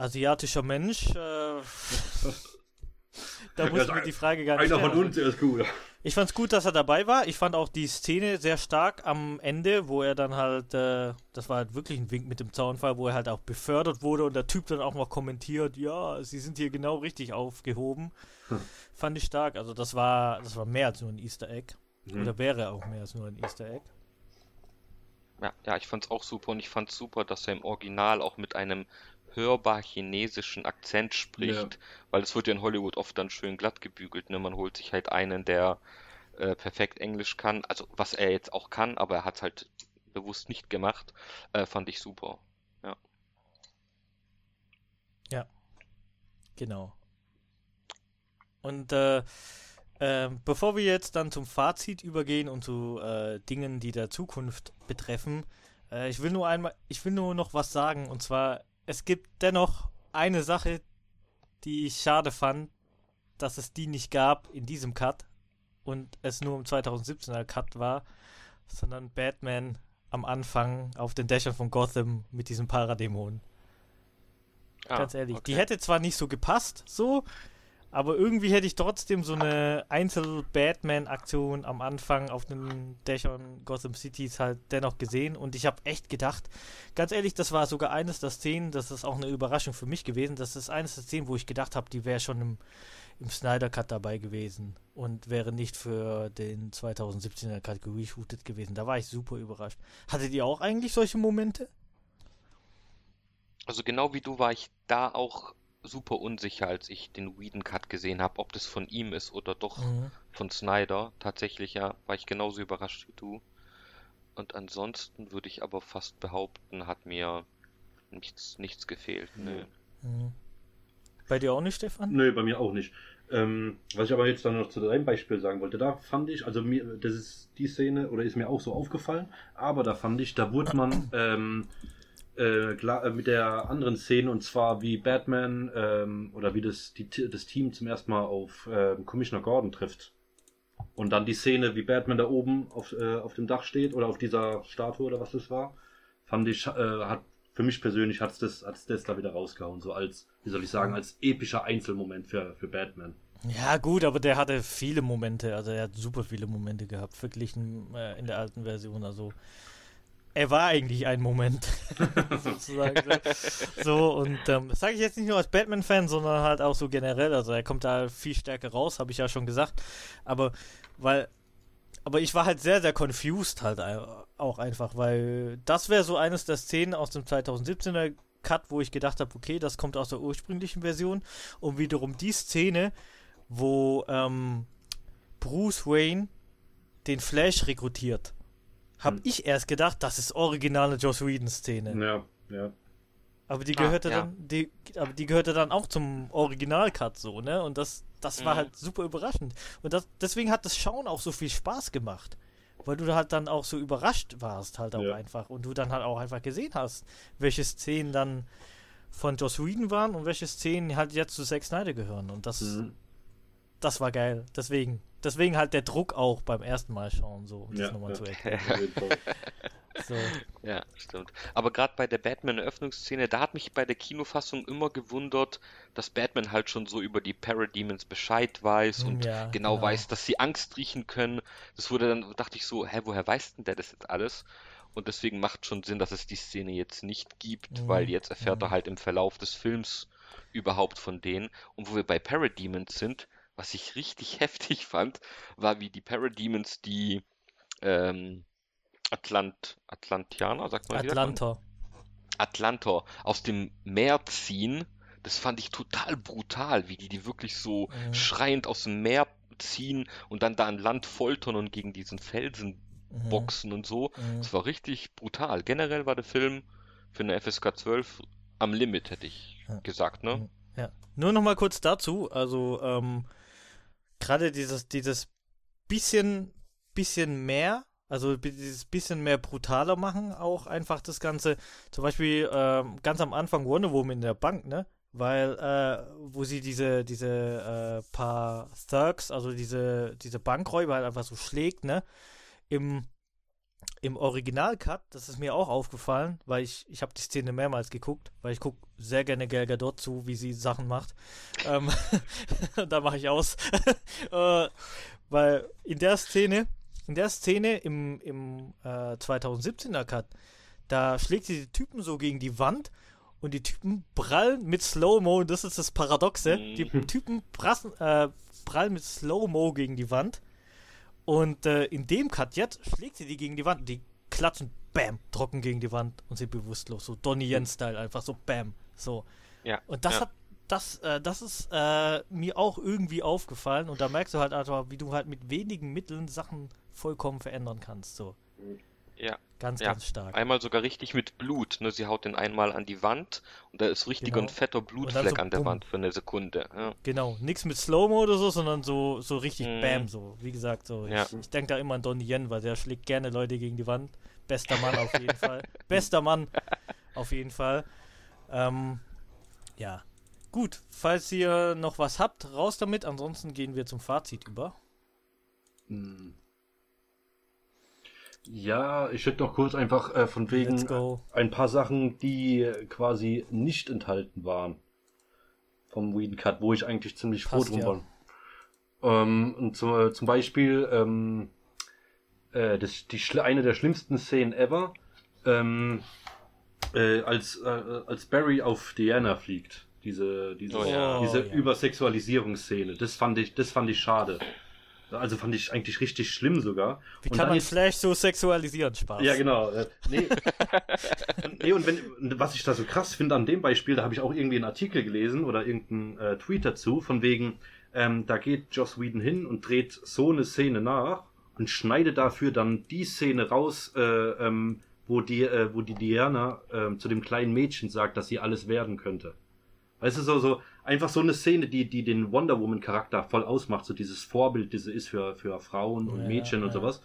asiatischer Mensch, äh, da muss ich mir die Frage gar nicht Einer von uns ist cool. Ich fand's gut, dass er dabei war. Ich fand auch die Szene sehr stark am Ende, wo er dann halt, äh, das war halt wirklich ein Wink mit dem Zaunfall, wo er halt auch befördert wurde und der Typ dann auch mal kommentiert, ja, sie sind hier genau richtig aufgehoben. Hm. Fand ich stark. Also das war, das war mehr als nur ein Easter Egg. Hm. Oder wäre auch mehr als nur ein Easter Egg. Ja, ja, ich fand's auch super und ich fand's super, dass er im Original auch mit einem hörbar chinesischen Akzent spricht, ja. weil es wird ja in Hollywood oft dann schön glatt gebügelt, ne? Man holt sich halt einen, der äh, perfekt Englisch kann, also was er jetzt auch kann, aber er hat halt bewusst nicht gemacht, äh, fand ich super. Ja. Ja. Genau. Und äh, äh, bevor wir jetzt dann zum Fazit übergehen und zu äh, Dingen, die der Zukunft betreffen, äh, ich will nur einmal, ich will nur noch was sagen und zwar es gibt dennoch eine Sache, die ich schade fand, dass es die nicht gab in diesem Cut und es nur im 2017er Cut war, sondern Batman am Anfang auf den Dächern von Gotham mit diesem Paradämon. Ah, Ganz ehrlich, okay. die hätte zwar nicht so gepasst, so, aber irgendwie hätte ich trotzdem so eine Einzel-Batman-Aktion am Anfang auf den Dächern Gotham Cities halt dennoch gesehen. Und ich habe echt gedacht, ganz ehrlich, das war sogar eines der Szenen, das ist auch eine Überraschung für mich gewesen, das ist eines der Szenen, wo ich gedacht habe, die wäre schon im, im Snyder Cut dabei gewesen und wäre nicht für den 2017er Kategorie shooted gewesen. Da war ich super überrascht. Hattet ihr auch eigentlich solche Momente? Also genau wie du war ich da auch super unsicher, als ich den Whedon Cut gesehen habe, ob das von ihm ist oder doch mhm. von Snyder. Tatsächlich ja, war ich genauso überrascht wie du. Und ansonsten würde ich aber fast behaupten, hat mir nichts, nichts gefehlt. Nö. Mhm. Bei dir auch nicht, Stefan? Nö, bei mir auch nicht. Ähm, was ich aber jetzt dann noch zu deinem Beispiel sagen wollte, da fand ich, also mir, das ist die Szene, oder ist mir auch so aufgefallen, aber da fand ich, da wurde man ähm, äh, äh, mit der anderen Szene und zwar wie Batman ähm, oder wie das, die, das Team zum ersten Mal auf äh, Commissioner Gordon trifft. Und dann die Szene, wie Batman da oben auf, äh, auf dem Dach steht oder auf dieser Statue oder was das war, fand ich, äh, hat für mich persönlich hat's das, hat's das da wieder rausgehauen, so als, wie soll ich sagen, als epischer Einzelmoment für, für Batman. Ja, gut, aber der hatte viele Momente, also er hat super viele Momente gehabt, verglichen äh, in der alten Version. Also er war eigentlich ein Moment, sozusagen. so, und ähm, das sage ich jetzt nicht nur als Batman-Fan, sondern halt auch so generell. Also er kommt da viel stärker raus, habe ich ja schon gesagt. Aber weil, aber ich war halt sehr, sehr confused halt auch einfach, weil das wäre so eines der Szenen aus dem 2017er Cut, wo ich gedacht habe, okay, das kommt aus der ursprünglichen Version. Und wiederum die Szene, wo ähm, Bruce Wayne den Flash rekrutiert habe hm. ich erst gedacht, das ist originale Joss Whedon-Szene. Ja, ja. Aber die Ah, gehörte ja. dann, die, aber die gehörte dann auch zum Original-Cut so, ne? Und das, das war Mhm. halt super überraschend. Und das, deswegen hat das Schauen auch so viel Spaß gemacht. Weil du halt dann auch so überrascht warst, halt auch Ja. einfach. Und du dann halt auch einfach gesehen hast, welche Szenen dann von Joss Whedon waren und welche Szenen halt jetzt zu Zack Snyder gehören. Und das, Mhm. das war geil. Deswegen, deswegen halt der Druck auch beim ersten Mal schauen, so, um Ja, das nochmal ja. zu erklären. So. Ja, stimmt. Aber gerade bei der Batman-Eröffnungsszene, da hat mich bei der Kinofassung immer gewundert, dass Batman halt schon so über die Parademons Bescheid weiß und Ja, genau, genau. weiß, dass sie Angst riechen können. Das wurde dann, dachte ich so, hä, woher weiß denn der das jetzt alles? Und deswegen macht schon Sinn, dass es die Szene jetzt nicht gibt, Mhm, weil jetzt erfährt mhm. er halt im Verlauf des Films überhaupt von denen. Und wo wir bei Parademons sind, was ich richtig heftig fand, war wie die Parademons die ähm, Atlant Atlantianer, sagt man? Atlanta. Atlantor aus dem Meer ziehen. Das fand ich total brutal, wie die die wirklich so Mhm. schreiend aus dem Meer ziehen und dann da an Land foltern und gegen diesen Felsen Mhm. boxen und so. Mhm. Das war richtig brutal. Generell war der Film für eine FSK 12 am Limit, hätte ich Ja. gesagt, ne? Mhm. Ja. Nur noch mal kurz dazu, also ähm, gerade dieses, dieses bisschen, bisschen mehr, also dieses bisschen mehr brutaler machen, auch einfach das Ganze, zum Beispiel ähm, ganz am Anfang Wonder Woman in der Bank, ne? Weil, äh, wo sie diese, diese äh, paar Thugs, also diese, diese Bankräuber halt einfach so schlägt, ne? Im, im Original-Cut, das ist mir auch aufgefallen, weil ich, ich habe die Szene mehrmals geguckt, weil ich gucke sehr gerne Gal Gadot zu, wie sie Sachen macht. Ähm, da mache ich aus. äh, weil in der Szene, in der Szene im, im äh, 2017er Cut, da schlägt sie die Typen so gegen die Wand und die Typen prallen mit Slow-Mo, das ist das Paradoxe, Mhm. die Typen prassen, äh, prallen mit Slow-Mo gegen die Wand und äh, in dem Cut jetzt schlägt sie die gegen die Wand die klatschen, bam, trocken gegen die Wand und sind bewusstlos, so Donnie Yen-Style, einfach so bam, so. Ja. Und das ja. hat, das, äh, das ist äh, mir auch irgendwie aufgefallen und da merkst du halt einfach, wie du halt mit wenigen Mitteln Sachen vollkommen verändern kannst, so. Ja. Ganz, Ja. ganz stark. Einmal sogar richtig mit Blut, ne? Sie haut den einmal an die Wand und da ist richtiger Genau. ein fetter Blutfleck so an der bumm. Wand für eine Sekunde. Ja. Genau, nichts mit Slow-Mo oder so, sondern so, so richtig Mhm. Bam, so. Wie gesagt, so. Ja. Ich, ich denke da immer an Donnie Yen, weil der schlägt gerne Leute gegen die Wand. Bester Mann auf jeden Fall. Bester Mann auf jeden Fall. Ähm, ja. Gut, falls ihr noch was habt, raus damit. Ansonsten gehen wir zum Fazit über. Hm. Ja, ich hätte noch kurz einfach äh, von wegen ein paar Sachen, die quasi nicht enthalten waren vom Whedon Cut, wo ich eigentlich ziemlich froh Passt, drum ja. war. Ähm, und zu, zum Beispiel ähm, äh, das, die, eine der schlimmsten Szenen ever, ähm, äh, als, äh, als Barry auf Diana fliegt. Diese, diese, Oh diese Oh ja. Übersexualisierungsszene. Das fand ich, das fand ich schade. Also fand ich eigentlich richtig schlimm sogar. Wie Und kann man ist- Flash so sexualisieren? Spaß. ja, genau. Äh, nee. nee, und wenn, was ich da so krass finde an dem Beispiel, da habe ich auch irgendwie einen Artikel gelesen oder irgendeinen äh, Tweet dazu, von wegen, ähm, da geht Joss Whedon hin und dreht so eine Szene nach und schneidet dafür dann die Szene raus, äh, ähm, wo die, äh, wo die Diana ähm, zu dem kleinen Mädchen sagt, dass sie alles werden könnte. Weißt du, so, so, einfach so eine Szene, die, die den Wonder Woman Charakter voll ausmacht, so dieses Vorbild, das sie ist für, für Frauen und Ja, Mädchen und ja. sowas.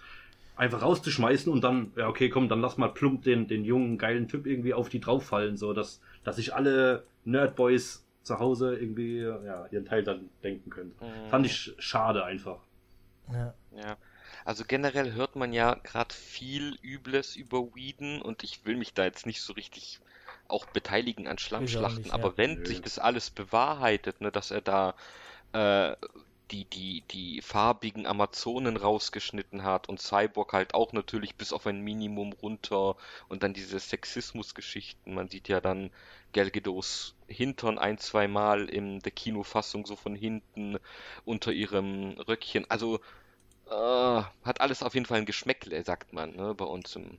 Einfach rauszuschmeißen und dann, ja, okay, komm, dann lass mal plump den, den jungen, geilen Typ irgendwie auf die drauffallen, so, dass, dass sich alle Nerdboys zu Hause irgendwie, ja, ihren Teil dann denken können. Mhm. Fand ich schade einfach. Ja. Ja, also generell hört man ja gerade viel Übles über Whedon und ich will mich da jetzt nicht so richtig auch beteiligen an Schlammschlachten, nicht, ja. aber wenn Nö. sich das alles bewahrheitet, ne, dass er da äh, die, die, die farbigen Amazonen rausgeschnitten hat und Cyborg halt auch natürlich bis auf ein Minimum runter und dann diese Sexismusgeschichten, man sieht ja dann Gal Gadots Hintern ein, zwei Mal in der Kinofassung so von hinten unter ihrem Röckchen, also äh, hat alles auf jeden Fall ein Geschmäckle, sagt man, ne, bei uns im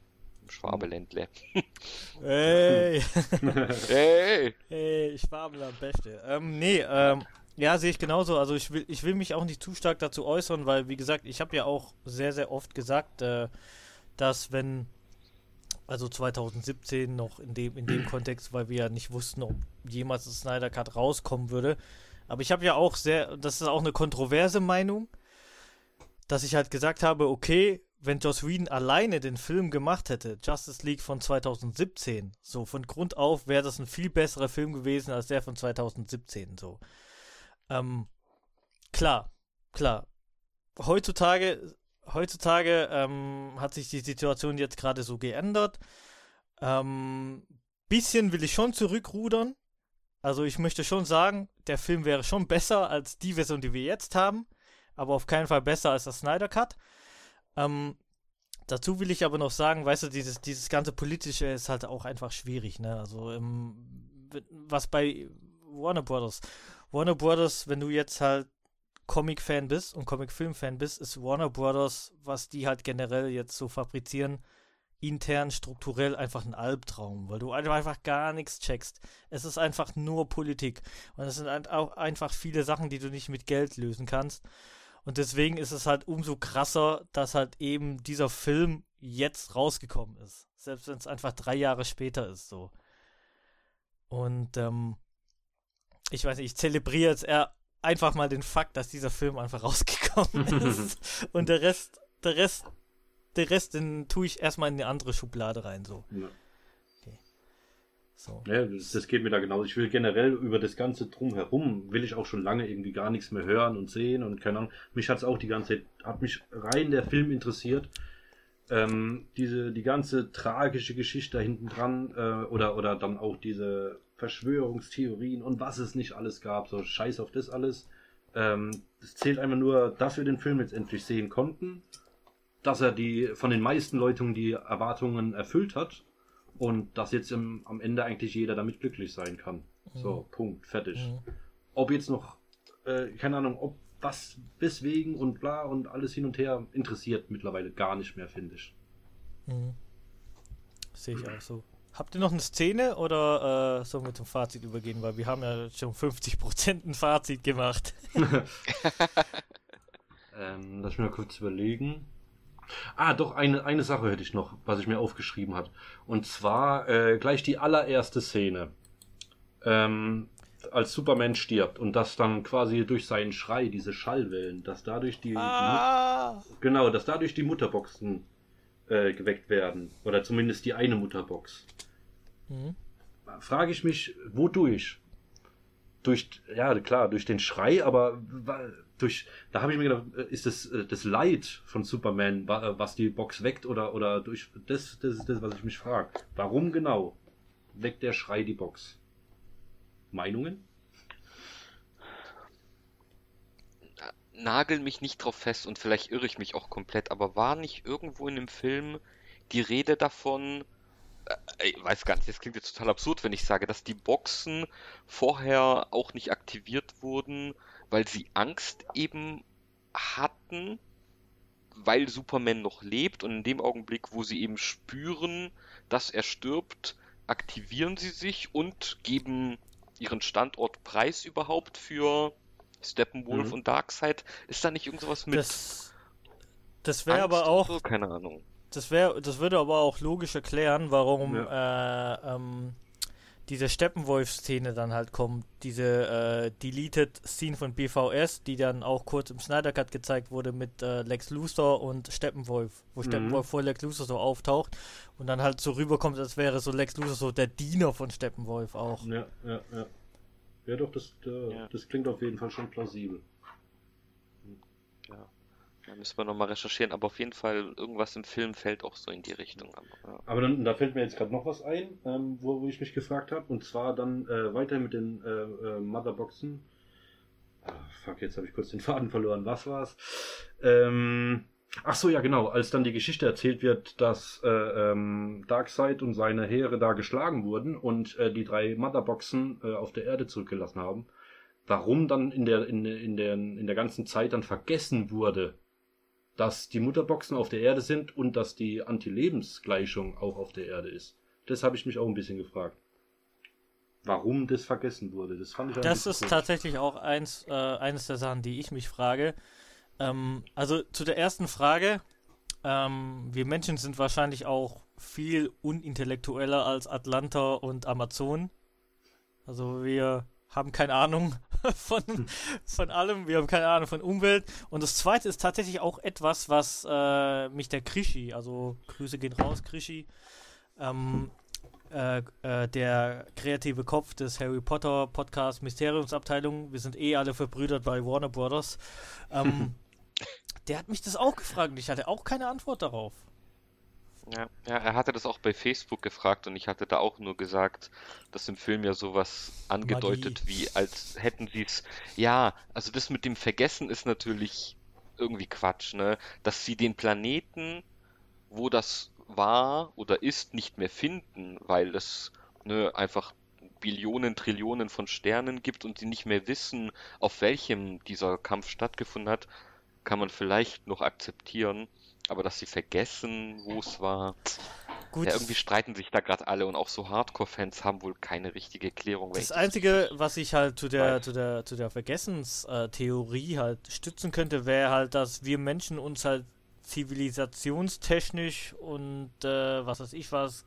Schwabeländle. Ey. Hey! Hey, Schwabenland, Beste. Ähm, nee, ähm, ja, sehe ich genauso. Also ich will, ich will mich auch nicht zu stark dazu äußern, weil, wie gesagt, ich habe ja auch sehr, sehr oft gesagt, äh, dass wenn Also 2017 noch in dem, in dem Kontext, weil wir ja nicht wussten, ob jemals das Snyder Cut rauskommen würde. Aber ich habe ja auch sehr, das ist auch eine kontroverse Meinung, dass ich halt gesagt habe, okay, wenn Joss Whedon alleine den Film gemacht hätte, Justice League von 2017, so von Grund auf wäre das ein viel besserer Film gewesen als der von 2017, so. Ähm, klar, klar. Heutzutage, heutzutage ähm, hat sich die Situation jetzt gerade so geändert. Ähm, bisschen will ich schon zurückrudern. Also ich möchte schon sagen, der Film wäre schon besser als die Version, die wir jetzt haben, aber auf keinen Fall besser als das Snyder Cut. Ähm, dazu will ich aber noch sagen, weißt du, dieses, dieses ganze Politische ist halt auch einfach schwierig, ne? Also, ähm, was bei Warner Brothers. Warner Brothers, wenn du jetzt halt Comic-Fan bist und Comic-Film-Fan bist, ist Warner Brothers, was die halt generell jetzt so fabrizieren, intern strukturell einfach ein Albtraum, weil du einfach gar nichts checkst. Es ist einfach nur Politik. Und es sind auch einfach viele Sachen, die du nicht mit Geld lösen kannst. Und deswegen ist es halt umso krasser, dass halt eben dieser Film jetzt rausgekommen ist. Selbst wenn es einfach drei Jahre später ist, so. Und ähm, ich weiß nicht, ich zelebriere jetzt eher einfach mal den Fakt, dass dieser Film einfach rausgekommen ist. Und der Rest, der Rest, der Rest, den tue ich erstmal in eine andere Schublade rein, so. Ja. So. Ja, das, das, geht mir da genauso. Ich will generell über das Ganze drumherum, will ich auch schon lange irgendwie gar nichts mehr hören und sehen und keine Ahnung. Mich hat es auch die ganze Zeit, hat mich rein der Film interessiert. Ähm, diese, die ganze tragische Geschichte da hinten dran, äh, oder, oder dann auch diese Verschwörungstheorien und was es nicht alles gab, so scheiß auf das alles. Ähm, es zählt einfach nur, dass wir den Film jetzt endlich sehen konnten, dass er die von den meisten Leuten die Erwartungen erfüllt hat und dass jetzt im, am Ende eigentlich jeder damit glücklich sein kann. Mhm. So, Punkt, fertig. Mhm. Ob jetzt noch, äh, keine Ahnung, ob was, weswegen und bla und alles hin und her interessiert mittlerweile gar nicht mehr, finde ich. Mhm. Sehe ich auch so. Habt ihr noch eine Szene oder äh, sollen wir zum Fazit übergehen? Weil wir haben ja schon 50% ein Fazit gemacht. ähm, lass mich mal kurz überlegen. Ah, doch, eine, eine Sache hätte ich noch, was ich mir aufgeschrieben hat. Und zwar äh, gleich die allererste Szene. Ähm, als Superman stirbt und das dann quasi durch seinen Schrei, diese Schallwellen, dass dadurch die, ah. die genau, dass dadurch die Mutterboxen äh, geweckt werden. Oder zumindest die eine Mutterbox. Mhm. Frage ich mich, wodurch? Durch, ja klar, durch den Schrei, aber durch, da habe ich mir gedacht, äh, ist das äh, das Leid von Superman, äh, was die Box weckt oder oder durch das das ist das, was ich mich frage. Warum genau weckt der Schrei die Box? Meinungen? Nagel mich nicht drauf fest und vielleicht irre ich mich auch komplett, aber war nicht irgendwo in dem Film die Rede davon, ich weiß gar nicht, das klingt jetzt total absurd, wenn ich sage, dass die Boxen vorher auch nicht aktiviert wurden, weil sie Angst eben hatten, weil Superman noch lebt und in dem Augenblick, wo sie eben spüren, dass er stirbt, aktivieren sie sich und geben ihren Standort preis überhaupt für Steppenwolf mhm. und Darkseid. Ist da nicht irgendwas mit? Das, das wäre aber auch. So? Keine Ahnung. Das wäre, das würde aber auch logisch erklären, warum ja. äh, ähm, diese Steppenwolf-Szene dann halt kommt, diese äh, Deleted Scene von BVS, die dann auch kurz im Snyder Cut gezeigt wurde mit äh, Lex Luthor und Steppenwolf, wo mhm. Steppenwolf vor Lex Luthor so auftaucht und dann halt so rüberkommt, als wäre so Lex Luthor so der Diener von Steppenwolf auch. Ja, ja, ja. Ja, doch, das, äh, ja. das klingt auf jeden Fall schon plausibel. Da müssen wir nochmal recherchieren, aber auf jeden Fall irgendwas im Film fällt auch so in die Richtung. Ja. aber dann, da fällt mir jetzt gerade noch was ein, ähm, wo, wo, ich mich gefragt habe, und zwar dann äh, weiter mit den äh, äh, Motherboxen. Ah, fuck, jetzt habe ich kurz den Faden verloren. Was war's? Ähm, ach so, ja genau, als dann die Geschichte erzählt wird, dass äh, ähm, Darkseid und seine Heere da geschlagen wurden und äh, die drei Motherboxen äh, auf der Erde zurückgelassen haben, warum dann in der, in, in, der, in der ganzen Zeit dann vergessen wurde, dass die Mutterboxen auf der Erde sind und dass die Anti-Lebensgleichung auch auf der Erde ist. Das habe ich mich auch ein bisschen gefragt. Warum das vergessen wurde, das fand ich Das ist komisch. tatsächlich auch eins, äh, eines der Sachen, die ich mich frage. Ähm, also zu der ersten Frage. Ähm, wir Menschen sind wahrscheinlich auch viel unintellektueller als Atlanta und Amazon. Also wir haben keine Ahnung von, von allem, wir haben keine Ahnung von Umwelt. Und das zweite ist tatsächlich auch etwas, was äh, mich der Krischi, also Grüße gehen raus, Krischi, ähm, äh, äh, der kreative Kopf des Harry Potter Podcast Mysteriumsabteilung, wir sind eh alle verbrüdert bei Warner Brothers, ähm, der hat mich das auch gefragt und ich hatte auch keine Antwort darauf. Ja, ja, er hatte das auch bei Facebook gefragt und ich hatte da auch nur gesagt, dass im Film ja sowas angedeutet Magie. wie, als hätten sie es. Ja, also das mit dem Vergessen ist natürlich irgendwie Quatsch, ne? Dass sie den Planeten, wo das war oder ist, nicht mehr finden, weil es ne, einfach Billionen, Trillionen von Sternen gibt und sie nicht mehr wissen, auf welchem dieser Kampf stattgefunden hat, kann man vielleicht noch akzeptieren. Aber dass sie vergessen, wo es war. Gut. Ja, irgendwie streiten sich da gerade alle und auch so Hardcore-Fans haben wohl keine richtige Klärung. Das Einzige, was ich halt zu der, zu der, zu der Vergessenstheorie halt stützen könnte, wäre halt, dass wir Menschen uns halt zivilisationstechnisch und äh, was weiß ich was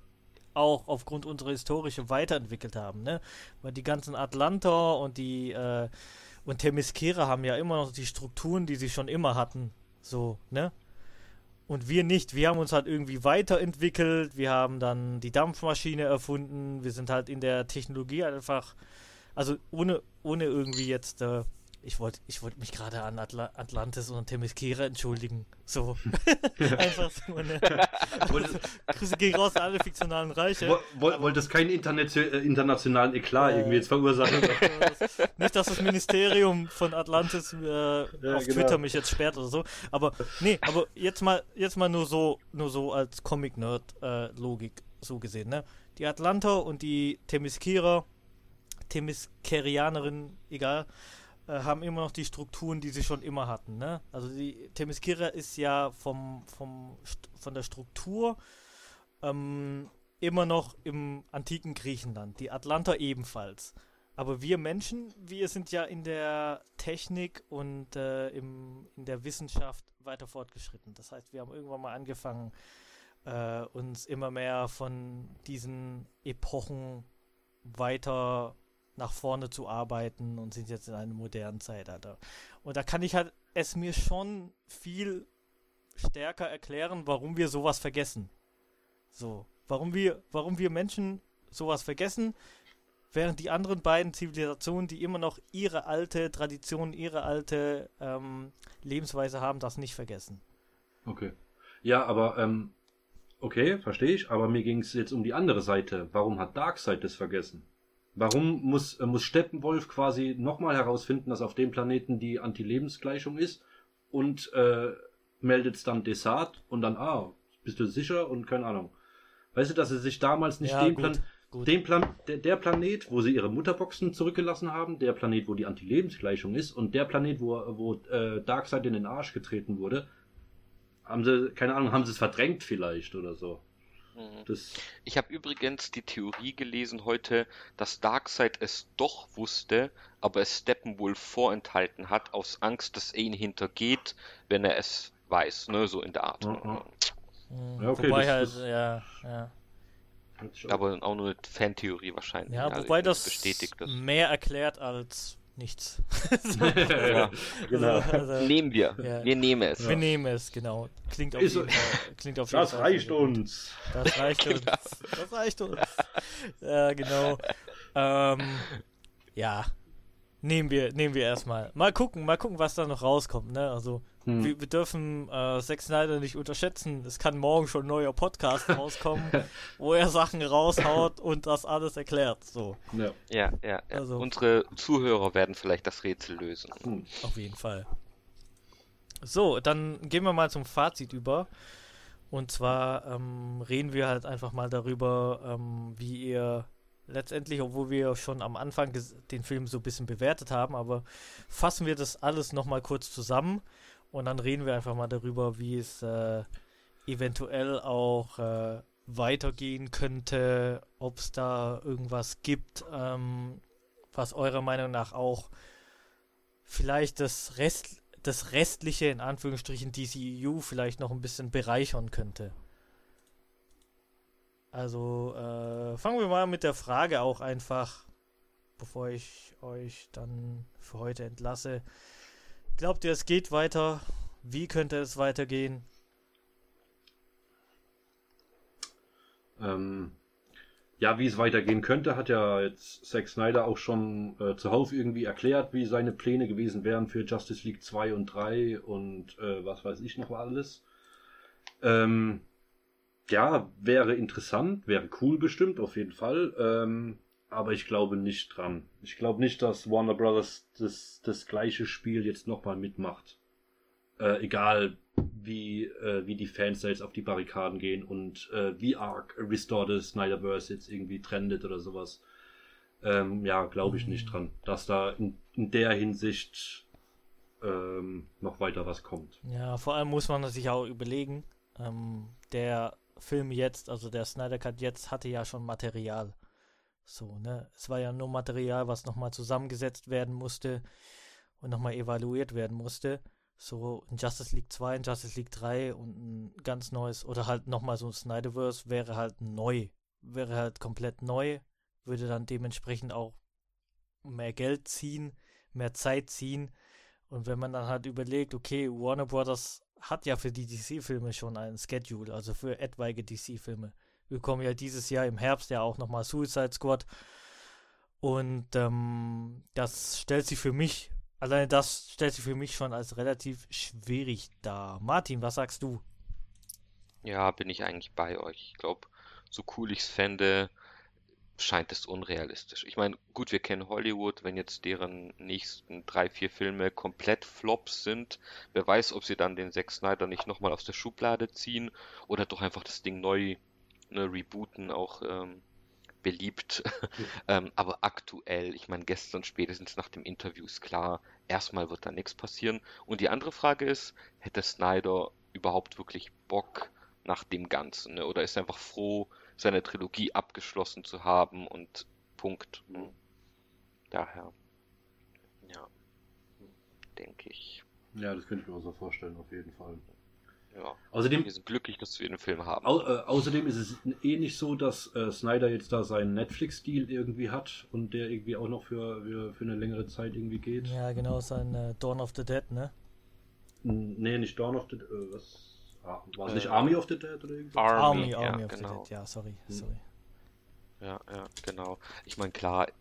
auch aufgrund unserer historische weiterentwickelt haben, ne? Weil die ganzen Atlanta und die äh, und Themyscira haben ja immer noch die Strukturen, die sie schon immer hatten, so, ne? Und wir nicht. Wir haben uns halt irgendwie weiterentwickelt. Wir haben dann die Dampfmaschine erfunden. Wir sind halt in der Technologie einfach, also ohne, ohne irgendwie jetzt äh, ich wollte ich wollt mich gerade an Atla Atlantis und Themyscira entschuldigen. So. Einfach so, ne? Grüße gegen raus alle fiktionalen Reiche. Woll, wolltest keinen Internet äh, internationalen Eklat äh, irgendwie jetzt verursachen. Nicht, dass das Ministerium von Atlantis äh, ja, auf genau. Twitter mich jetzt sperrt oder so. Aber nee, aber jetzt mal, jetzt mal nur so, nur so als Comic-Nerd-Logik äh, so gesehen, ne? Die Atlanta und die Themyscira, Themyscerianerin, egal, haben immer noch die Strukturen, die sie schon immer hatten. Ne? Also die Themyscira ist ja vom, vom, von der Struktur ähm, immer noch im antiken Griechenland, die Atlanta ebenfalls. Aber wir Menschen, wir sind ja in der Technik und äh, im, in der Wissenschaft weiter fortgeschritten. Das heißt, wir haben irgendwann mal angefangen, äh, uns immer mehr von diesen Epochen weiter nach vorne zu arbeiten und sind jetzt in einer modernen Zeitalter. Und da kann ich halt es mir schon viel stärker erklären, warum wir sowas vergessen. So, warum wir, warum wir Menschen sowas vergessen, während die anderen beiden Zivilisationen, die immer noch ihre alte Tradition, ihre alte ähm, Lebensweise haben, das nicht vergessen. Okay. Ja, aber ähm, okay, verstehe ich, aber mir ging es jetzt um die andere Seite. Warum hat Darkseid das vergessen? Warum muss, äh, muss Steppenwolf quasi nochmal herausfinden, dass auf dem Planeten die Anti-Lebensgleichung ist und äh, meldet es dann Desart und dann, ah, bist du sicher und keine Ahnung. Weißt du, dass sie sich damals nicht ja, den gut, Plan, gut. den Plan, der, der, Planet, wo sie ihre Mutterboxen zurückgelassen haben, der Planet, wo die Anti-Lebensgleichung ist und der Planet, wo, wo äh, Darkseid in den Arsch getreten wurde, haben sie, keine Ahnung, haben sie es verdrängt vielleicht oder so. Mhm. Das ich habe übrigens die Theorie gelesen heute, dass Darkseid es doch wusste, aber es Steppenwolf vorenthalten hat, aus Angst, dass er ihn hintergeht, wenn er es weiß, ne, so in der Art. Mhm. Ja, okay, Wobei halt, ja, ja. Aber auch nur eine Fantheorie wahrscheinlich. Ja, also wobei das bestätigt das. mehr erklärt als nichts. so. ja, genau. Also, also, nehmen wir. Ja. Wir nehmen es. Wir nehmen es, genau. Klingt auf jeden Fall. Klingt auf das jeden reicht Fall uns. Das reicht uns. Genau. Das reicht uns. Ja, genau. Ähm, ja. Nehmen wir, nehmen wir erstmal. Mal gucken, mal gucken, was da noch rauskommt, ne? Also, hm. wir, wir, dürfen äh, Zack Snyder nicht unterschätzen. Es kann morgen schon ein neuer Podcast rauskommen, wo er Sachen raushaut und das alles erklärt. So. Ja, ja, ja. Also, Unsere Zuhörer werden vielleicht das Rätsel lösen. Hm. Auf jeden Fall. So, dann gehen wir mal zum Fazit über. Und zwar ähm, reden wir halt einfach mal darüber, ähm, wie ihr letztendlich, obwohl wir schon am Anfang den Film so ein bisschen bewertet haben, aber fassen wir das alles nochmal kurz zusammen und dann reden wir einfach mal darüber, wie es äh, eventuell auch äh, weitergehen könnte, ob es da irgendwas gibt, ähm, was eurer Meinung nach auch vielleicht das Rest das restliche in Anführungsstrichen DCU vielleicht noch ein bisschen bereichern könnte. Also äh, fangen wir mal mit der Frage auch einfach, bevor ich euch dann für heute entlasse. Glaubt ihr, es geht weiter? Wie könnte es weitergehen? Ähm, ja, wie es weitergehen könnte, hat ja jetzt Zack Snyder auch schon äh, zuhauf irgendwie erklärt, wie seine Pläne gewesen wären für Justice League 2 und 3 und äh, was weiß ich noch alles. Ähm, ja, wäre interessant, wäre cool bestimmt, auf jeden Fall. Ähm, aber ich glaube nicht dran. Ich glaube nicht, dass Warner Brothers das, das gleiche Spiel jetzt nochmal mitmacht. Äh, egal wie, äh, wie die Fans da jetzt auf die Barrikaden gehen und äh, wie arg Restore the Snyderverse jetzt irgendwie trendet oder sowas. Ähm, ja, glaube ich nicht dran, dass da in, in der Hinsicht ähm, noch weiter was kommt. Ja, vor allem muss man sich auch überlegen, ähm, der Film jetzt, also der Snyder Cut jetzt, hatte ja schon Material. So, ne? Es war ja nur Material, was nochmal zusammengesetzt werden musste und nochmal evaluiert werden musste. So ein Justice League 2, ein Justice League 3 und ein ganz neues, oder halt nochmal so ein Snyderverse wäre halt neu. Wäre halt komplett neu, würde dann dementsprechend auch mehr Geld ziehen, mehr Zeit ziehen. Und wenn man dann halt überlegt, okay, Warner Brothers hat ja für die DC-Filme schon einen Schedule, also für etwaige DC-Filme. Wir kommen ja dieses Jahr im Herbst ja auch nochmal Suicide Squad. Und ähm, das stellt sich für mich, alleine das stellt sich für mich schon als relativ schwierig dar. Martin, was sagst du? Ja, bin ich eigentlich bei euch. Ich glaube, so cool ich es fände, scheint es unrealistisch. Ich meine, gut, wir kennen Hollywood, wenn jetzt deren nächsten drei, vier Filme komplett Flops sind, wer weiß, ob sie dann den Zack Snyder nicht nochmal aus der Schublade ziehen oder doch einfach das Ding neu ne, rebooten, auch ähm, beliebt. ähm, aber aktuell, ich meine, gestern spätestens nach dem Interview ist klar, erstmal wird da nichts passieren. Und die andere Frage ist, hätte Snyder überhaupt wirklich Bock nach dem Ganzen? Ne? Oder ist er einfach froh, seine Trilogie abgeschlossen zu haben und Punkt. Mhm. Daher, ja, denke ich. Ja, das könnte ich mir auch so vorstellen, auf jeden Fall. Ja. Außerdem, wir sind glücklich, dass wir den Film haben. Au äh, außerdem ist es eh nicht so, dass äh, Snyder jetzt da seinen Netflix-Deal irgendwie hat und der irgendwie auch noch für, für, für eine längere Zeit irgendwie geht. Ja, genau, sein äh, Dawn of the Dead, ne? Nee, nicht Dawn of the Dead, äh, was? Ah, war es nicht äh, Army of the Dead oder irgendwas? Army, Army, Army ja, of genau. the Dead, ja, sorry, hm. sorry. Ja, ja, genau. Ich meine, klar, äh,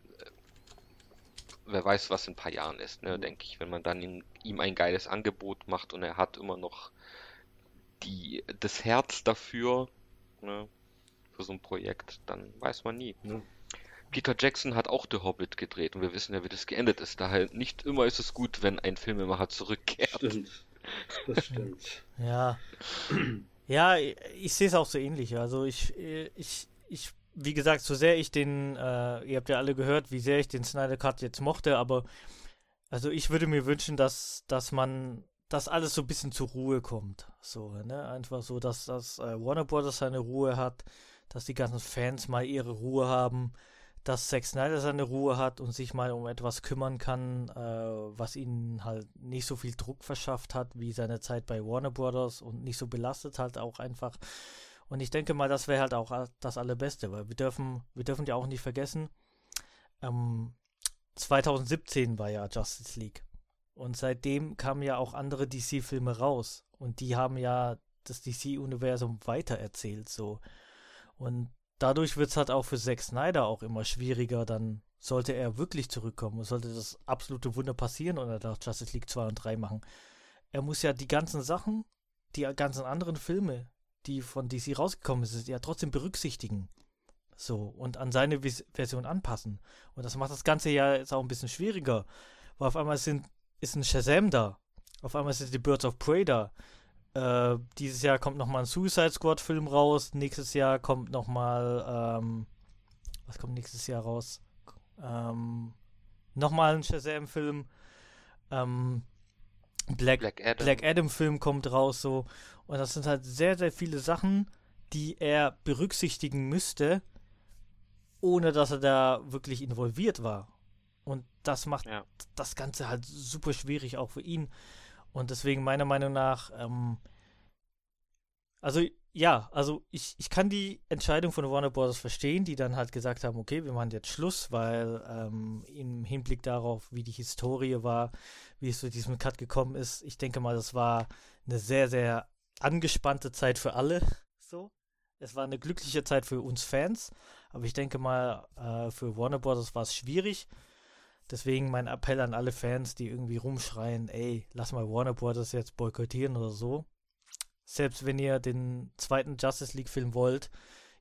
wer weiß, was in ein paar Jahren ist, ne, mhm. denke ich, wenn man dann in, ihm ein geiles Angebot macht und er hat immer noch die, das Herz dafür, ne, für so ein Projekt, dann weiß man nie. Mhm. Peter Jackson hat auch The Hobbit gedreht und wir wissen ja, wie das geendet ist. Daher nicht immer ist es gut, wenn ein Filmemacher zurückkehrt. Stimmt. Das stimmt. ja. Ja, ich, ich sehe es auch so ähnlich. Also ich, ich, ich, wie gesagt, so sehr ich den, äh, ihr habt ja alle gehört, wie sehr ich den Snyder Cut jetzt mochte, aber also ich würde mir wünschen, dass, dass man, dass alles so ein bisschen zur Ruhe kommt. So, ne? Einfach so, dass, dass äh, Warner Brothers seine Ruhe hat, dass die ganzen Fans mal ihre Ruhe haben dass Zack Snyder seine Ruhe hat und sich mal um etwas kümmern kann, äh, was ihn halt nicht so viel Druck verschafft hat wie seine Zeit bei Warner Brothers und nicht so belastet halt auch einfach. Und ich denke mal, das wäre halt auch das Allerbeste, weil wir dürfen, wir dürfen ja auch nicht vergessen, ähm, 2017 war ja Justice League. Und seitdem kamen ja auch andere DC-Filme raus. Und die haben ja das DC-Universum weitererzählt, so. Und dadurch wird es halt auch für Zack Snyder auch immer schwieriger, dann sollte er wirklich zurückkommen sollte das absolute Wunder passieren und er darf Justice League 2 und 3 machen. Er muss ja die ganzen Sachen, die ganzen anderen Filme, die von DC rausgekommen sind, ja trotzdem berücksichtigen. So, und an seine Vis Version anpassen. Und das macht das Ganze ja jetzt auch ein bisschen schwieriger. Weil auf einmal sind, ist ein Shazam da. Auf einmal sind die Birds of Prey da. Äh, dieses Jahr kommt nochmal ein Suicide Squad Film raus. Nächstes Jahr kommt nochmal, ähm, was kommt nächstes Jahr raus? Ähm, nochmal ein Shazam Film. Ähm, Black, Black, Adam. Black Adam Film kommt raus so. Und das sind halt sehr, sehr viele Sachen, die er berücksichtigen müsste, ohne dass er da wirklich involviert war. Und das macht ja. das Ganze halt super schwierig auch für ihn. Und deswegen meiner Meinung nach, ähm, also ja, also ich, ich kann die Entscheidung von Warner Bros. verstehen, die dann halt gesagt haben, okay, wir machen jetzt Schluss, weil ähm, im Hinblick darauf, wie die Historie war, wie es zu diesem Cut gekommen ist, ich denke mal, das war eine sehr, sehr angespannte Zeit für alle. So. Es war eine glückliche Zeit für uns Fans, aber ich denke mal, äh, für Warner Bros. war es schwierig. Deswegen mein Appell an alle Fans, die irgendwie rumschreien, ey, lass mal Warner Bros. jetzt boykottieren oder so selbst wenn ihr den zweiten Justice League Film wollt,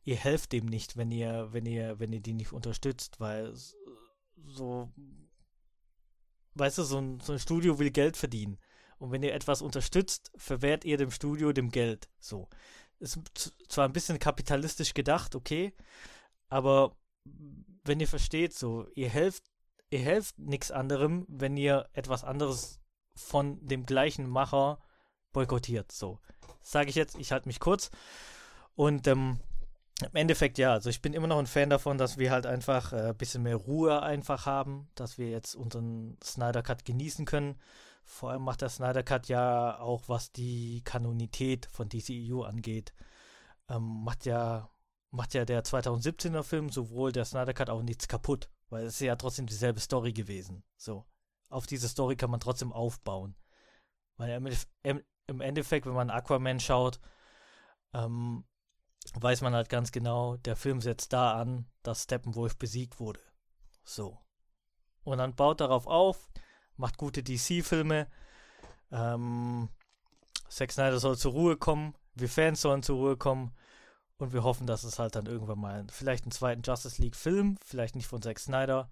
ihr helft dem nicht, wenn ihr, wenn ihr, wenn ihr die nicht unterstützt, weil so, weißt du, so ein, so ein Studio will Geld verdienen. Und wenn ihr etwas unterstützt, verwehrt ihr dem Studio dem Geld. So. Ist zwar ein bisschen kapitalistisch gedacht, okay, aber wenn ihr versteht, so, ihr helft, ihr helft nichts anderem, wenn ihr etwas anderes von dem gleichen Macher boykottiert, so sage ich jetzt. Ich halte mich kurz. Und ähm, im Endeffekt ja, also ich bin immer noch ein Fan davon, dass wir halt einfach ein äh, bisschen mehr Ruhe einfach haben, dass wir jetzt unseren Snyder Cut genießen können. Vor allem macht der Snyder Cut ja auch, was die Kanonität von DCEU angeht, ähm, macht ja macht ja der 2017er Film sowohl der Snyder Cut auch nichts kaputt, weil es ist ja trotzdem dieselbe Story gewesen. So, auf diese Story kann man trotzdem aufbauen, weil im, Endeffekt, wenn man Aquaman schaut, ähm, weiß man halt ganz genau, der Film setzt da an, dass Steppenwolf besiegt wurde. So. Und dann baut darauf auf, macht gute DC-Filme. Ähm, Zack Snyder soll zur Ruhe kommen, wir Fans sollen zur Ruhe kommen und wir hoffen, dass es halt dann irgendwann mal vielleicht einen zweiten Justice League-Film, vielleicht nicht von Zack Snyder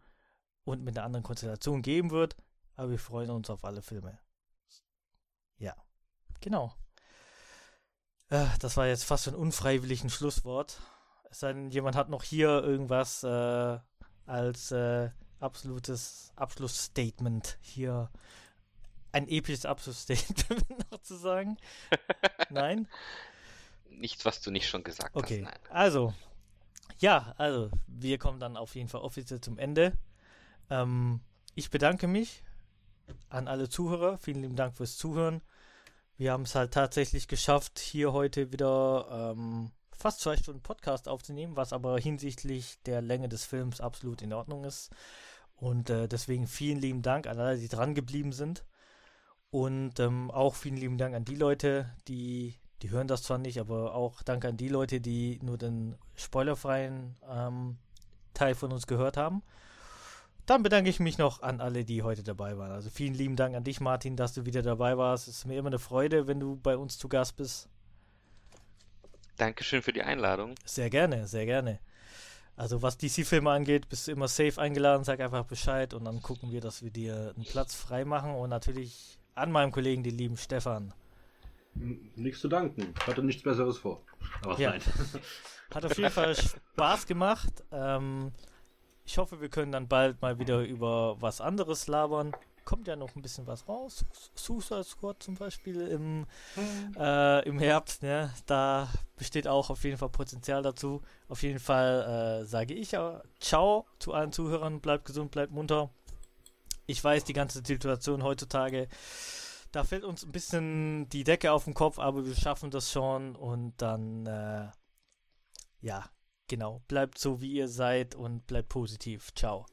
und mit einer anderen Konstellation geben wird, aber wir freuen uns auf alle Filme. Ja. Genau. Äh, das war jetzt fast ein unfreiwilligen Schlusswort. Es sei denn, jemand hat noch hier irgendwas äh, als äh, absolutes Abschlussstatement hier. Ein episches Abschlussstatement noch zu sagen. Nein? Nichts, was du nicht schon gesagt okay. hast. Okay, also, ja, also, wir kommen dann auf jeden Fall offiziell zum Ende. Ähm, ich bedanke mich an alle Zuhörer. Vielen lieben Dank fürs Zuhören. Wir haben es halt tatsächlich geschafft, hier heute wieder ähm, fast zwei Stunden Podcast aufzunehmen, was aber hinsichtlich der Länge des Films absolut in Ordnung ist. Und äh, deswegen vielen lieben Dank an alle, die dran geblieben sind. Und ähm, auch vielen lieben Dank an die Leute, die, die hören das zwar nicht, aber auch danke an die Leute, die nur den spoilerfreien ähm, Teil von uns gehört haben. Dann bedanke ich mich noch an alle, die heute dabei waren. Also vielen lieben Dank an dich, Martin, dass du wieder dabei warst. Es ist mir immer eine Freude, wenn du bei uns zu Gast bist. Dankeschön für die Einladung. Sehr gerne, sehr gerne. Also was DC-Filme angeht, bist du immer safe eingeladen, sag einfach Bescheid und dann gucken wir, dass wir dir einen Platz frei machen und natürlich an meinem Kollegen, den lieben Stefan. Nichts zu danken. Hatte nichts Besseres vor. Aber ja. nein. Hat auf jeden Fall Spaß gemacht. Ähm, ich hoffe, wir können dann bald mal wieder über was anderes labern. Kommt ja noch ein bisschen was raus. Suicide Squad zum Beispiel im, mhm. äh, im Herbst. Ne? Da besteht auch auf jeden Fall Potenzial dazu. Auf jeden Fall äh, sage ich ja Ciao zu allen Zuhörern. Bleibt gesund, bleibt munter. Ich weiß, die ganze Situation heutzutage, da fällt uns ein bisschen die Decke auf den Kopf, aber wir schaffen das schon und dann, äh, ja, Genau, bleibt so wie ihr seid und bleibt positiv. Ciao.